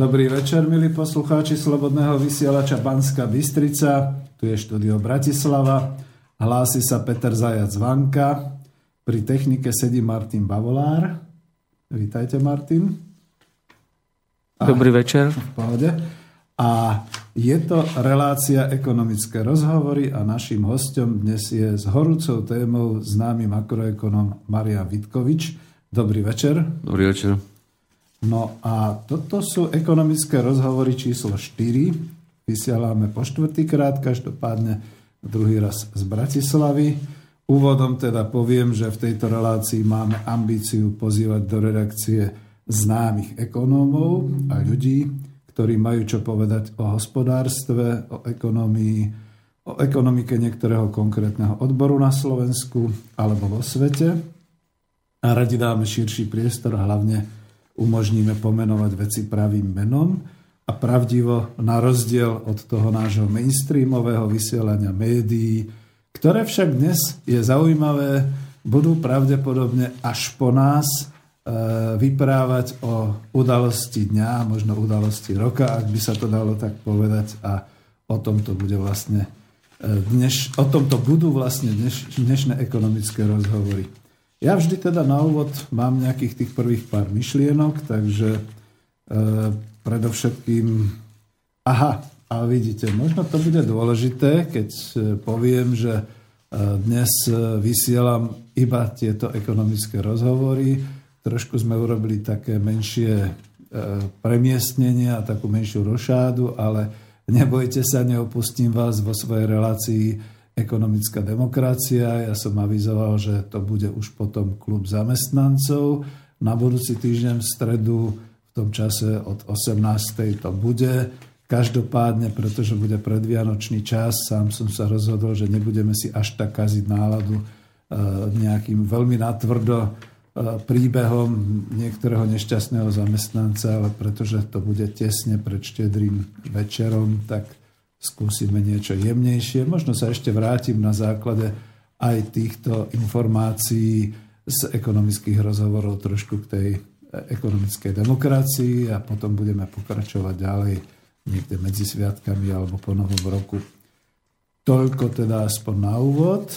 Dobrý večer, milí poslucháči Slobodného vysielača Banska Bystrica. Tu je štúdio Bratislava. Hlási sa Peter Zajac Vanka. Pri technike sedí Martin Bavolár. Vítajte, Martin. Dobrý večer. V pohode. A je to relácia ekonomické rozhovory a našim hostom dnes je s horúcou témou známy makroekonom Maria Vitkovič. Dobrý večer. Dobrý večer. No a toto sú ekonomické rozhovory číslo 4. Vysielame po štvrtýkrát, každopádne druhý raz z Bratislavy. Úvodom teda poviem, že v tejto relácii máme ambíciu pozývať do redakcie známych ekonómov a ľudí, ktorí majú čo povedať o hospodárstve, o ekonomii, o ekonomike niektorého konkrétneho odboru na Slovensku alebo vo svete. A radi dáme širší priestor, hlavne umožníme pomenovať veci pravým menom a pravdivo na rozdiel od toho nášho mainstreamového vysielania médií, ktoré však dnes je zaujímavé, budú pravdepodobne až po nás e, vyprávať o udalosti dňa, možno udalosti roka, ak by sa to dalo tak povedať a o tomto bude vlastne e, dneš, o tomto budú vlastne dneš, dnešné ekonomické rozhovory. Ja vždy teda na úvod mám nejakých tých prvých pár myšlienok, takže e, predovšetkým... Aha, a vidíte, možno to bude dôležité, keď e, poviem, že e, dnes e, vysielam iba tieto ekonomické rozhovory. Trošku sme urobili také menšie premiestnenie a takú menšiu rošádu, ale nebojte sa, neopustím vás vo svojej relácii ekonomická demokracia. Ja som avizoval, že to bude už potom klub zamestnancov. Na budúci týždeň v stredu v tom čase od 18. to bude. Každopádne, pretože bude predvianočný čas, sám som sa rozhodol, že nebudeme si až tak kaziť náladu e, nejakým veľmi natvrdo e, príbehom niektorého nešťastného zamestnanca, ale pretože to bude tesne pred štedrým večerom, tak skúsime niečo jemnejšie. Možno sa ešte vrátim na základe aj týchto informácií z ekonomických rozhovorov trošku k tej ekonomickej demokracii a potom budeme pokračovať ďalej niekde medzi sviatkami alebo po novom roku. Toľko teda aspoň na úvod.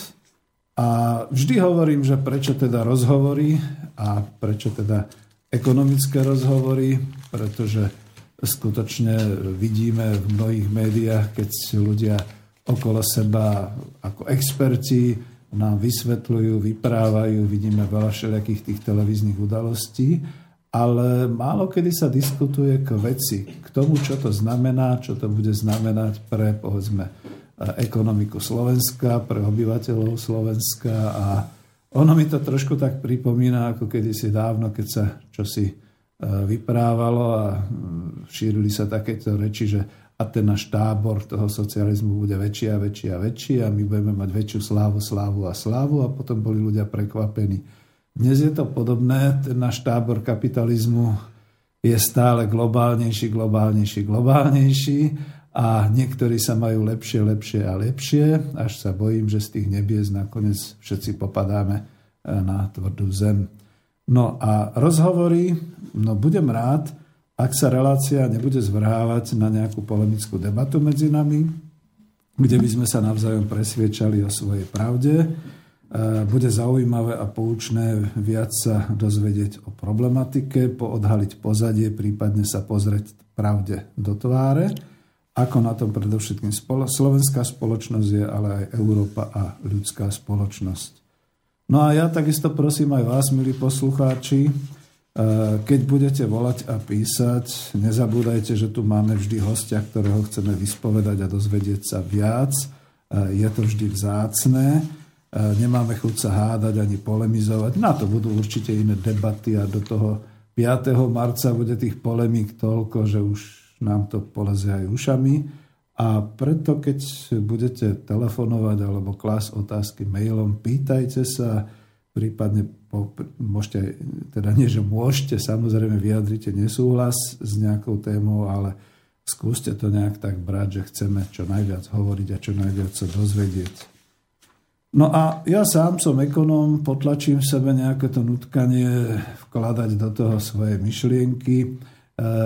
A vždy hovorím, že prečo teda rozhovory a prečo teda ekonomické rozhovory, pretože skutočne vidíme v mnohých médiách, keď ľudia okolo seba ako experti nám vysvetľujú, vyprávajú, vidíme veľa všelijakých tých televíznych udalostí, ale málo kedy sa diskutuje k veci, k tomu, čo to znamená, čo to bude znamenať pre, povedzme, ekonomiku Slovenska, pre obyvateľov Slovenska a ono mi to trošku tak pripomína, ako kedysi dávno, keď sa čosi vyprávalo a mm, šírili sa takéto reči, že a ten náš tábor toho socializmu bude väčší a väčší a väčší a my budeme mať väčšiu slávu, slávu a slávu a potom boli ľudia prekvapení. Dnes je to podobné, ten náš tábor kapitalizmu je stále globálnejší, globálnejší, globálnejší a niektorí sa majú lepšie, lepšie a lepšie, až sa bojím, že z tých nebies nakoniec všetci popadáme e, na tvrdú zem. No a rozhovory, no budem rád, ak sa relácia nebude zvrhávať na nejakú polemickú debatu medzi nami, kde by sme sa navzájom presviečali o svojej pravde. E, bude zaujímavé a poučné viac sa dozvedieť o problematike, poodhaliť pozadie, prípadne sa pozrieť pravde do tváre. Ako na tom predovšetkým slovenská spoločnosť je, ale aj Európa a ľudská spoločnosť. No a ja takisto prosím aj vás, milí poslucháči, eh, keď budete volať a písať, nezabúdajte, že tu máme vždy hostia, ktorého chceme vyspovedať a dozvedieť sa viac. Eh, je to vždy vzácné. Eh, nemáme chuť sa hádať ani polemizovať. Na to budú určite iné debaty a do toho 5. marca bude tých polemík toľko, že už nám to polezie aj ušami. A preto, keď budete telefonovať alebo klas otázky mailom, pýtajte sa, prípadne môžete, teda nie, že môžete, samozrejme vyjadrite nesúhlas s nejakou témou, ale skúste to nejak tak brať, že chceme čo najviac hovoriť a čo najviac sa dozvedieť. No a ja sám som ekonóm, potlačím v sebe nejaké to nutkanie vkladať do toho svoje myšlienky.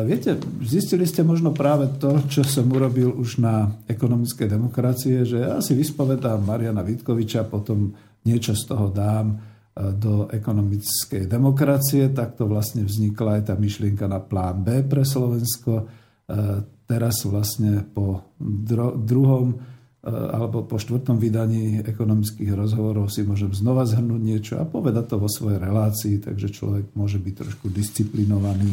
Viete, zistili ste možno práve to, čo som urobil už na ekonomické demokracie, že ja si vyspovedám Mariana Vitkoviča, potom niečo z toho dám do ekonomickej demokracie, tak to vlastne vznikla aj tá myšlienka na plán B pre Slovensko. Teraz vlastne po druhom alebo po štvrtom vydaní ekonomických rozhovorov si môžem znova zhrnúť niečo a povedať to vo svojej relácii, takže človek môže byť trošku disciplinovaný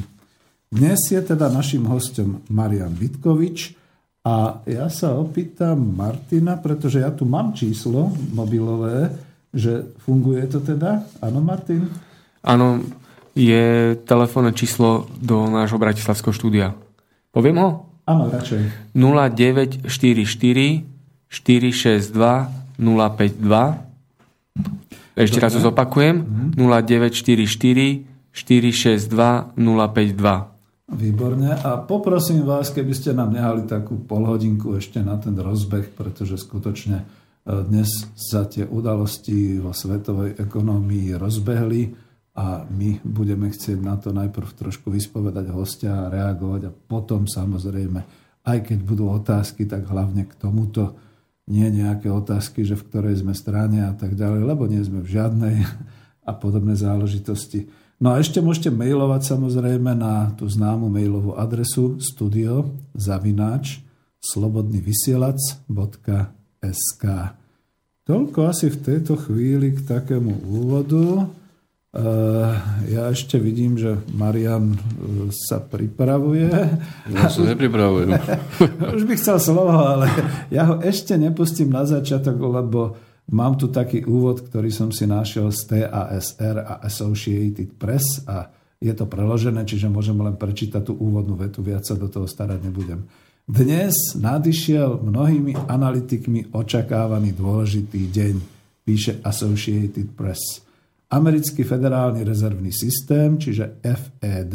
dnes je teda našim hostom Marian Vitkovič a ja sa opýtam Martina, pretože ja tu mám číslo mobilové, že funguje to teda? Áno, Martin? Áno, je telefónne číslo do nášho bratislavského štúdia. Poviem ho? Áno, radšej. 0944 462 052 Ešte raz to zopakujem. 0944 462 052 Výborne. A poprosím vás, keby ste nám nehali takú polhodinku ešte na ten rozbeh, pretože skutočne e, dnes sa tie udalosti vo svetovej ekonomii rozbehli a my budeme chcieť na to najprv trošku vyspovedať hostia a reagovať a potom samozrejme, aj keď budú otázky, tak hlavne k tomuto nie nejaké otázky, že v ktorej sme strane a tak ďalej, lebo nie sme v žiadnej a podobné záležitosti. No a ešte môžete mailovať samozrejme na tú známu mailovú adresu studio zavináč slobodnyvysielac.sk Toľko asi v tejto chvíli k takému úvodu. Uh, ja ešte vidím, že Marian uh, sa pripravuje. Ja sa nepripravujem. Už by chcel slovo, ale ja ho ešte nepustím na začiatok, lebo Mám tu taký úvod, ktorý som si našiel z TASR a Associated Press a je to preložené, čiže môžem len prečítať tú úvodnú vetu, viac sa do toho starať nebudem. Dnes nadišiel mnohými analytikmi očakávaný dôležitý deň, píše Associated Press. Americký federálny rezervný systém, čiže FED,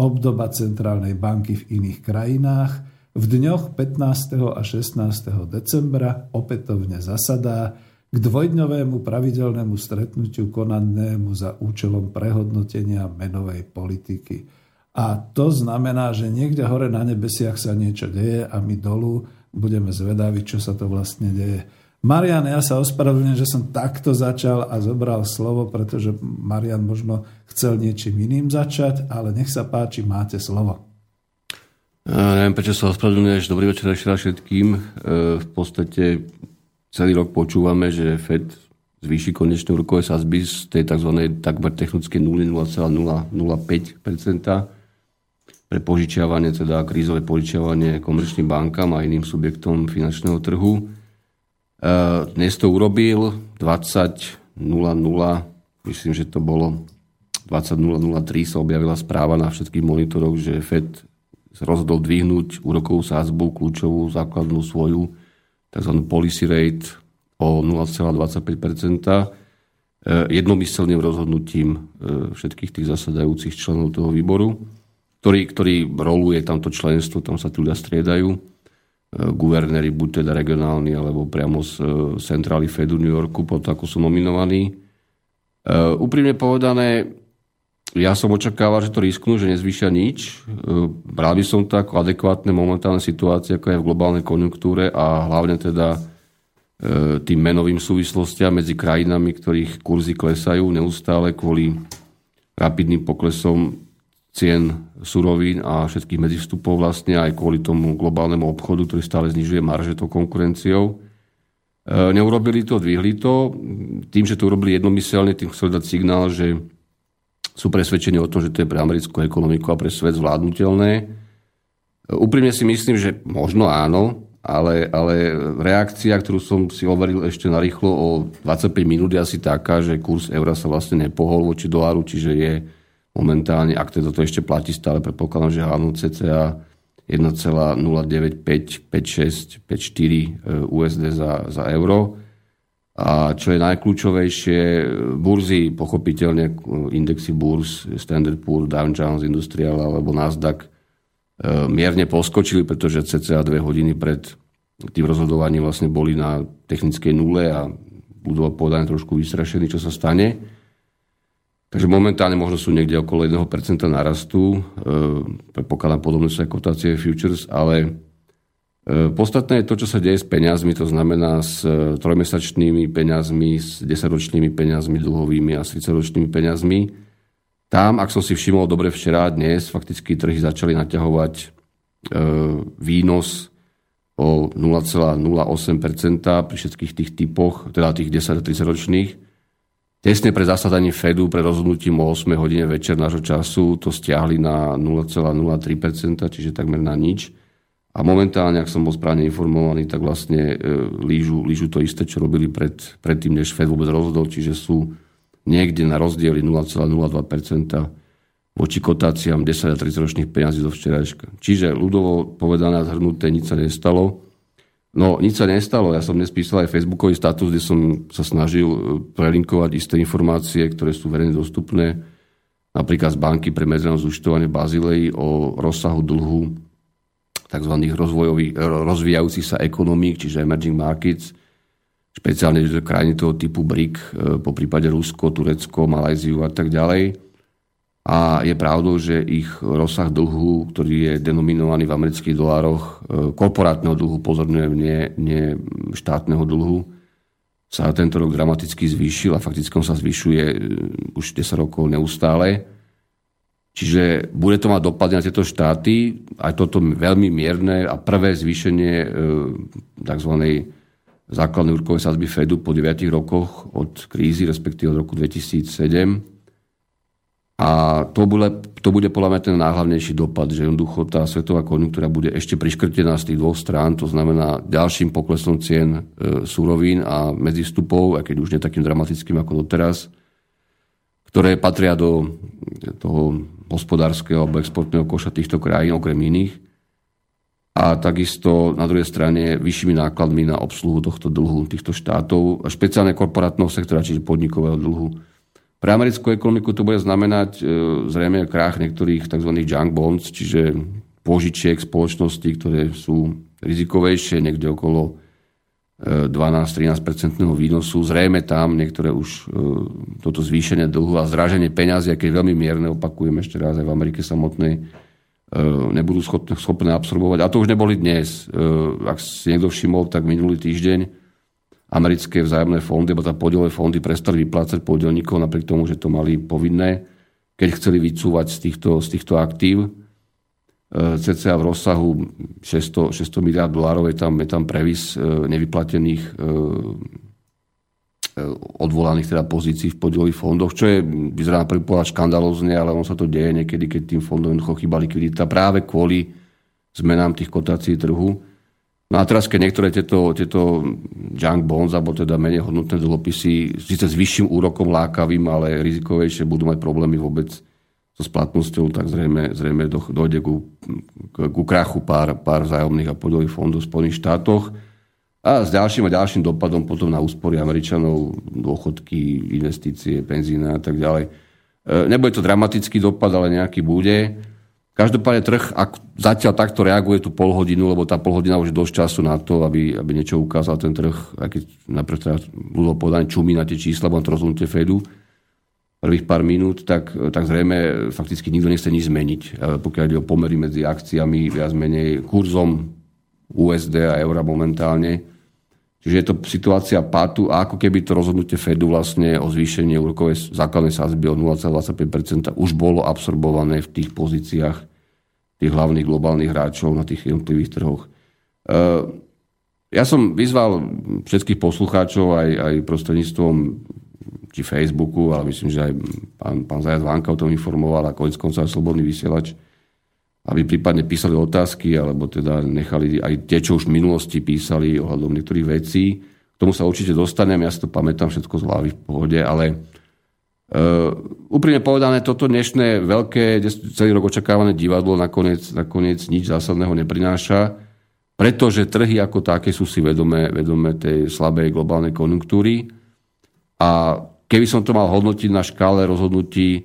obdoba centrálnej banky v iných krajinách, v dňoch 15. a 16. decembra opätovne zasadá k dvojdňovému pravidelnému stretnutiu konanému za účelom prehodnotenia menovej politiky. A to znamená, že niekde hore na nebesiach sa niečo deje a my dolu budeme zvedaví, čo sa to vlastne deje. Marian, ja sa ospravedlňujem, že som takto začal a zobral slovo, pretože Marian možno chcel niečím iným začať, ale nech sa páči, máte slovo. Ja neviem, prečo sa ospravedlňuješ. Dobrý večer ešte všetkým. E, v podstate celý rok počúvame, že Fed zvýši konečné úrokové sazby z tej tzv. takmer technické 0,005% pre požičiavanie, teda krízové požičiavanie komerčným bankám a iným subjektom finančného trhu. E, dnes to urobil 20.00, myslím, že to bolo 20.003 sa objavila správa na všetkých monitoroch, že Fed rozhodol dvihnúť úrokovú sázbu, kľúčovú základnú svoju, tzv. policy rate o 0,25 e, jednomyselným rozhodnutím e, všetkých tých zasadajúcich členov toho výboru, ktorý, ktorý roluje tamto členstvo, tam sa tí ľudia striedajú, e, guvernéri, buď teda regionálni, alebo priamo z centrály Fedu New Yorku, pod ako sú nominovaní. Úprimne povedané, ja som očakával, že to risknú, že nezvyšia nič. E, bral by som to ako adekvátne momentálne situácie, ako je v globálnej konjunktúre a hlavne teda e, tým menovým súvislostiam medzi krajinami, ktorých kurzy klesajú neustále kvôli rapidným poklesom cien surovín a všetkých medzivstupov vlastne aj kvôli tomu globálnemu obchodu, ktorý stále znižuje marže tou konkurenciou. E, neurobili to, dvihli to. Tým, že to urobili jednomyselne, tým chceli dať signál, že sú presvedčení o tom, že to je pre americkú ekonomiku a pre svet zvládnutelné. Úprimne si myslím, že možno áno, ale, ale reakcia, ktorú som si overil ešte narýchlo o 25 minút je asi taká, že kurz eura sa vlastne nepohol voči doláru, čiže je momentálne, ak to ešte platí stále, predpokladám, že áno, cca 1,0955654 USD za, za euro. A čo je najkľúčovejšie, burzy, pochopiteľne indexy burs, Standard Poor, Dow Jones Industrial alebo Nasdaq e, mierne poskočili, pretože cca dve hodiny pred tým rozhodovaním vlastne boli na technickej nule a budú povedané trošku vystrašení, čo sa stane. Takže momentálne možno sú niekde okolo 1% narastu. E, predpokladám podobné sú aj kotácie futures, ale podstatné je to, čo sa deje s peňazmi, to znamená s e, trojmesačnými peňazmi, s desaťročnými peňazmi dlhovými a s 30-ročnými peňazmi. Tam, ak som si všimol dobre včera dnes, fakticky trhy začali naťahovať e, výnos o 0,08% pri všetkých tých typoch, teda tých 10 30 ročných Tesne pre zasadaním Fedu, pre rozhodnutím o 8 hodine večer nášho času to stiahli na 0,03%, čiže takmer na nič. A momentálne, ak som bol správne informovaný, tak vlastne e, lížu, lížu to isté, čo robili pred, predtým, než Fed vôbec rozhodol, čiže sú niekde na rozdieli 0,02% voči kotáciám 10 a 30 ročných peniazí zo včerajška. Čiže ľudovo povedané a zhrnuté, nič sa nestalo. No, nič sa nestalo. Ja som dnes písal aj facebookový status, kde som sa snažil e, prelinkovať isté informácie, ktoré sú verejne dostupné, napríklad z banky pre medzinárodné zúčtovanie Bazilei o rozsahu dlhu tzv. rozvíjajúcich sa ekonomík, čiže emerging markets, špeciálne krajiny toho typu BRIC, e, po prípade Rusko, Turecko, Malajziu a tak ďalej a je pravdou, že ich rozsah dlhu, ktorý je denominovaný v amerických dolároch, e, korporátneho dlhu, pozorňujem, nie, nie štátneho dlhu, sa tento rok dramaticky zvýšil a fakticky on sa zvyšuje e, už 10 rokov neustále. Čiže bude to mať dopady na tieto štáty, aj toto veľmi mierne a prvé zvýšenie e, tzv. základnej úrokovej sadzby Fedu po 9 rokoch od krízy, respektíve od roku 2007 a to bude, to bude podľa mňa ten náhlavnejší dopad, že jednoducho tá svetová konjunktúra bude ešte priškrtená z tých dvoch strán, to znamená ďalším poklesom cien e, surovín a medzistupov, aj keď už nie takým dramatickým ako doteraz, ktoré patria do toho hospodárskeho alebo exportného koša týchto krajín, okrem iných. A takisto na druhej strane vyššími nákladmi na obsluhu tohto dlhu týchto štátov, a špeciálne korporátneho sektora, čiže podnikového dlhu pre americkú ekonomiku to bude znamenať e, zrejme krách niektorých tzv. junk bonds, čiže požičiek spoločností, ktoré sú rizikovejšie, niekde okolo 12-13% e, výnosu. Zrejme tam niektoré už e, toto zvýšenie dlhu a zráženie peňazí, aké je veľmi mierne, opakujem ešte raz aj v Amerike samotnej, nebudú schopné, schopné absorbovať. A to už neboli dnes. Ak si niekto všimol, tak minulý týždeň americké vzájomné fondy, alebo tá podielové fondy prestali vyplácať podielníkov napriek tomu, že to mali povinné, keď chceli vycúvať z týchto, z týchto aktív. E, CCA v rozsahu 600, 600 miliard dolárov je tam, je tam previs e, nevyplatených e, odvolaných teda pozícií v podielových fondoch, čo je, vyzerá na prvý pohľad škandalózne, ale on sa to deje niekedy, keď tým fondom chýba likvidita práve kvôli zmenám tých kotácií trhu. No a teraz, keď niektoré tieto, tieto junk bonds, alebo teda menej hodnotné dlhopisy, síce s vyšším úrokom lákavým, ale rizikovejšie, budú mať problémy vôbec so splatnosťou, tak zrejme, zrejme dojde ku, ku krachu pár, pár vzájomných a podielových fondov v Spojených štátoch. A s ďalším a ďalším dopadom potom na úspory Američanov, dôchodky, investície, penzína a tak ďalej. E, nebude to dramatický dopad, ale nejaký bude. Každopádne trh, ak zatiaľ takto reaguje tú pol hodinu, lebo tá pol hodina už je dosť času na to, aby, aby niečo ukázal ten trh, keď najprv teda bolo povedané čumí na tie čísla, to rozhodnutie Fedu prvých pár minút, tak, tak zrejme fakticky nikto nechce nič zmeniť. Pokiaľ ide o pomery medzi akciami, viac menej kurzom USD a eura momentálne. Čiže je to situácia pátu a ako keby to rozhodnutie Fedu vlastne o zvýšení úrokovej základnej sázby o 0,25% už bolo absorbované v tých pozíciách tých hlavných globálnych hráčov na tých jednotlivých trhoch. Eh, ja som vyzval všetkých poslucháčov aj, aj prostredníctvom či Facebooku, ale myslím, že aj pán, pán Zajac Vánka o tom informoval a konec koncov aj Slobodný vysielač, aby prípadne písali otázky, alebo teda nechali aj tie, čo už v minulosti písali ohľadom niektorých vecí. K tomu sa určite dostanem, ja si to pamätám všetko z hlavy v pohode, ale Uh, úprimne povedané, toto dnešné veľké, celý rok očakávané divadlo nakoniec, nakoniec nič zásadného neprináša, pretože trhy ako také sú si vedomé, vedomé tej slabej globálnej konjunktúry. A keby som to mal hodnotiť na škále rozhodnutí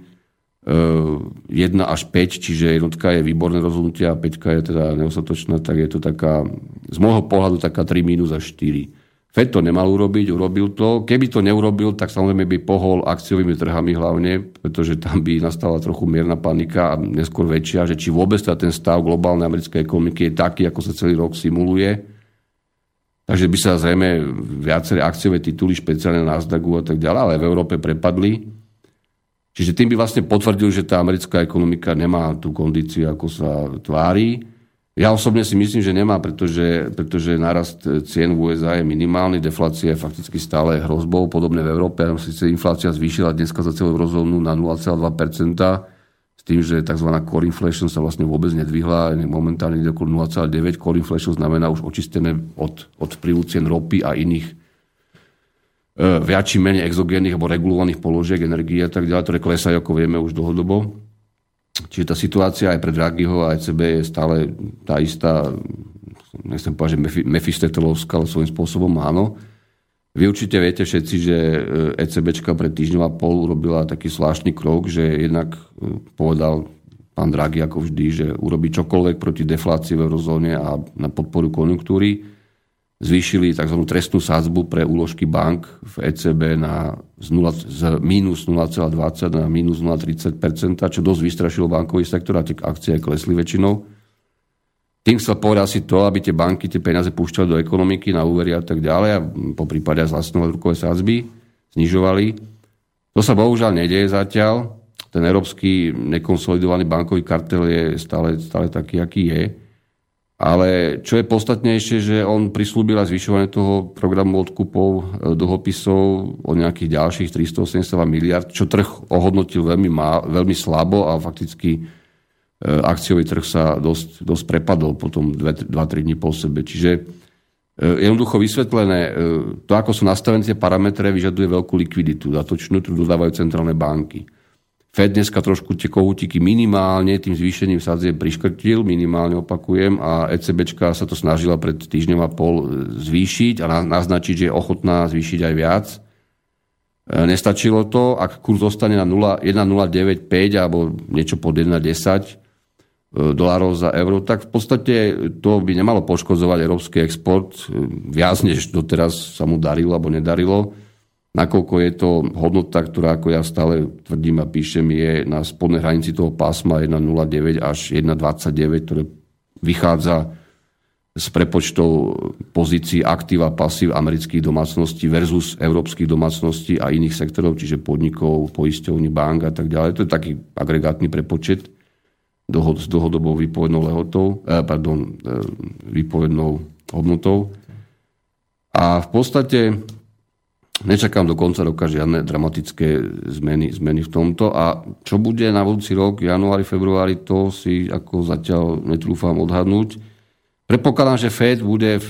uh, e, 1 až 5, čiže jednotka je výborné rozhodnutie a 5 je teda neostatočná, tak je to taká, z môjho pohľadu taká 3 minus až 4. Fed to nemal urobiť, urobil to. Keby to neurobil, tak samozrejme by pohol akciovými trhami hlavne, pretože tam by nastala trochu mierna panika a neskôr väčšia, že či vôbec ten stav globálnej americkej ekonomiky je taký, ako sa celý rok simuluje. Takže by sa zrejme viaceré akciové tituly, špeciálne na Nasdaqu a tak ďalej, ale v Európe prepadli. Čiže tým by vlastne potvrdil, že tá americká ekonomika nemá tú kondíciu, ako sa tvári. Ja osobne si myslím, že nemá, pretože, pretože narast cien v USA je minimálny, deflácia je fakticky stále hrozbou, podobne v Európe. Sice inflácia zvýšila dneska za celú eurozónu na 0,2%, tým, že tzv. core inflation sa vlastne vôbec nedvihla, momentálne niekde okolo 0,9. Core inflation znamená už očistené od, od cien ropy a iných e, viac či menej exogénnych alebo regulovaných položiek energie a tak ďalej, ktoré klesajú, ako vieme, už dlhodobo. Čiže tá situácia aj pre Draghiho a ECB je stále tá istá, nechcem povedať, že mefistetelovská, ale svojím spôsobom áno. Vy určite viete všetci, že ECBčka pred týždňom a pol urobila taký zvláštny krok, že jednak e, povedal pán Draghi ako vždy, že urobí čokoľvek proti deflácii v eurozóne a na podporu konjunktúry zvýšili tzv. trestnú sádzbu pre úložky bank v ECB na z, 0, z minus 0,20 na minus 0,30 čo dosť vystrašilo bankový sektor a tie akcie klesli väčšinou. Tým chcel povedať si to, aby tie banky tie peniaze púšťali do ekonomiky na úvery a tak ďalej a po prípade zlastňovali rukové sádzby, znižovali. To sa bohužiaľ nedieje zatiaľ. Ten európsky nekonsolidovaný bankový kartel je stále, stále taký, aký je. Ale čo je podstatnejšie, že on prislúbil aj zvyšovanie toho programu odkupov e, dlhopisov o nejakých ďalších 382 miliard, čo trh ohodnotil veľmi, má, veľmi slabo a fakticky akciový trh sa dosť, dosť prepadol potom 2-3 dní po sebe. Čiže e, jednoducho vysvetlené, to, ako sú nastavené tie parametre, vyžaduje veľkú likviditu, datočnú, ktorú dodávajú centrálne banky. Fed dneska trošku tie kohútiky minimálne tým zvýšením sadzie priškrtil, minimálne opakujem, a ECBčka sa to snažila pred týždňom a pol e, zvýšiť a naznačiť, že je ochotná zvýšiť aj viac. E, nestačilo to, ak kurz zostane na 1,095 alebo niečo pod 1,10 e, dolárov za euro, tak v podstate to by nemalo poškozovať európsky export. Viac, než doteraz sa mu darilo alebo nedarilo. Nakoľko je to hodnota, ktorá, ako ja stále tvrdím a píšem, je na spodnej hranici toho pásma 1,09 až 1,29, ktoré vychádza z prepočtov pozícií aktív a pasív amerických domácností versus európskych domácností a iných sektorov, čiže podnikov, poisťovní, bank a tak ďalej. To je taký agregátny prepočet s dlhodobou výpovednou lehotou, eh, pardon, eh, výpovednou hodnotou. A v podstate Nečakám do konca roka žiadne dramatické zmeny, zmeny v tomto a čo bude na budúci rok, januári, februári, to si ako zatiaľ netrúfam odhadnúť. Predpokladám, že Fed bude v,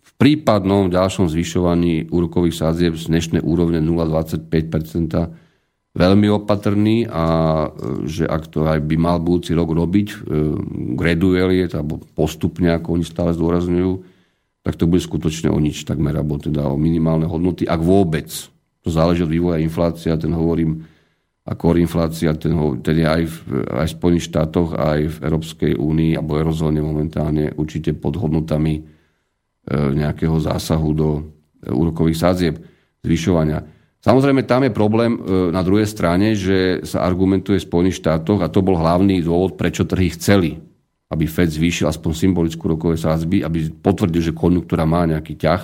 v prípadnom ďalšom zvyšovaní úrokových sádzieb z dnešnej úrovne 0,25 veľmi opatrný a že ak to aj by mal budúci rok robiť, e, gradually, alebo postupne, ako oni stále zdôrazňujú, tak to bude skutočne o nič takmer, alebo teda o minimálne hodnoty, ak vôbec. To záleží od vývoja inflácia, ten hovorím, ako inflácia, ten, ten je aj v, aj v Spojených štátoch, aj v Európskej únii alebo eurozóne momentálne určite pod hodnotami e, nejakého zásahu do e, úrokových sádzieb, zvyšovania. Samozrejme, tam je problém e, na druhej strane, že sa argumentuje v Spojených štátoch a to bol hlavný dôvod, prečo trhy chceli aby Fed zvýšil aspoň symbolickú rokové sázby, aby potvrdil, že konjunktúra má nejaký ťah,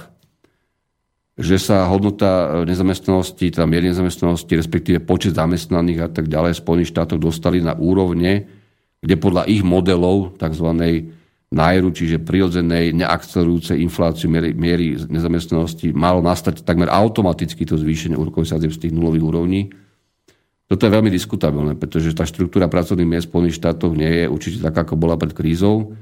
že sa hodnota nezamestnanosti, teda miery nezamestnanosti, respektíve počet zamestnaných a tak ďalej v Spojených štátoch dostali na úrovne, kde podľa ich modelov, tzv. Nájru, čiže prirodzenej neakcelerujúcej infláciu miery, miery nezamestnanosti, malo nastať takmer automaticky to zvýšenie úrokových sádzieb z tých nulových úrovní toto je veľmi diskutabilné, pretože tá štruktúra pracovných miest v Spojených štátoch nie je určite taká, ako bola pred krízou.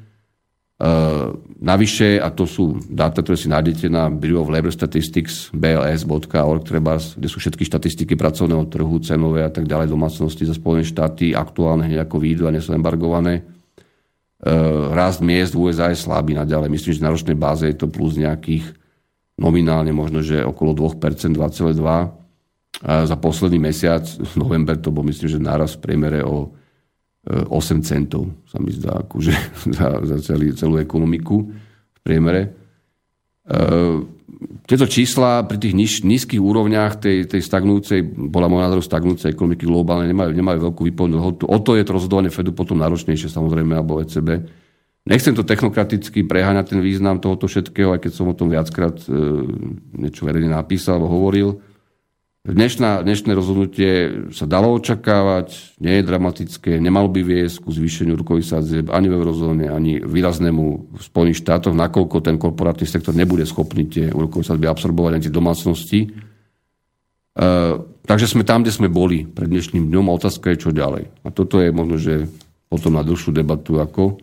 Uh, navyše, a to sú dáta, ktoré si nájdete na Bureau of Labor Statistics, bls.org, kde sú všetky štatistiky pracovného trhu, cenové a tak ďalej, domácnosti za Spojené štáty, aktuálne hneď ako výjdu a nie sú embargované. Uh, rast miest v USA je slabý naďalej. Myslím, že na ročnej báze je to plus nejakých nominálne možno, že okolo 2%, 2,2%. A za posledný mesiac, november, to bol myslím, že náraz v priemere o 8 e, centov, sa mi zdá, akože za, za celý, celú ekonomiku v priemere. E, tieto čísla pri tých níž, nízkych úrovniach tej, tej stagnúcej, bola môj názor stagnúcej ekonomiky globálne, nemajú, nemajú veľkú výpovednú hodnotu. O to je to rozhodovanie Fedu potom náročnejšie samozrejme, alebo ECB. Nechcem to technokraticky preháňať ten význam tohoto všetkého, aj keď som o tom viackrát e, niečo verejne napísal alebo hovoril. Dnešná, dnešné rozhodnutie sa dalo očakávať, nie je dramatické, nemalo by viesť ku zvýšeniu rukových sadzieb ani v eurozóne, ani výraznému v Spojených štátoch, nakoľko ten korporátny sektor nebude schopný tie úrokové sadzby absorbovať ani tie domácnosti. E, takže sme tam, kde sme boli pred dnešným dňom a otázka je, čo ďalej. A toto je možno, že potom na dlhšiu debatu ako.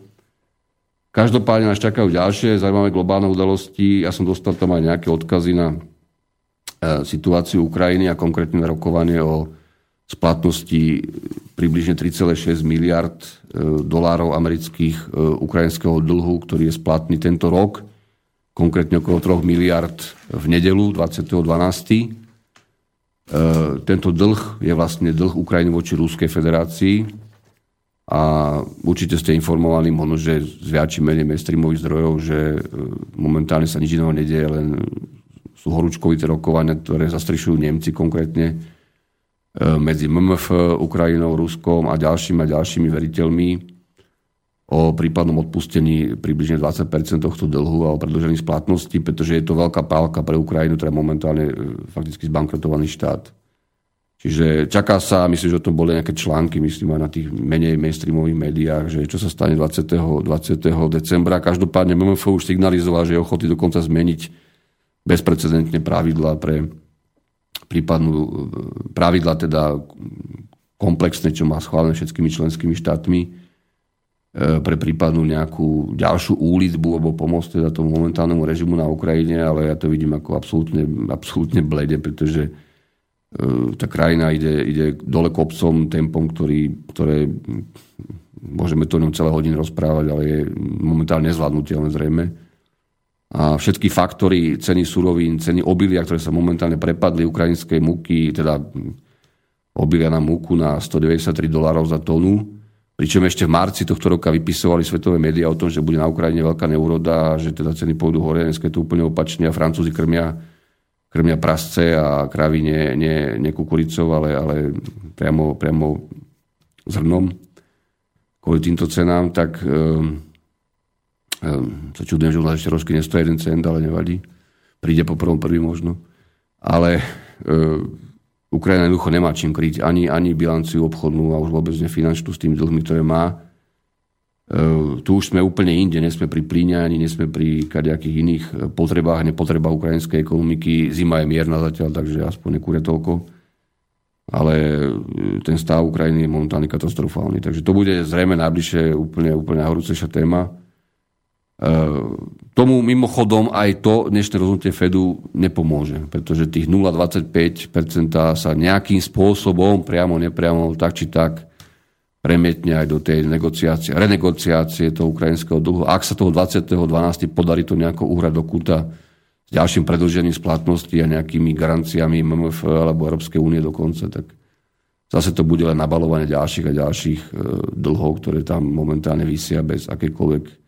Každopádne nás čakajú ďalšie zaujímavé globálne udalosti. Ja som dostal tam aj nejaké odkazy na situáciu Ukrajiny a konkrétne rokovanie o splatnosti približne 3,6 miliard e, dolárov amerických e, ukrajinského dlhu, ktorý je splatný tento rok, konkrétne okolo 3 miliard v nedelu 20.12. Tento dlh je vlastne dlh Ukrajiny voči Ruskej federácii a určite ste informovaní možno, že z viac či menej mainstreamových zdrojov, že momentálne sa nič iného nedieje, len sú horúčkovité rokovania, ktoré zastrišujú Nemci konkrétne e, medzi MMF, Ukrajinou, Ruskom a ďalšími a ďalšími veriteľmi o prípadnom odpustení približne 20% tohto dlhu a o predlžení splatnosti, pretože je to veľká pálka pre Ukrajinu, ktorá je momentálne e, fakticky zbankrotovaný štát. Čiže čaká sa, myslím, že o tom boli nejaké články, myslím aj na tých menej mainstreamových médiách, že čo sa stane 20. 20. decembra. Každopádne MMF už signalizoval, že je ochotný dokonca zmeniť bezprecedentne pravidla pre prípadnú pravidla teda komplexné, čo má schválené všetkými členskými štátmi e, pre prípadnú nejakú ďalšiu úlitbu alebo pomoc teda tomu momentálnemu režimu na Ukrajine, ale ja to vidím ako absolútne, absolútne blede, pretože e, tá krajina ide, ide dole kopcom tempom, ktorý, ktoré môžeme to ňom celé hodiny rozprávať, ale je momentálne nezvládnutelné zrejme všetky faktory ceny surovín, ceny obilia, ktoré sa momentálne prepadli ukrajinskej múky, teda obilia na múku na 193 dolárov za tónu, pričom ešte v marci tohto roka vypisovali svetové médiá o tom, že bude na Ukrajine veľká neuroda že teda ceny pôjdu hore, dnes je to úplne opačne a Francúzi krmia, krmia prasce a kravy nie, nie, nie kukuricou, ale, ale priamo, priamo zrnom kvôli týmto cenám, tak um, sa čudujem, že u nás ešte rožky nestojí jeden cent, ale nevadí. Príde po prvom prvý možno. Ale e, Ukrajina jednoducho nemá čím kryť ani, ani bilanciu obchodnú a už vôbec nefinančnú s tými dlhmi, ktoré má. E, tu už sme úplne inde, nie sme pri plíne, ani nie sme pri kadejakých iných potrebách, nepotrebách ukrajinskej ekonomiky. Zima je mierna zatiaľ, takže aspoň nekúria toľko. Ale ten stav Ukrajiny je momentálne katastrofálny. Takže to bude zrejme najbližšie úplne, úplne najhorúcejšia téma. Tomu mimochodom aj to dnešné rozhodnutie Fedu nepomôže, pretože tých 0,25% sa nejakým spôsobom, priamo, nepriamo, tak či tak, premietne aj do tej negociácie, renegociácie toho ukrajinského dlhu. Ak sa toho 20.12. podarí to nejako uhrať do kúta s ďalším predlžením splatnosti a nejakými garanciami MMF alebo Európskej únie dokonca, tak zase to bude len nabalovanie ďalších a ďalších e, dlhov, ktoré tam momentálne vysia bez akékoľvek E,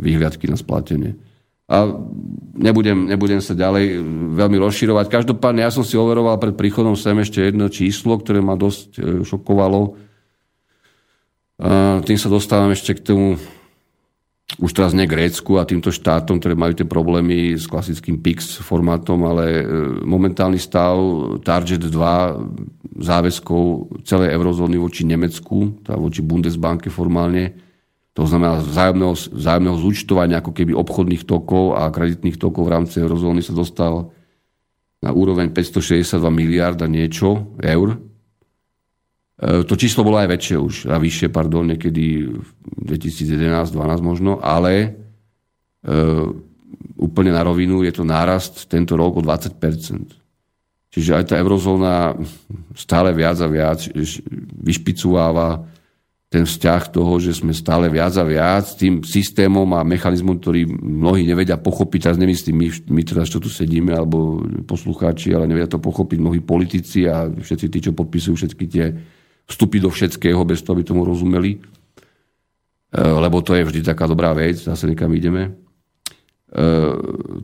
vyhliadky na splatenie. A nebudem, nebudem sa ďalej veľmi rozširovať. Každopádne ja som si overoval pred príchodom sem ešte jedno číslo, ktoré ma dosť e, šokovalo. A tým sa dostávam ešte k tomu už teraz nie Grécku a týmto štátom, ktoré majú tie problémy s klasickým PIX formátom, ale e, momentálny stav Target 2 záväzkov celej eurozóny voči Nemecku, tá voči Bundesbanke formálne, to znamená vzájomného, vzájomného zúčtovania ako keby obchodných tokov a kreditných tokov v rámci eurozóny sa dostal na úroveň 562 miliard a niečo eur. E, to číslo bolo aj väčšie už, a vyššie, pardon, niekedy v 2011-2012 možno, ale e, úplne na rovinu je to nárast tento rok o 20%. Čiže aj tá eurozóna stále viac a viac vyšpicováva ten vzťah toho, že sme stále viac a viac tým systémom a mechanizmom, ktorý mnohí nevedia pochopiť, teraz nemyslím my, my teraz, čo tu sedíme, alebo poslucháči, ale nevedia to pochopiť mnohí politici a všetci tí, čo podpisujú všetky tie vstupy do všetkého, bez toho, aby tomu rozumeli. E, lebo to je vždy taká dobrá vec, zase niekam ideme.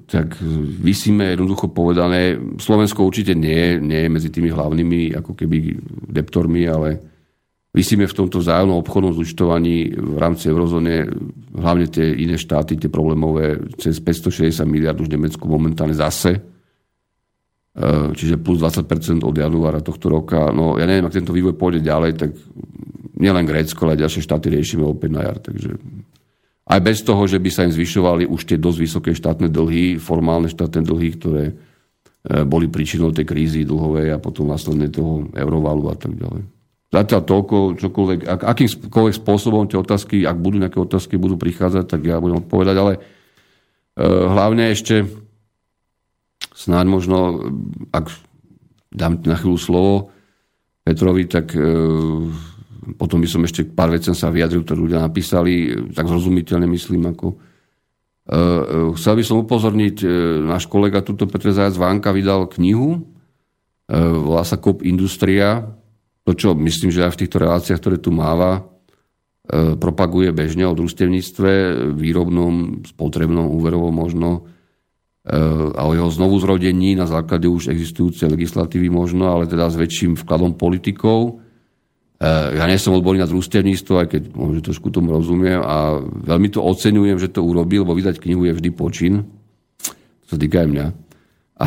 tak vysíme jednoducho povedané, Slovensko určite nie, nie je medzi tými hlavnými ako keby deptormi, ale vysíme v tomto vzájomnom obchodnom zúčtovaní v rámci eurozóne hlavne tie iné štáty, tie problémové, cez 560 miliard už Nemecku momentálne zase, čiže plus 20% od januára tohto roka. No ja neviem, ak tento vývoj pôjde ďalej, tak nielen Grécko, ale ďalšie štáty riešime opäť na jar. Takže aj bez toho, že by sa im zvyšovali už tie dosť vysoké štátne dlhy, formálne štátne dlhy, ktoré e, boli príčinou tej krízy dlhovej a potom následne toho eurovalu a tak ďalej. Zatiaľ toľko, čokoľvek, ak, akýmkoľvek spôsobom tie otázky, ak budú nejaké otázky, budú prichádzať, tak ja budem odpovedať, ale e, hlavne ešte snáď možno, ak dám na chvíľu slovo Petrovi, tak e, potom by som ešte pár vecí sa vyjadril, ktoré ľudia napísali, tak zrozumiteľne myslím, ako e, Chcel by som upozorniť, e, náš kolega tuto Petr Zajac Vánka vydal knihu, volá sa Kop Industria, to, čo myslím, že aj v týchto reláciách, ktoré tu máva, propaguje bežne o družstevníctve, výrobnom, spotrebnom, úverovom možno, a o jeho znovu zrodení na základe už existujúcej legislatívy možno, ale teda s väčším vkladom politikov ja nie som odborný na družstevníctvo, aj keď možno trošku tomu rozumiem a veľmi to oceňujem, že to urobil, lebo vydať knihu je vždy počin. To sa týka aj mňa. A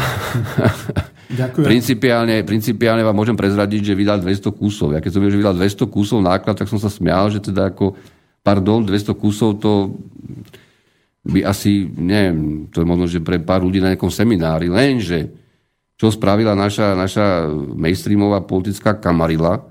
Ďakujem. Principiálne, principiálne vám môžem prezradiť, že vydal 200 kusov. Ja keď som videl, že vydal 200 kusov náklad, tak som sa smial, že teda ako, pardon, 200 kusov to by asi, neviem, to je možno, že pre pár ľudí na nejakom seminári, lenže čo spravila naša, naša mainstreamová politická kamarila,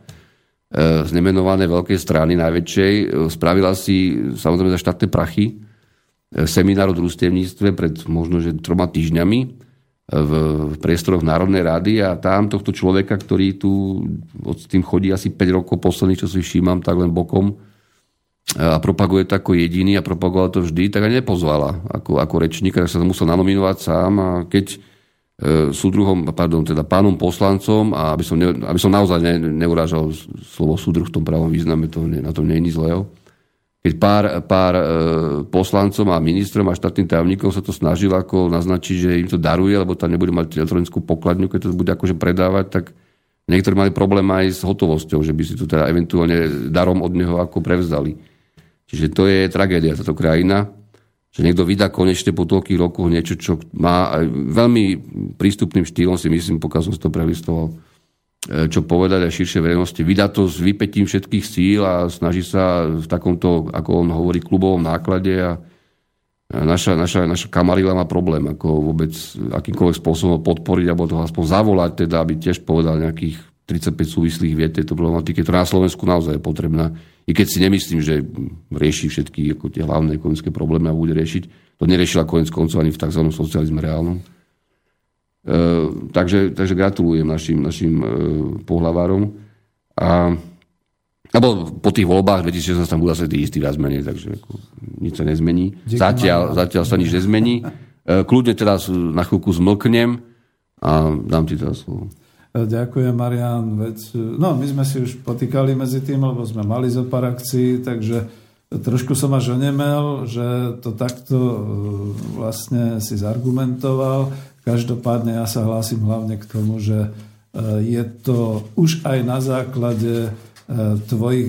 E, z nemenované veľkej strany najväčšej. E, spravila si samozrejme za štátne prachy e, seminár o družstevníctve pred možno že troma týždňami v priestoroch Národnej rady a tam tohto človeka, ktorý tu s tým chodí asi 5 rokov posledných, čo si všímam, tak len bokom a propaguje to ako jediný a propagoval to vždy, tak aj nepozvala ako, ako rečníka, tak sa musel nanominovať sám a keď E, súdruhom, pardon, teda pánom poslancom a aby som, ne, aby som naozaj ne, neurážal slovo súdruh v tom pravom význame, to, ne, na tom nie je nič zlého. Keď pár, pár e, poslancom a ministrom a štátnym tajomníkom sa to snažil ako naznačiť, že im to daruje, lebo tam nebude mať elektronickú pokladňu, keď to bude akože predávať, tak niektorí mali problém aj s hotovosťou, že by si to teda eventuálne darom od neho ako prevzali. Čiže to je tragédia, táto krajina že niekto vydá konečne po toľkých rokoch niečo, čo má aj veľmi prístupným štýlom, si myslím, pokiaľ som si to prelistoval, čo povedať aj širšej verejnosti. Vydá to s vypetím všetkých síl a snaží sa v takomto, ako on hovorí, klubovom náklade a naša, naša, naša kamarila má problém, ako vôbec akýmkoľvek spôsobom podporiť, alebo to aspoň zavolať, teda, aby tiež povedal nejakých 35 súvislých viet tejto problematiky, ktorá na Slovensku naozaj je potrebná. I keď si nemyslím, že rieši všetky ako tie hlavné ekonomické problémy a bude riešiť. To neriešila konec koncov ani v tzv. socializme reálnom. E, takže, takže gratulujem našim, našim e, pohlavárom. A, alebo po tých voľbách 2016 tam budú asi tí istí viac menej, takže ako, nič sa nezmení. Zatiaľ, zatiaľ sa nič nezmení. E, kľudne teraz na chvíľku zmlknem a dám ti teraz slovo. Ďakujem, Marian. Veď, no, my sme si už potýkali medzi tým, lebo sme mali zo pár akcií, takže trošku som až onemel, že to takto vlastne si zargumentoval. Každopádne ja sa hlásim hlavne k tomu, že e, je to už aj na základe e, tvojich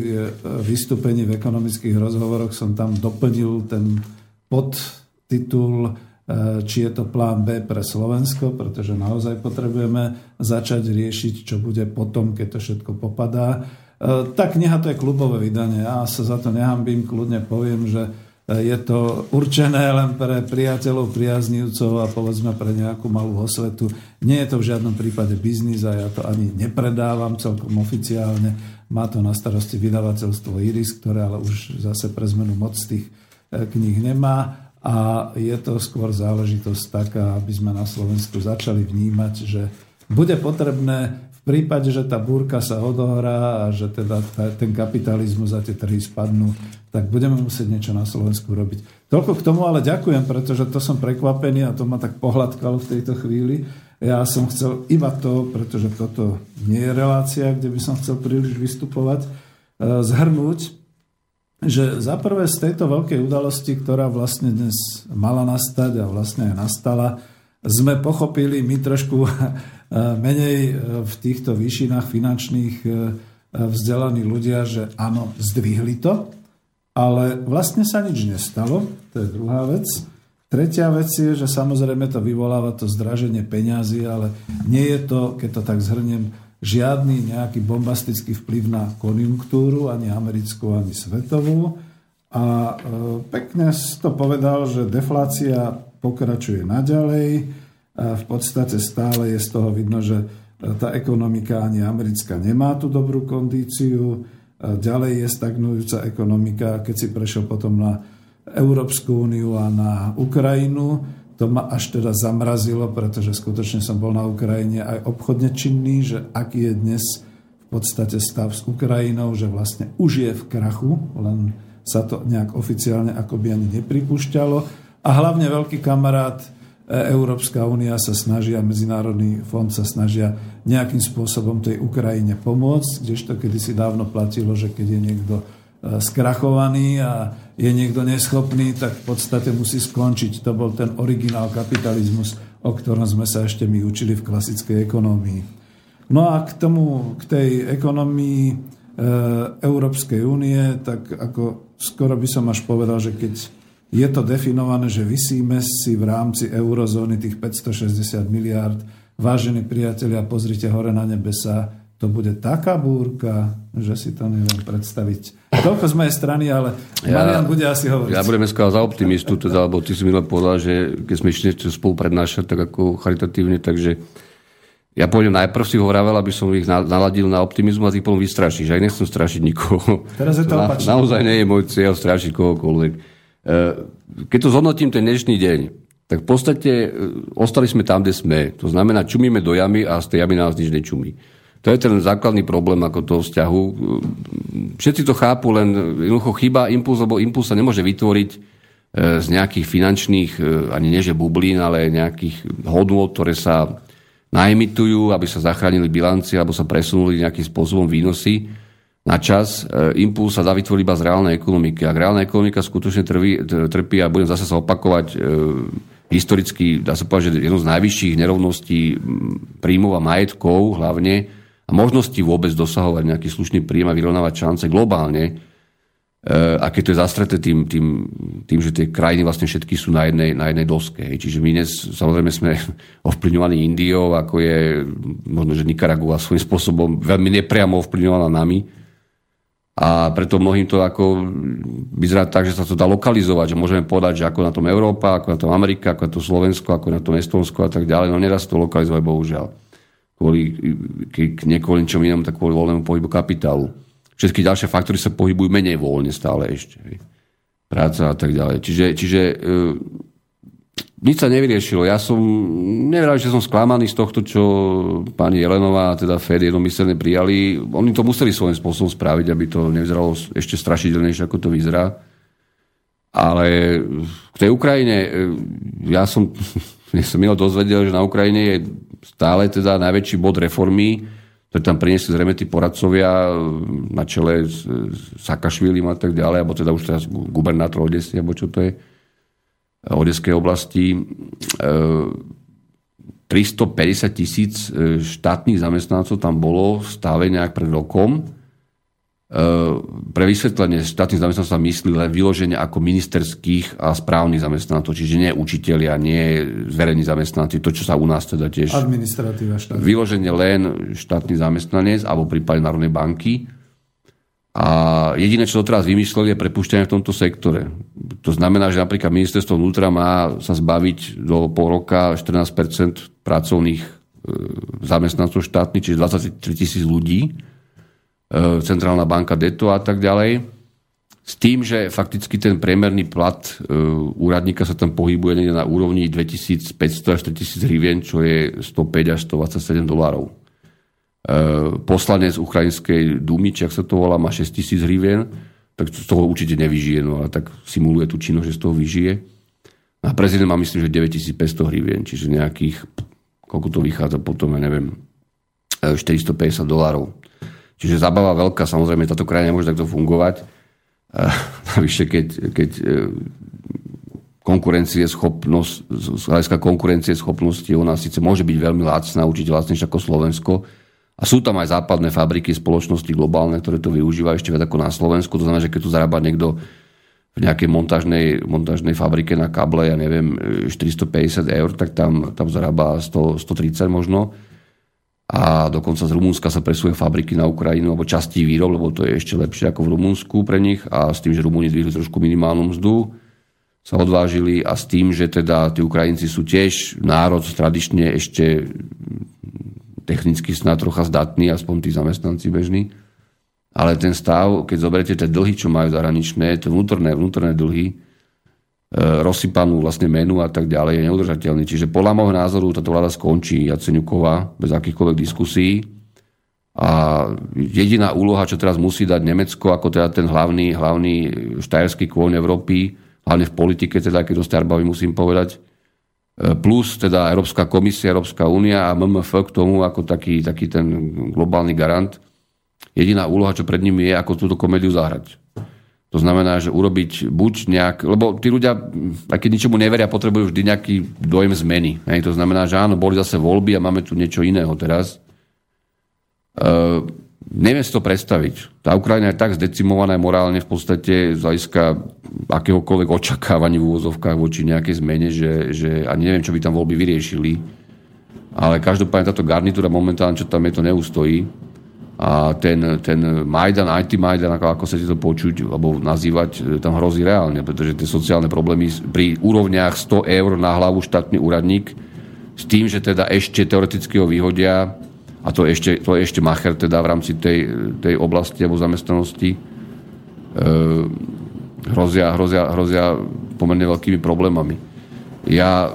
vystúpení v ekonomických rozhovoroch som tam doplnil ten podtitul či je to plán B pre Slovensko, pretože naozaj potrebujeme začať riešiť, čo bude potom, keď to všetko popadá. Tá kniha to je klubové vydanie. Ja sa za to nehambím, kľudne poviem, že je to určené len pre priateľov, priaznivcov a povedzme pre nejakú malú osvetu. Nie je to v žiadnom prípade biznis a ja to ani nepredávam celkom oficiálne. Má to na starosti vydavateľstvo Iris, ktoré ale už zase pre zmenu moc tých kníh nemá a je to skôr záležitosť taká, aby sme na Slovensku začali vnímať, že bude potrebné v prípade, že tá búrka sa odohrá a že teda ten kapitalizmus a tie trhy spadnú, tak budeme musieť niečo na Slovensku robiť. Toľko k tomu, ale ďakujem, pretože to som prekvapený a to ma tak pohľadkalo v tejto chvíli. Ja som chcel iba to, pretože toto nie je relácia, kde by som chcel príliš vystupovať, e, zhrnúť že za prvé z tejto veľkej udalosti, ktorá vlastne dnes mala nastať a vlastne aj nastala, sme pochopili my trošku menej v týchto výšinách finančných vzdelaní ľudia, že áno, zdvihli to, ale vlastne sa nič nestalo, to je druhá vec. Tretia vec je, že samozrejme to vyvoláva to zdraženie peňazí, ale nie je to, keď to tak zhrniem, žiadny nejaký bombastický vplyv na konjunktúru, ani americkú, ani svetovú. A e, pekne to povedal, že deflácia pokračuje naďalej. A v podstate stále je z toho vidno, že e, tá ekonomika ani americká nemá tú dobrú kondíciu. Ďalej je stagnujúca ekonomika. Keď si prešiel potom na Európsku úniu a na Ukrajinu, to ma až teda zamrazilo, pretože skutočne som bol na Ukrajine aj obchodne činný, že aký je dnes v podstate stav s Ukrajinou, že vlastne už je v krachu, len sa to nejak oficiálne akoby ani nepripúšťalo. A hlavne veľký kamarát Európska únia sa snaží a Medzinárodný fond sa snažia nejakým spôsobom tej Ukrajine pomôcť, kdežto kedysi dávno platilo, že keď je niekto E, skrachovaný a je niekto neschopný, tak v podstate musí skončiť. To bol ten originál kapitalizmus, o ktorom sme sa ešte my učili v klasickej ekonomii. No a k tomu, k tej ekonomii e, Európskej únie, tak ako skoro by som až povedal, že keď je to definované, že vysíme si v rámci eurozóny tých 560 miliárd, vážení priatelia, pozrite hore na nebesa, to bude taká búrka, že si to neviem predstaviť. Toľko z mojej strany, ale ja, Marian bude asi hovoriť. Ja budem dneska za optimistu, teda, lebo ty si mi povedal, že keď sme išli spolu prednášať, tak ako charitatívne, takže ja pôjdem najprv si ho vravel, aby som ich naladil na optimizmu a ty potom vystrašíš. Aj nechcem strašiť nikoho. Teraz je to Na, naozaj nie je môj cieľ strašiť kohokoľvek. E, keď to zhodnotím ten dnešný deň, tak v podstate e, ostali sme tam, kde sme. To znamená, čumíme do jamy a z tej jamy nás nič nečumí. To je ten základný problém ako toho vzťahu. Všetci to chápu, len jednoducho chýba impuls, lebo impuls sa nemôže vytvoriť e, z nejakých finančných, e, ani nie že bublín, ale nejakých hodnôt, ktoré sa naimitujú, aby sa zachránili bilancie alebo sa presunuli nejakým spôsobom výnosy na čas. E, impuls sa dá vytvoriť iba z reálnej ekonomiky. Ak reálna ekonomika skutočne trví, trpí a budem zase sa opakovať, historicky, dá sa povedať, že jedno z najvyšších nerovností príjmov a majetkov hlavne a možnosti vôbec dosahovať nejaký slušný príjem a vyrovnávať šance globálne, e, a keď to je zastreté tým, tým, tým, že tie krajiny vlastne všetky sú na jednej, na jednej doske. Čiže my dnes samozrejme sme ovplyvňovaní Indiou, ako je možno, že Nicaragua svojím spôsobom veľmi nepriamo ovplyvňovaná nami. A preto mnohým to ako vyzerá tak, že sa to dá lokalizovať, že môžeme povedať, že ako na tom Európa, ako na tom Amerika, ako na tom Slovensko, ako na tom Estonsko a tak ďalej. No nedá sa to lokalizovať, bohužiaľ kvôli, k kvôli ničom inom, tak kvôli voľnému pohybu kapitálu. Všetky ďalšie faktory sa pohybujú menej voľne stále ešte. Práca a tak ďalej. Čiže, čiže e, nič sa nevyriešilo. Ja som, nevedal, že som sklamaný z tohto, čo pani Jelenová a teda Fed jednomyselne prijali. Oni to museli svojím spôsobom spraviť, aby to nevyzeralo ešte strašidelnejšie, ako to vyzerá. Ale v tej Ukrajine, e, ja som, ja som milo dozvedel, že na Ukrajine je stále teda najväčší bod reformy, ktoré tam priniesli zrejme tí poradcovia na čele s, Sakašvilim a tak ďalej, alebo teda už teraz gubernátor Odesy, alebo čo to je, Odeskej oblasti. 350 e, tisíc e, štátnych zamestnancov tam bolo stále nejak pred rokom Eh, pre vysvetlenie štátnych zamestnancov sa myslí len vyloženie ako ministerských a správnych zamestnancov, čiže nie učitelia, nie zverejní zamestnanci, to, čo sa u nás teda tiež... Administratíva štátna. Vyloženie len štátny zamestnanec alebo prípade Národnej banky. A jediné, čo doteraz vymysleli, je prepušťanie v tomto sektore. To znamená, že napríklad ministerstvo vnútra má sa zbaviť do pol roka 14 pracovných eh, zamestnancov štátnych, čiže 23 tisíc ľudí E, centrálna banka DETO a tak ďalej. S tým, že fakticky ten priemerný plat e, úradníka sa tam pohybuje na úrovni 2500 až 3000 hrivien, čo je 105 až 127 dolárov. E, poslanec Ukrajinskej Dumy, či ak sa to volá, má 6000 hrivien, tak z toho určite nevyžije, no a tak simuluje tú činnosť, že z toho vyžije. A prezident má myslím, že 9500 hrivien, čiže nejakých, koľko to vychádza potom, ja neviem, 450 dolárov. Čiže zabava veľká, samozrejme táto krajina nemôže takto fungovať. navyše keď, keď konkurencie schopnosť, z hľadiska konkurencie schopnosti, ona síce môže byť veľmi lacná, určite lacnejšia ako Slovensko, a sú tam aj západné fabriky, spoločnosti globálne, ktoré to využívajú ešte viac ako na Slovensku. To znamená, že keď tu zarába niekto v nejakej montážnej, montážnej fabrike na kable, ja neviem, 450 eur, tak tam, tam zarába 100, 130 možno. A dokonca z Rumúnska sa presuje fabriky na Ukrajinu, alebo častí výrob, lebo to je ešte lepšie ako v Rumúnsku pre nich. A s tým, že Rumúni zvýhli trošku minimálnu mzdu, sa odvážili a s tým, že teda tí Ukrajinci sú tiež národ tradične ešte technicky snad trocha zdatný, aspoň tí zamestnanci bežní. Ale ten stav, keď zoberiete tie dlhy, čo majú zahraničné, to vnútorné, vnútorné dlhy, e, rozsypanú vlastne menu a tak ďalej, je neudržateľný. Čiže podľa môjho názoru táto vláda skončí Jaceňuková bez akýchkoľvek diskusí. A jediná úloha, čo teraz musí dať Nemecko, ako teda ten hlavný, hlavný štajerský kôň Európy, hlavne v politike, teda keď to musím povedať, plus teda Európska komisia, Európska únia a MMF k tomu ako taký, taký ten globálny garant. Jediná úloha, čo pred nimi je, ako túto komédiu zahrať. To znamená, že urobiť buď nejak... Lebo tí ľudia, aj keď ničomu neveria, potrebujú vždy nejaký dojem zmeny. Hej? To znamená, že áno, boli zase voľby a máme tu niečo iného teraz. Uh, neviem si to predstaviť. Tá Ukrajina je tak zdecimovaná morálne v podstate z hľadiska akéhokoľvek očakávaní v úvozovkách voči nejakej zmene, že, že ani neviem, čo by tam voľby vyriešili. Ale každopádne táto garnitúra momentálne, čo tam je, to neustojí. A ten, ten Majdan, IT Majdan, ako, ako sa to počuť, alebo nazývať, tam hrozí reálne, pretože tie sociálne problémy pri úrovniach 100 eur na hlavu štátny úradník, s tým, že teda ešte teoreticky ho vyhodia, a to ešte, to ešte Macher teda v rámci tej, tej oblasti alebo zamestnanosti e, hrozia, hrozia, hrozia pomerne veľkými problémami. Ja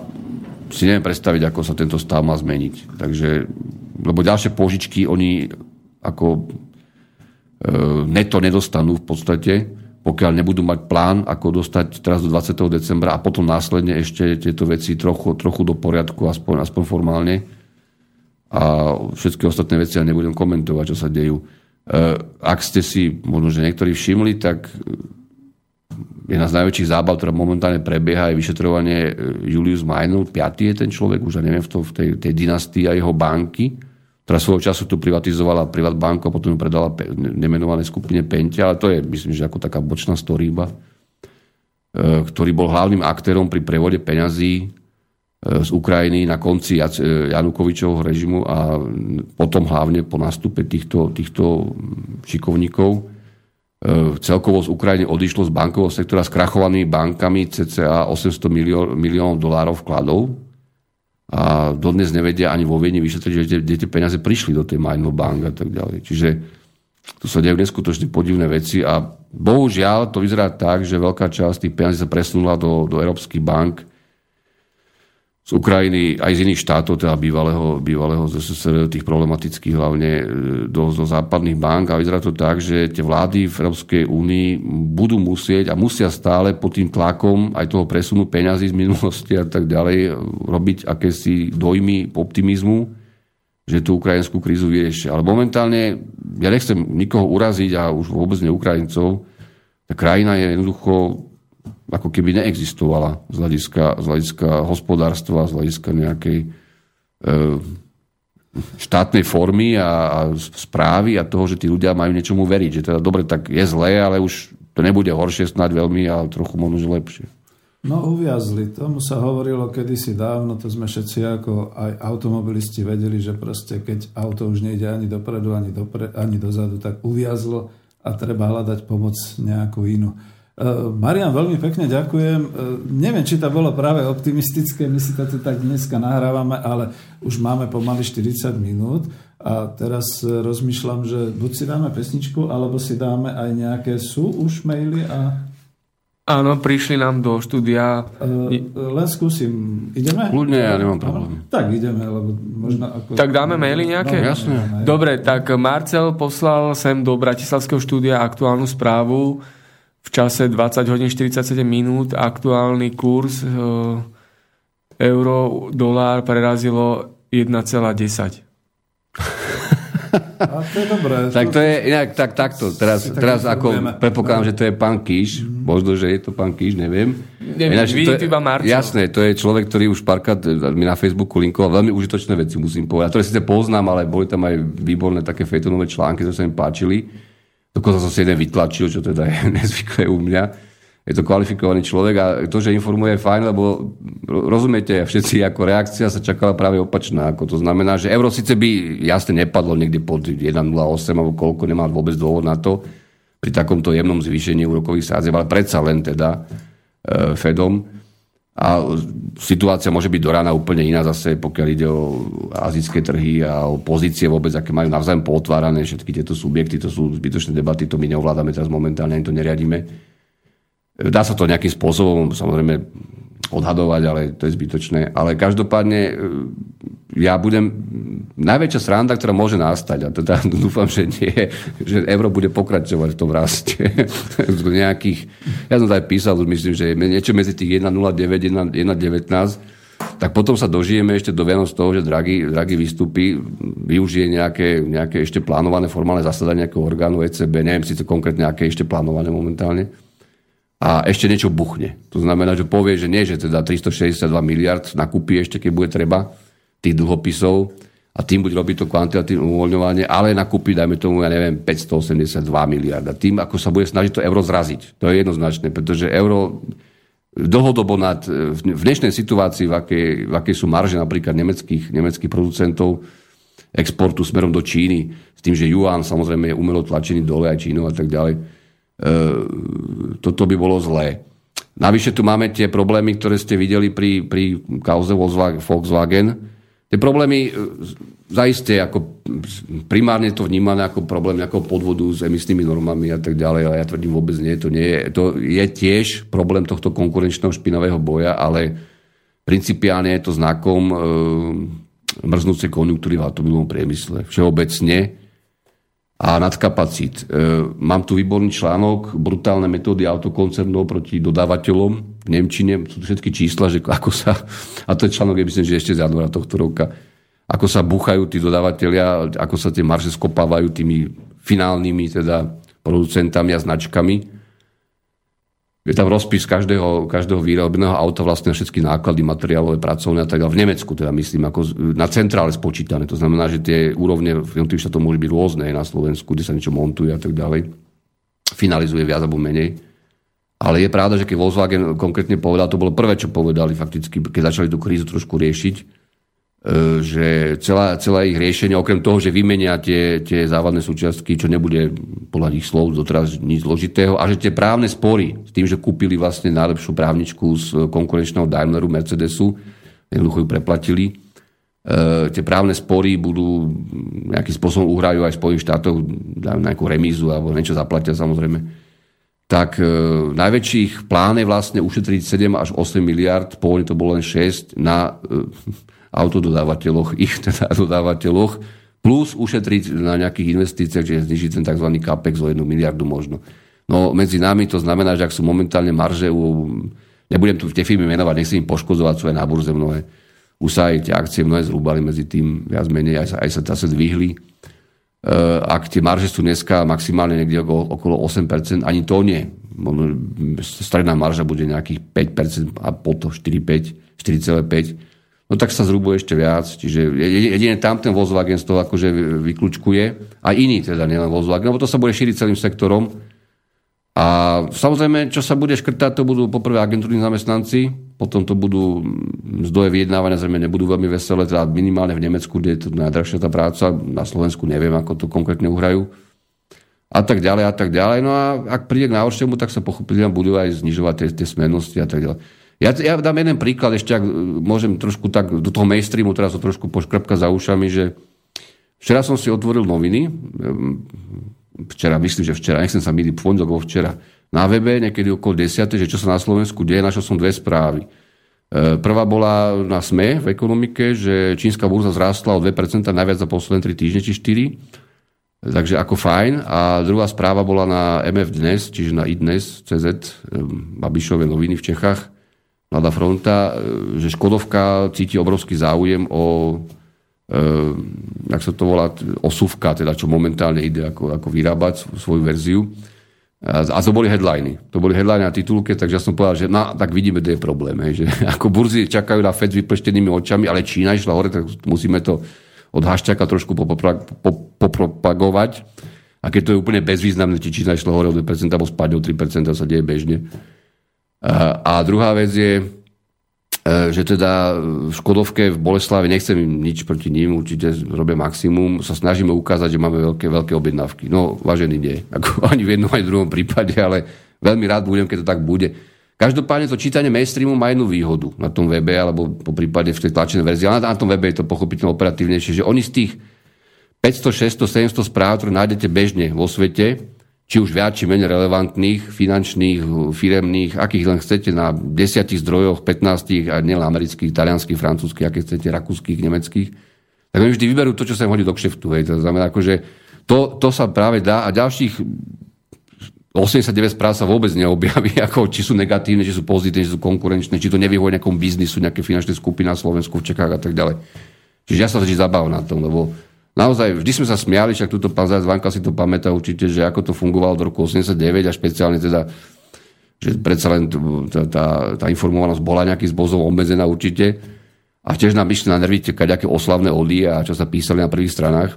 si neviem predstaviť, ako sa tento stav má zmeniť. Takže, lebo ďalšie požičky oni ako e, neto nedostanú v podstate, pokiaľ nebudú mať plán, ako dostať teraz do 20. decembra a potom následne ešte tieto veci trochu, trochu do poriadku, aspoň, aspoň formálne a všetky ostatné veci ja nebudem komentovať, čo sa dejú. E, ak ste si možno, že niektorí všimli, tak jedna z najväčších zábav, ktorá momentálne prebieha, je vyšetrovanie e, Julius Meinl, piatý je ten človek, už ja neviem, v, to, v tej, tej dynastii a jeho banky, ktorá svojho času tu privatizovala Privat banku a potom ju predala nemenované skupine Pentia, ale to je, myslím, že ako taká bočná story iba, e, ktorý bol hlavným aktérom pri prevode peňazí z Ukrajiny na konci Janukovičovho režimu a potom hlavne po nástupe týchto, týchto šikovníkov. E, celkovo z Ukrajiny odišlo z bankového sektora s krachovanými bankami cca 800 milión, miliónov dolárov vkladov a dodnes nevedia ani vo Viedni vyšetriť, že kde tie peniaze prišli do tej Mainl Bank a tak ďalej. Čiže tu sa dejú neskutočne podivné veci a bohužiaľ to vyzerá tak, že veľká časť tých peniazí sa presunula do, do európskych bank, z Ukrajiny, aj z iných štátov, teda bývalého, bývalého ZSSR, tých problematických hlavne e, do, do západných bank a vyzerá to tak, že tie vlády v Európskej únii budú musieť a musia stále pod tým tlakom aj toho presunu peňazí z minulosti a tak ďalej robiť akési dojmy optimizmu, že tú ukrajinskú krízu vyriešia. Ale momentálne, ja nechcem nikoho uraziť a už vôbec ne Ukrajincov, tá krajina je jednoducho ako keby neexistovala z hľadiska, z hľadiska hospodárstva, z hľadiska nejakej e, štátnej formy a, a správy a toho, že tí ľudia majú niečomu veriť. Že teda dobre, tak je zlé, ale už to nebude horšie snáď veľmi, ale trochu možno, lepšie. No uviazli. Tomu sa hovorilo kedysi dávno, to sme všetci ako aj automobilisti vedeli, že proste keď auto už nejde ani dopredu, ani, dopre, ani dozadu, tak uviazlo a treba hľadať pomoc nejakú inú. Eh, Marian, veľmi pekne ďakujem. Eh, neviem, či to bolo práve optimistické, my si to tu tak dneska nahrávame, ale už máme pomaly 40 minút a teraz eh, rozmýšľam, že buď si dáme pesničku, alebo si dáme aj nejaké, sú už maily a... Áno, prišli nám do štúdia. Len skúsim. Ideme? Kľudne, ja nemám problém. Tak ideme, lebo možno ako... Tak dáme maily nejaké? No, jasne. Dobre, tak Marcel poslal sem do Bratislavského štúdia aktuálnu správu, v čase 20 hodín 47 minút aktuálny kurz e, euro, dolár prerazilo 1,10. A to je dobré. tak to je, inak, tak, takto. Teraz, teraz ako predpokladám, že to je pán Kíš, mm. možno, že je to pán Kíš, neviem. Neviem, Ináč, to je, iba Marcel. Jasné, to je človek, ktorý už párkrát mi na Facebooku linkoval veľmi užitočné veci, musím povedať. Ktoré síce poznám, ale boli tam aj výborné také fejtonové články, ktoré sa mi páčili. Dokonca som si jeden vytlačil, čo teda je nezvyklé u mňa je to kvalifikovaný človek a to, že informuje je fajn, lebo rozumiete, všetci ako reakcia sa čakala práve opačná. Ako to znamená, že euro síce by jasne nepadlo niekde pod 1,08 alebo koľko, nemá vôbec dôvod na to pri takomto jemnom zvýšení úrokových sádzieb, ale predsa len teda e, Fedom. A situácia môže byť do rána úplne iná zase, pokiaľ ide o azijské trhy a o pozície vôbec, aké majú navzájom potvárané všetky tieto subjekty, to sú zbytočné debaty, to my neovládame teraz momentálne, ani to neriadíme. Dá sa to nejakým spôsobom samozrejme odhadovať, ale to je zbytočné. Ale každopádne e, ja budem... Najväčšia sranda, ktorá môže nastať, a teda dúfam, že nie, že euro bude pokračovať v tom raste. z nejakých, ja som to aj písal, myslím, že niečo medzi tých 1,09, 1,19, tak potom sa dožijeme ešte do Vianoc toho, že Draghi, Draghi vystúpi, využije nejaké, nejaké ešte plánované formálne zasadanie nejakého orgánu ECB, neviem síce konkrétne, aké ešte plánované momentálne, a ešte niečo buchne. To znamená, že povie, že nie, že teda 362 miliard nakúpi ešte, keď bude treba tých dlhopisov a tým bude robiť to kvantitatívne uvoľňovanie, ale nakúpi, dajme tomu, ja neviem, 582 miliard. A tým, ako sa bude snažiť to euro zraziť. To je jednoznačné, pretože euro dlhodobo nad, v dnešnej situácii, v akej, v akej sú marže napríklad nemeckých, nemeckých producentov exportu smerom do Číny, s tým, že Yuan samozrejme je umelo tlačený dole aj Čínou a tak ďalej, E, toto by bolo zlé. Navyše tu máme tie problémy, ktoré ste videli pri, pri kauze Volkswagen. Tie problémy e, zaiste ako primárne to vnímané ako problém ako podvodu s emisnými normami a tak ďalej, ale ja tvrdím vôbec nie, to nie je. To je tiež problém tohto konkurenčného špinavého boja, ale principiálne je to znakom e, mrznúcej konjunktúry v atomovom priemysle. Všeobecne a nadkapacít. E, mám tu výborný článok Brutálne metódy autokoncernov proti dodávateľom v Nemčine. Sú tu všetky čísla, že ako sa, a to je článok, je myslím, že ešte z januára tohto roka, ako sa búchajú tí dodávateľia, ako sa tie marže skopávajú tými finálnymi teda producentami a značkami je tam rozpis každého, každého výrobného auta vlastne všetky náklady materiálové, pracovné a tak ďalej. V Nemecku teda myslím, ako na centrále spočítané. To znamená, že tie úrovne v jednotlivých štátoch môžu byť rôzne na Slovensku, kde sa niečo montuje a tak ďalej. Finalizuje viac alebo menej. Ale je pravda, že keď Volkswagen konkrétne povedal, to bolo prvé, čo povedali fakticky, keď začali tú krízu trošku riešiť, že celá, celá ich riešenie, okrem toho, že vymenia tie, tie závadné súčiastky, čo nebude podľa ich slov doteraz nič zložitého, a že tie právne spory s tým, že kúpili vlastne najlepšiu právničku z konkurenčného Daimleru Mercedesu, jednoducho ju preplatili, e, tie právne spory budú nejakým spôsobom uhrajú aj v Spojených štátoch, dajú nejakú remízu alebo niečo zaplatia samozrejme, tak e, najväčších plán je vlastne ušetriť 7 až 8 miliard, pôvodne to bolo len 6, na e, autododávateľoch, ich teda dodávateľoch, plus ušetriť na nejakých investíciách, čiže znižiť ten tzv. capex o 1 miliardu možno. No medzi nami to znamená, že ak sú momentálne marže u... Nebudem tu tie firmy menovať, nechcem im poškozovať svoje náborze mnohé. Už sa aj tie akcie mnohé zrúbali medzi tým viac menej, aj sa, aj sa zase dvihli. Uh, ak tie marže sú dneska maximálne niekde okolo 8%, ani to nie. Stredná marža bude nejakých 5% a potom 4,5, 4,5% no tak sa zrúbuje ešte viac. Čiže jedine tam ten Volkswagen z toho akože vyklúčkuje. A iný teda, nielen Volkswagen, lebo to sa bude šíriť celým sektorom. A samozrejme, čo sa bude škrtať, to budú poprvé agentúrni zamestnanci, potom to budú zdoje vyjednávania, zrejme nebudú veľmi veselé, teda minimálne v Nemecku, kde je to najdrahšia tá práca, na Slovensku neviem, ako to konkrétne uhrajú. A tak ďalej, a tak ďalej. No a ak príde k najhoršiemu, tak sa pochopiteľne budú aj znižovať tie, tie smernosti a tak ďalej. Ja, ja dám jeden príklad, ešte ak môžem trošku tak do toho mainstreamu, teraz to trošku poškrapka za ušami, že včera som si otvoril noviny, včera, myslím, že včera, nechcem sa miliť, pondelok včera, na webe, niekedy okolo 10, že čo sa na Slovensku deje, našiel som dve správy. E, prvá bola na SME v ekonomike, že čínska burza zrástla o 2% najviac za posledné 3 týždne či 4. Takže ako fajn. A druhá správa bola na MF Dnes, čiže na iDnes, CZ, Babišové noviny v Čechách, Mladá fronta, e, že Škodovka cíti obrovský záujem o jak sa to volá, osúvka, teda čo momentálne ide ako, ako vyrábať svoju verziu. A to boli headliny. To boli headliny na titulke, takže ja som povedal, že no, tak vidíme, kde je problém. Hej, že ako burzy čakajú na Fed s vypleštenými očami, ale Čína išla hore, tak musíme to od hašťaka trošku popropagovať. A keď to je úplne bezvýznamné, či Čína išla hore o 2% alebo spadne o 3%, sa deje bežne. A, druhá vec je, E, že teda v Škodovke v Boleslave nechcem im nič proti ním, určite robia maximum, sa snažíme ukázať, že máme veľké, veľké objednávky. No, vážený nie, ako ani v jednom, aj v druhom prípade, ale veľmi rád budem, keď to tak bude. Každopádne to čítanie mainstreamu má jednu výhodu na tom webe, alebo po prípade v tej tlačenej verzii, ale na tom webe je to pochopiteľne operatívnejšie, že oni z tých 500, 600, 700 správ, ktoré nájdete bežne vo svete, či už viac, či menej relevantných, finančných, firemných, akých len chcete, na desiatich zdrojoch, 15, a nielen amerických, talianských, francúzských, aké chcete, rakúskych, nemeckých, tak oni vždy vyberú to, čo sa im hodí do kšeftu. Hej. To znamená, akože to, to sa práve dá a ďalších 89 správ sa vôbec neobjaví, ako či sú negatívne, či sú pozitívne, či sú konkurenčné, či to nevyhovuje nejakom biznisu, nejaké finančné skupiny na Slovensku, v Čechách a tak ďalej. Čiže ja sa vždy zabávam na tom, lebo naozaj vždy sme sa smiali, však túto pán Vanka si to pamätá určite, že ako to fungovalo do roku 89 a špeciálne teda že predsa len tá, tá, tá informovanosť bola nejaký zbozov obmedzená určite. A tiež nám išli na nervy aké oslavné ody a čo sa písali na prvých stranách.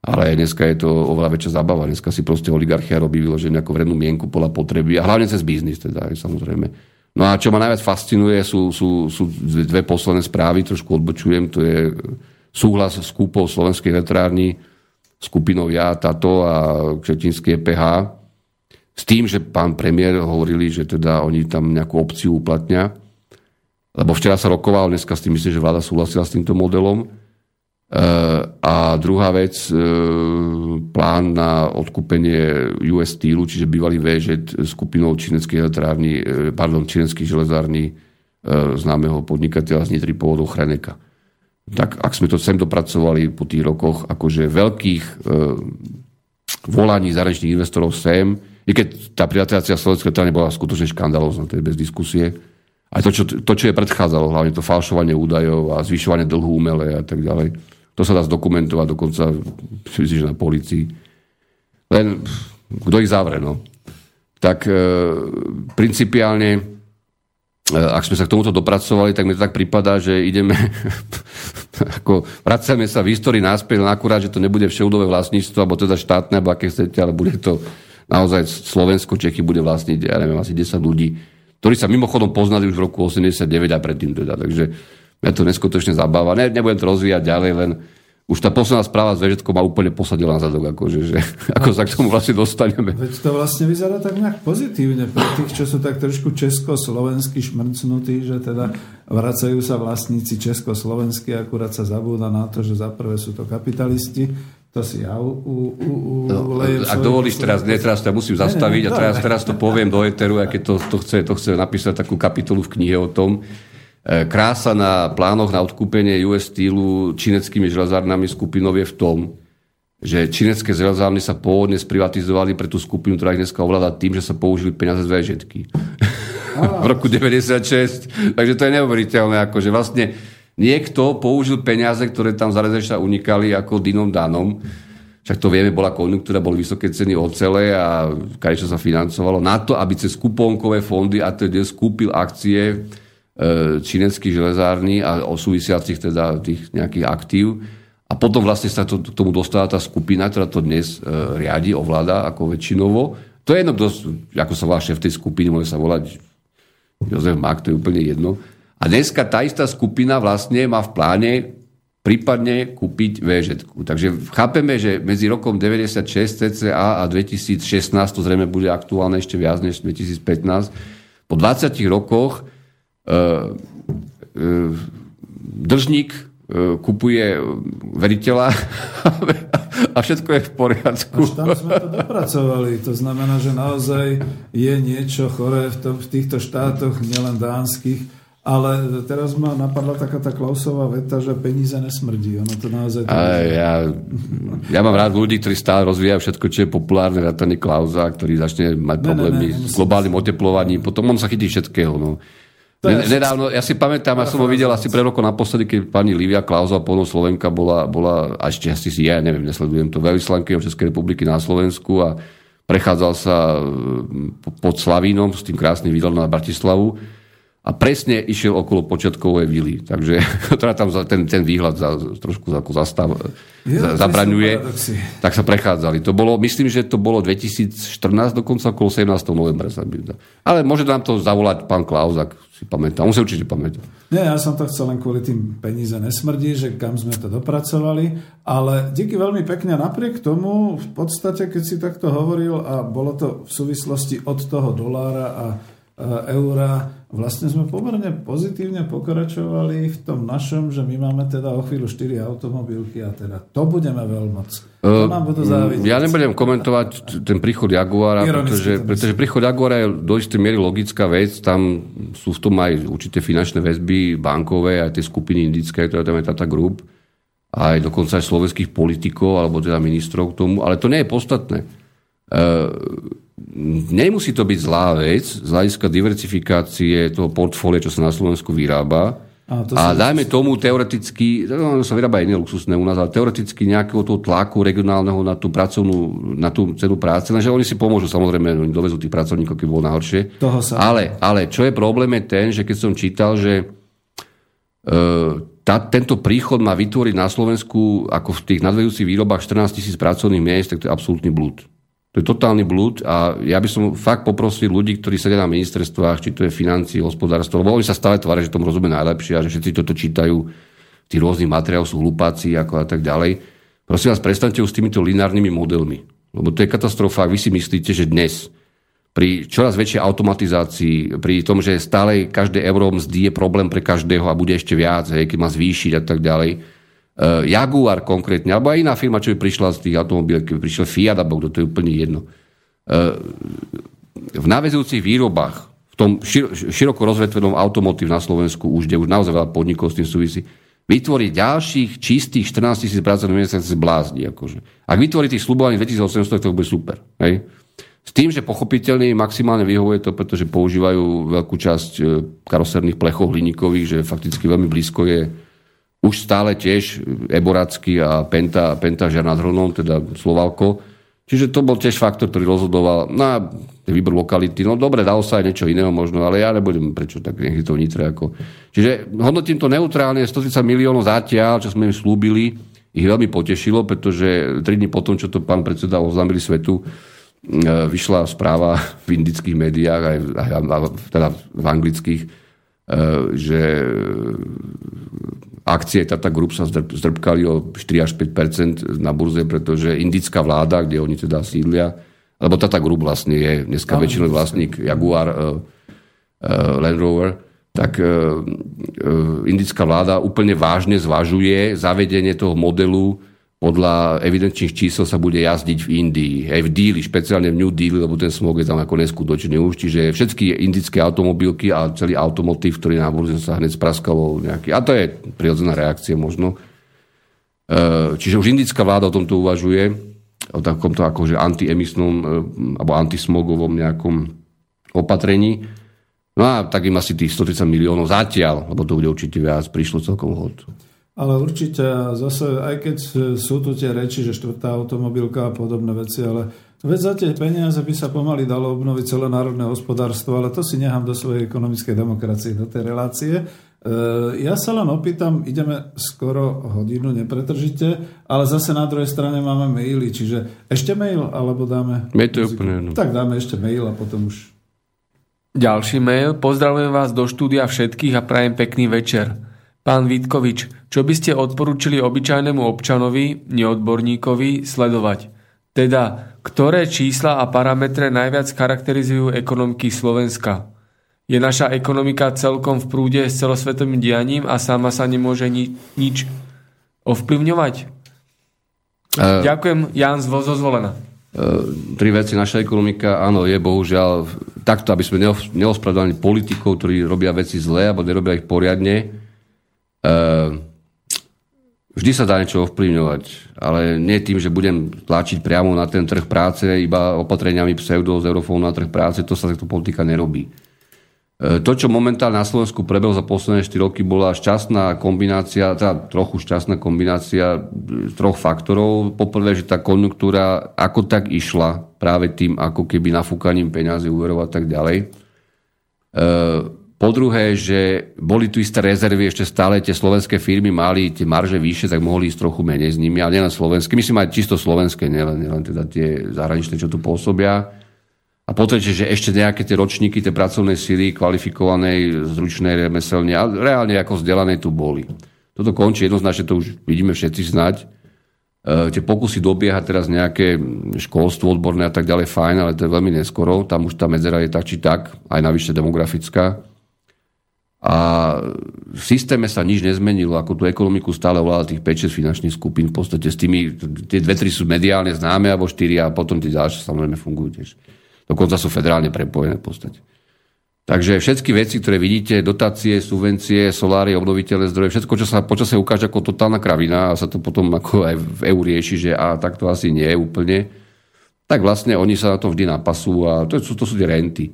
Ale dneska je to oveľa väčšia zabava. Dneska si proste oligarchia robí vyložené nejakú vrednú mienku podľa potreby a hlavne cez biznis teda, samozrejme. No a čo ma najviac fascinuje, sú, sú, sú dve posledné správy, trošku odbočujem, to je súhlas s kúpou slovenských elektrární skupinou ja, táto a Kšetinský EPH s tým, že pán premiér hovorili, že teda oni tam nejakú opciu uplatňa. Lebo včera sa rokoval, dneska s tým myslím, že vláda súhlasila s týmto modelom. E, a druhá vec, e, plán na odkúpenie US Steelu, čiže bývalý VŽ skupinou číneckých elektrární, e, pardon, číneckých železární známeho podnikateľa z Nitry pôvodov Chreneka tak ak sme to sem dopracovali po tých rokoch, akože veľkých e, volaní zahraničných investorov sem, i keď tá privatizácia slovenskej strany bola skutočne škandalózna, to je bez diskusie. Aj to čo, to, čo je predchádzalo, hlavne to falšovanie údajov a zvyšovanie dlhu umelé a tak ďalej. To sa dá zdokumentovať dokonca, myslím, na policii. Len kto ich zavre, no. Tak e, principiálne ak sme sa k tomuto dopracovali, tak mi to tak prípada, že ideme, ako vracame sa v histórii náspäť, len akurát, že to nebude všeudové vlastníctvo, alebo teda štátne, alebo aké chcete, ale bude to naozaj Slovensko, Čechy bude vlastniť, ja neviem, asi 10 ľudí, ktorí sa mimochodom poznali už v roku 89 a predtým teda, takže mňa to neskutočne zabáva. Ne, nebudem to rozvíjať ďalej, len už tá posledná správa s Vežetkou ma úplne posadila na zadok, akože, že, ako sa k tomu vlastne dostaneme. Veď to vlastne vyzerá tak nejak pozitívne pre tých, čo sú tak trošku československy šmrcnutí, že teda vracajú sa vlastníci československí, akurát sa zabúda na to, že za prvé sú to kapitalisti, to si ja u, u, u, no, Ak dovolíš teraz, nie, teraz to musím zastaviť ne, ne, a teraz, teraz to poviem do Eteru, aké to, to, chce, to chce napísať takú kapitolu v knihe o tom, krása na plánoch na odkúpenie US Steelu číneckými železárnami skupinou je v tom, že čínecké železárny sa pôvodne sprivatizovali pre tú skupinu, ktorá ich dneska ovláda tým, že sa použili peniaze z VŽetky. v roku 96. Takže to je neuveriteľné, ako že vlastne niekto použil peniaze, ktoré tam za rezeša unikali ako dinom danom. Však to vieme, bola konjunktúra, boli vysoké ceny ocele a čo sa financovalo na to, aby cez kupónkové fondy a teda skúpil akcie E, číneckých železární a o súvisiacich teda tých nejakých aktív. A potom vlastne sa to, k tomu dostala tá skupina, ktorá to dnes e, riadi, ovláda ako väčšinovo. To je jedno, kto, ako sa volá šéf tej skupiny, môže sa volať Jozef Mak, to je úplne jedno. A dneska tá istá skupina vlastne má v pláne prípadne kúpiť VŽ. Takže chápeme, že medzi rokom 96 CCA a 2016, to zrejme bude aktuálne ešte viac než 2015, po 20 rokoch E, e, držník e, kupuje veriteľa a všetko je v poriadku. Až tam sme to dopracovali. To znamená, že naozaj je niečo choré v, to, v týchto štátoch, nielen dánskych, ale teraz ma napadla taká tá Klausová veta, že peníze nesmrdí. Ono to naozaj... To ja, ja mám rád ľudí, ktorí stále rozvíjajú všetko, čo je populárne, vrátane Klausa, ktorý začne mať problémy ne, ne, ne, s globálnym oteplovaním, potom on sa chytí všetkého. No. Nedávno, ja si pamätám, ja som ho videl asi pre rokov naposledy, keď pani Livia Klausová, polno Slovenka, bola, bola a ešte asi si ja, neviem, nesledujem to, veľvyslankyňou Českej republiky na Slovensku a prechádzal sa pod Slavínom s tým krásnym výhľadom na Bratislavu a presne išiel okolo počiatkovej vily. Takže teda tam ten, ten výhľad za, trošku ako zastav, ja, za, zabraňuje. Tak sa prechádzali. To bolo, myslím, že to bolo 2014, dokonca okolo 17. novembra. Ale môže nám to zavolať pán Klaus, ak si pamätá. On si určite pamätá. Nie, ja som to chcel len kvôli tým peníze nesmrdí, že kam sme to dopracovali. Ale díky veľmi pekne. Napriek tomu, v podstate, keď si takto hovoril a bolo to v súvislosti od toho dolára a eura, vlastne sme pomerne pozitívne pokračovali v tom našom, že my máme teda o chvíľu 4 automobilky a teda to budeme veľmoc. To nám budú závidieť. Ja nebudem komentovať ten príchod Jaguara, pretože, pretože príchod Jaguara je do istej miery logická vec, tam sú v tom aj určité finančné väzby bankové, aj tie skupiny indické, ktoré tam je Tata Group, aj dokonca aj slovenských politikov, alebo teda ministrov k tomu, ale to nie je podstatné. Uh, nemusí to byť zlá vec z hľadiska diversifikácie toho portfólia, čo sa na Slovensku vyrába. A, to a dajme tomu teoreticky, no, sa vyrába iné luxusné u nás, ale teoreticky nejakého toho tlaku regionálneho na tú pracovnú, na tú cenu práce, lenže oni si pomôžu samozrejme, oni dovezú tých pracovníkov, keď bolo najhoršie. Toho sa... Ale, ale čo je problém je ten, že keď som čítal, že e, tá, tento príchod má vytvoriť na Slovensku ako v tých nadvedúcich výrobách 14 tisíc pracovných miest, tak to je absolútny blúd. To je totálny blúd a ja by som fakt poprosil ľudí, ktorí sedia na ministerstvách, či to je financí, hospodárstvo, lebo oni sa stále tvária, že tomu rozumie najlepšie a že všetci toto čítajú, tí rôznych materiál sú hlupáci ako a tak ďalej. Prosím vás, prestante už s týmito lineárnymi modelmi. Lebo to je katastrofa, ak vy si myslíte, že dnes pri čoraz väčšej automatizácii, pri tom, že stále každé euro mzdy je problém pre každého a bude ešte viac, hej, keď má zvýšiť a tak ďalej, Jaguar konkrétne, alebo aj iná firma, čo by prišla z tých automobilov, keby prišiel Fiat, alebo kto to je úplne jedno. Uh, v návezujúcich výrobách, v tom šir- široko rozvetvenom automotív na Slovensku, už kde už naozaj veľa podnikov s tým súvisí, vytvoriť ďalších čistých 14 tisíc pracovných miest sa zblázni. Akože. Ak vytvorí tých slubovaných 2800, to bude super. Hej? S tým, že pochopiteľne maximálne vyhovuje to, pretože používajú veľkú časť e, karoserných plechov hliníkových, že fakticky veľmi blízko je už stále tiež Eboracký a Penta, Penta nad Hronom, teda Slovalko. Čiže to bol tiež faktor, ktorý rozhodoval na výbor lokality. No dobre, dalo sa aj niečo iného možno, ale ja nebudem prečo tak nech to vnitre. Ako. Čiže hodnotím to neutrálne, 130 miliónov zatiaľ, čo sme im slúbili, ich veľmi potešilo, pretože 3 dní potom, čo to pán predseda oznámili svetu, e, vyšla správa v indických médiách, aj, aj, teda v anglických, e, že akcie Tata Group sa zdrbkali o 4 až 5% na burze, pretože indická vláda, kde oni teda sídlia, lebo Tata Group vlastne je dneska väčšinou vlastník Jaguar, uh, uh, Land Rover, tak uh, uh, indická vláda úplne vážne zvažuje zavedenie toho modelu podľa evidenčných čísel sa bude jazdiť v Indii, aj v díli, špeciálne v New Deal, lebo ten smog je tam ako neskutočný už. Čiže všetky indické automobilky a celý automotív, ktorý na burze sa hneď spraskalo nejaký. A to je prirodzená reakcia možno. E, čiže už indická vláda o tomto uvažuje, o takomto akože antiemisnom e, alebo antismogovom nejakom opatrení. No a tak im asi tých 130 miliónov zatiaľ, lebo to bude určite viac, prišlo celkom hod. Ale určite zase, aj keď sú tu tie reči, že štvrtá automobilka a podobné veci, ale veď za tie peniaze by sa pomaly dalo obnoviť celé národné hospodárstvo, ale to si nechám do svojej ekonomickej demokracie, do tej relácie. E, ja sa len opýtam, ideme skoro hodinu, nepretržite, ale zase na druhej strane máme maily, čiže ešte mail, alebo dáme... Je to úplne Tak dáme ešte mail a potom už... Ďalší mail. Pozdravujem vás do štúdia všetkých a prajem pekný večer. Pán Vítkovič, čo by ste odporúčili obyčajnému občanovi, neodborníkovi, sledovať? Teda, ktoré čísla a parametre najviac charakterizujú ekonomiky Slovenska? Je naša ekonomika celkom v prúde s celosvetovým dianím a sama sa nemôže ni- nič ovplyvňovať? Uh, Ďakujem, Jan z Vozozvolena. Uh, tri veci. Naša ekonomika, áno, je bohužiaľ takto, aby sme neospravedlali politikov, ktorí robia veci zle alebo nerobia ich poriadne Ehm, vždy sa dá niečo ovplyvňovať, ale nie tým, že budem tlačiť priamo na ten trh práce, iba opatreniami pseudo z eurofónu na trh práce, to sa takto politika nerobí. E, to, čo momentálne na Slovensku prebehlo za posledné 4 roky, bola šťastná kombinácia, teda trochu šťastná kombinácia troch faktorov. Poprvé, že tá konjunktúra ako tak išla práve tým, ako keby nafúkaním peňazí, úverov a tak ďalej. E, po druhé, že boli tu isté rezervy, ešte stále tie slovenské firmy mali tie marže vyššie, tak mohli ísť trochu menej s nimi, ale nielen slovenské, myslím aj čisto slovenské, nielen, nielen teda tie zahraničné, čo tu pôsobia. A po tretie, že ešte nejaké tie ročníky, tie pracovnej síly kvalifikovanej, zručnej, remeselne a reálne ako vzdelanej tu boli. Toto končí jednoznačne, to už vidíme všetci znať. E, tie pokusy dobiehať teraz nejaké školstvo odborné a tak ďalej, fajn, ale to je veľmi neskoro. Tam už tá medzera je tak či tak, aj navyše demografická. A v systéme sa nič nezmenilo, ako tú ekonomiku stále ovláda tých 5-6 finančných skupín. V podstate s tými, tie dve, tri sú mediálne známe, alebo štyri a potom tie ďalšie samozrejme fungujú tiež. Dokonca sú federálne prepojené v podstate. Takže všetky veci, ktoré vidíte, dotácie, subvencie, soláry, obnoviteľné zdroje, všetko, čo sa počasie ukáže ako totálna kravina a sa to potom ako aj v EU rieši, že a tak to asi nie je úplne, tak vlastne oni sa na to vždy napasú a to sú, to sú tie renty.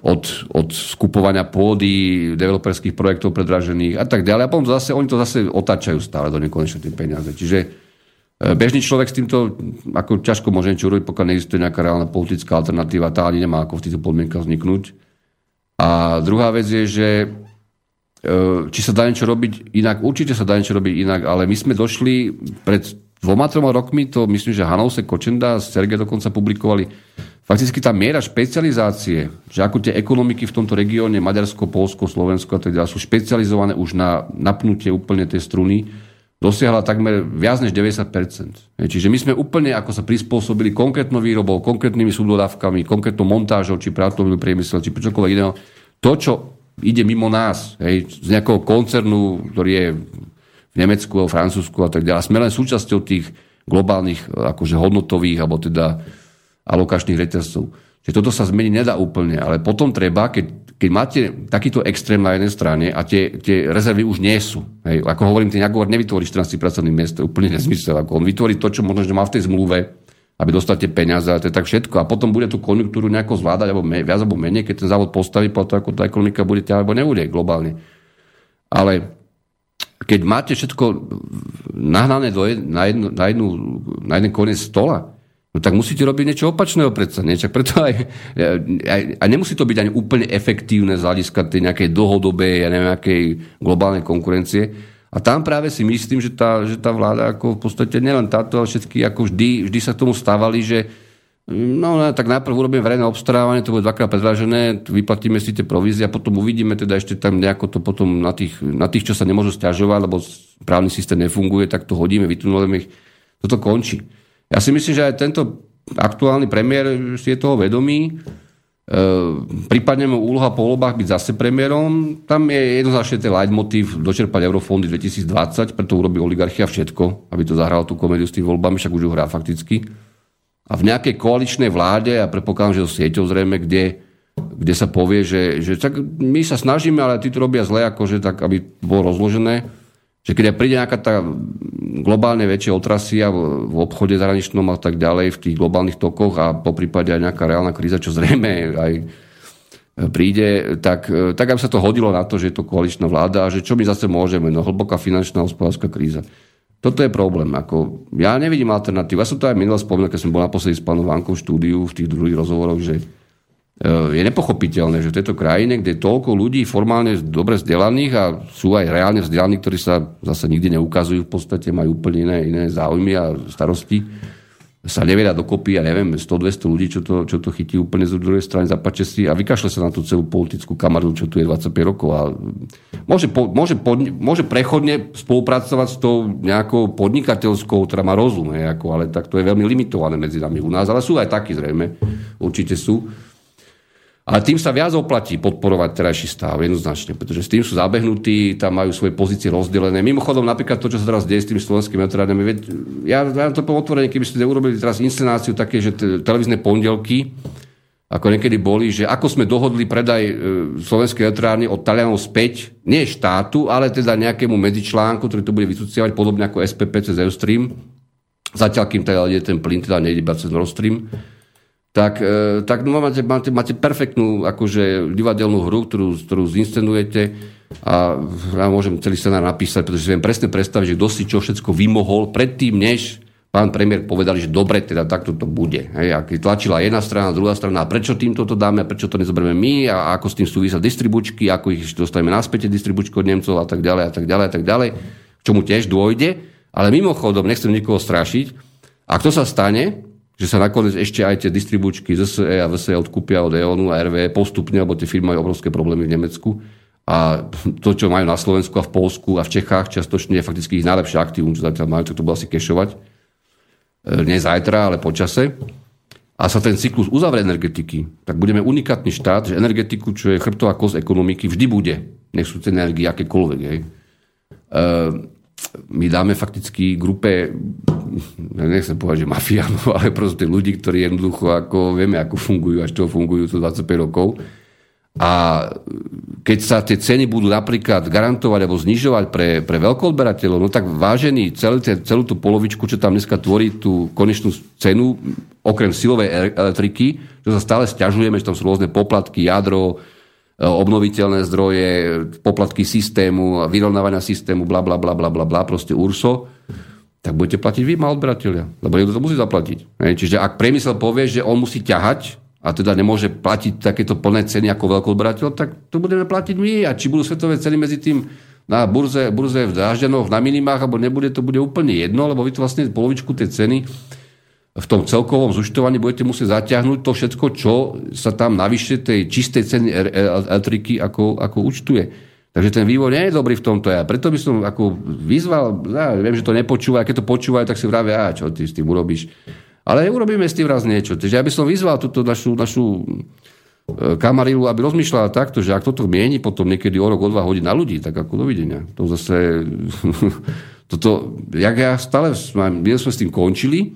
Od, od skupovania pôdy, developerských projektov predražených a tak ďalej. A potom zase, oni to zase otáčajú stále do nekonečne tie peniaze. Čiže E, bežný človek s týmto ako ťažko môže niečo urobiť, pokiaľ neexistuje nejaká reálna politická alternatíva, tá ani nemá ako v týchto podmienkach vzniknúť. A druhá vec je, že e, či sa dá niečo robiť inak, určite sa dá niečo robiť inak, ale my sme došli pred dvoma, troma rokmi, to myslím, že Hanouse Kočenda a Sergej dokonca publikovali, fakticky tá miera špecializácie, že ako tie ekonomiky v tomto regióne, Maďarsko, Polsko, Slovensko a ďalej, sú špecializované už na napnutie úplne tej struny, dosiahla takmer viac než 90%. Čiže my sme úplne ako sa prispôsobili konkrétnou výrobou, konkrétnymi subdodávkami, konkrétnou montážou, či prátovým priemysel, či čokoľvek iného. To, čo ide mimo nás, hej, z nejakého koncernu, ktorý je v Nemecku, v Francúzsku a tak ďalej. Sme len súčasťou tých globálnych akože hodnotových alebo teda alokačných reťazcov. Čiže toto sa zmeniť nedá úplne, ale potom treba, keď keď máte takýto extrém na jednej strane a tie, tie rezervy už nie sú. Hej, ako hovorím, ten Jaguar nevytvorí 14 pracovných miest, to je úplne nezmysel. Ako on vytvorí to, čo možno, že má v tej zmluve, aby dostal tie peniaze, a to je tak všetko. A potom bude tú konjunktúru nejako zvládať, alebo viac alebo menej, keď ten závod postaví, potom ako tá ekonomika bude ťa, alebo nebude globálne. Ale keď máte všetko nahnané do jed, na, jednu, na, jednu, na jeden koniec stola, No tak musíte robiť niečo opačného predsa. Nie? Čak preto aj, aj, a nemusí to byť ani úplne efektívne z hľadiska tej nejakej dlhodobej, ja neviem, nejakej globálnej konkurencie. A tam práve si myslím, že tá, že tá vláda ako v podstate nielen táto, ale všetky ako vždy, vždy sa k tomu stávali, že no, no tak najprv urobíme verejné obstarávanie, to bude dvakrát predražené, vyplatíme si tie provízie a potom uvidíme teda ešte tam nejako to potom na tých, na tých čo sa nemôžu stiažovať, lebo právny systém nefunguje, tak to hodíme, vytunulujeme ich. Toto končí. Ja si myslím, že aj tento aktuálny premiér si je toho vedomý. E, prípadne mu úloha po voľbách byť zase premiérom. Tam je jednoznačne ten leitmotiv dočerpať eurofondy 2020, preto urobí oligarchia všetko, aby to zahralo tú komédiu s tým voľbami, však už ju hrá fakticky. A v nejakej koaličnej vláde, a predpokladám, že so sieťou zrejme, kde, kde sa povie, že, že tak my sa snažíme, ale tí to robia zle, akože tak, aby bolo rozložené že keď príde nejaká tá globálne väčšia otrasia v obchode zahraničnom a tak ďalej, v tých globálnych tokoch a po prípade aj nejaká reálna kríza, čo zrejme aj príde, tak, tak aby sa to hodilo na to, že je to koaličná vláda a že čo my zase môžeme, no hlboká finančná hospodárska kríza. Toto je problém. Ako, ja nevidím alternatívu. Ja som to aj minule spomínal, keď som bol naposledy s pánom Vankou v štúdiu v tých druhých rozhovoroch, že Eh, je nepochopiteľné, že v tejto krajine, kde je toľko ľudí formálne dobre vzdelaných a sú aj reálne vzdelaní, ktorí sa zase nikdy neukazujú, v podstate majú úplne iné, iné záujmy a starosti, sa nevedia dokopy, ja neviem, 100-200 ľudí, čo to, čo to chytí úplne z druhej strany, zapače si a vykašle sa na tú celú politickú kamaru, čo tu je 25 rokov a môže, po, môže, pod, môže prechodne spolupracovať s tou nejakou podnikateľskou, ktorá má rozum, ako, ale tak to je veľmi limitované medzi nami u nás, ale sú aj takí zrejme, určite sú. Ale tým sa viac oplatí podporovať terajší stav, jednoznačne, pretože s tým sú zabehnutí, tam majú svoje pozície rozdelené. Mimochodom, napríklad to, čo sa teraz deje s tými slovenskými elektrárňami, ja, ja to poviem otvorene, keby ste urobili teraz inscenáciu také, že televízne pondelky, ako niekedy boli, že ako sme dohodli predaj e, slovenskej elektrárny od Talianov späť, nie štátu, ale teda nejakému medzičlánku, ktorý to bude vysúciavať podobne ako SPP cez Eustream, zatiaľ kým teda je ten plyn, teda nejde iba cez Nord Stream tak, e, tak no, máte, máte, máte perfektnú akože, divadelnú hru, ktorú, ktorú zinscenujete a ja môžem celý scenár napísať, pretože si viem presne predstaviť, že kto si čo všetko vymohol predtým, než pán premiér povedali, že dobre, teda takto to bude. Hej, ak tlačila jedna strana, druhá strana, a prečo týmto to dáme, a prečo to nezoberieme my, a ako s tým súvisia distribučky, ako ich dostaneme naspäť distribučky od Nemcov a tak ďalej a tak ďalej a tak ďalej, k čomu tiež dôjde. Ale mimochodom, nechcem nikoho strašiť, ak to sa stane, že sa nakoniec ešte aj tie distribučky ZSE a VSE odkúpia od EONu a RV postupne, lebo tie firmy majú obrovské problémy v Nemecku. A to, čo majú na Slovensku a v Polsku a v Čechách, častočne je fakticky ich najlepšie aktívum, čo zatiaľ majú, tak to bude asi kešovať. E, nie zajtra, ale počase. A sa ten cyklus uzavrie energetiky, tak budeme unikátny štát, že energetiku, čo je chrbtová kosť ekonomiky, vždy bude. Nech sú tie energie akékoľvek. Hej. E, my dáme fakticky grupe, nechcem povedať, že mafiánov, ale proste ľudí, ktorí jednoducho ako, vieme, ako fungujú, až to fungujú to 25 rokov. A keď sa tie ceny budú napríklad garantovať alebo znižovať pre, pre veľkoodberateľov, no tak vážený celý, celú tú polovičku, čo tam dneska tvorí tú konečnú cenu, okrem silovej elektriky, že sa stále stiažujeme, že tam sú rôzne poplatky, jadro, obnoviteľné zdroje, poplatky systému, vyrovnávania systému, bla, bla, bla, bla, bla, bla, proste URSO, tak budete platiť vy, mal odberatelia. Lebo niekto to musí zaplatiť. Čiže ak priemysel povie, že on musí ťahať a teda nemôže platiť takéto plné ceny ako veľký odberateľ, tak to budeme platiť my. A či budú svetové ceny medzi tým na burze, burze v Dážďanoch na minimách, alebo nebude, to bude úplne jedno, lebo vy to vlastne polovičku tej ceny v tom celkovom zúčtovaní budete musieť zaťahnuť to všetko, čo sa tam navyše tej čistej ceny elektriky ako, ako účtuje. Takže ten vývoj nie je dobrý v tomto. Ja preto by som ako vyzval, ja viem, že to nepočúva, a keď to počúvajú, tak si vravia, a čo ty s tým urobíš. Ale urobíme s tým raz niečo. Takže ja by som vyzval túto našu, našu e, kamarilu, aby rozmýšľala takto, že ak toto mieni potom niekedy o rok, o dva hodín na ľudí, tak ako dovidenia. To zase... toto, jak ja stále, my sme s tým končili,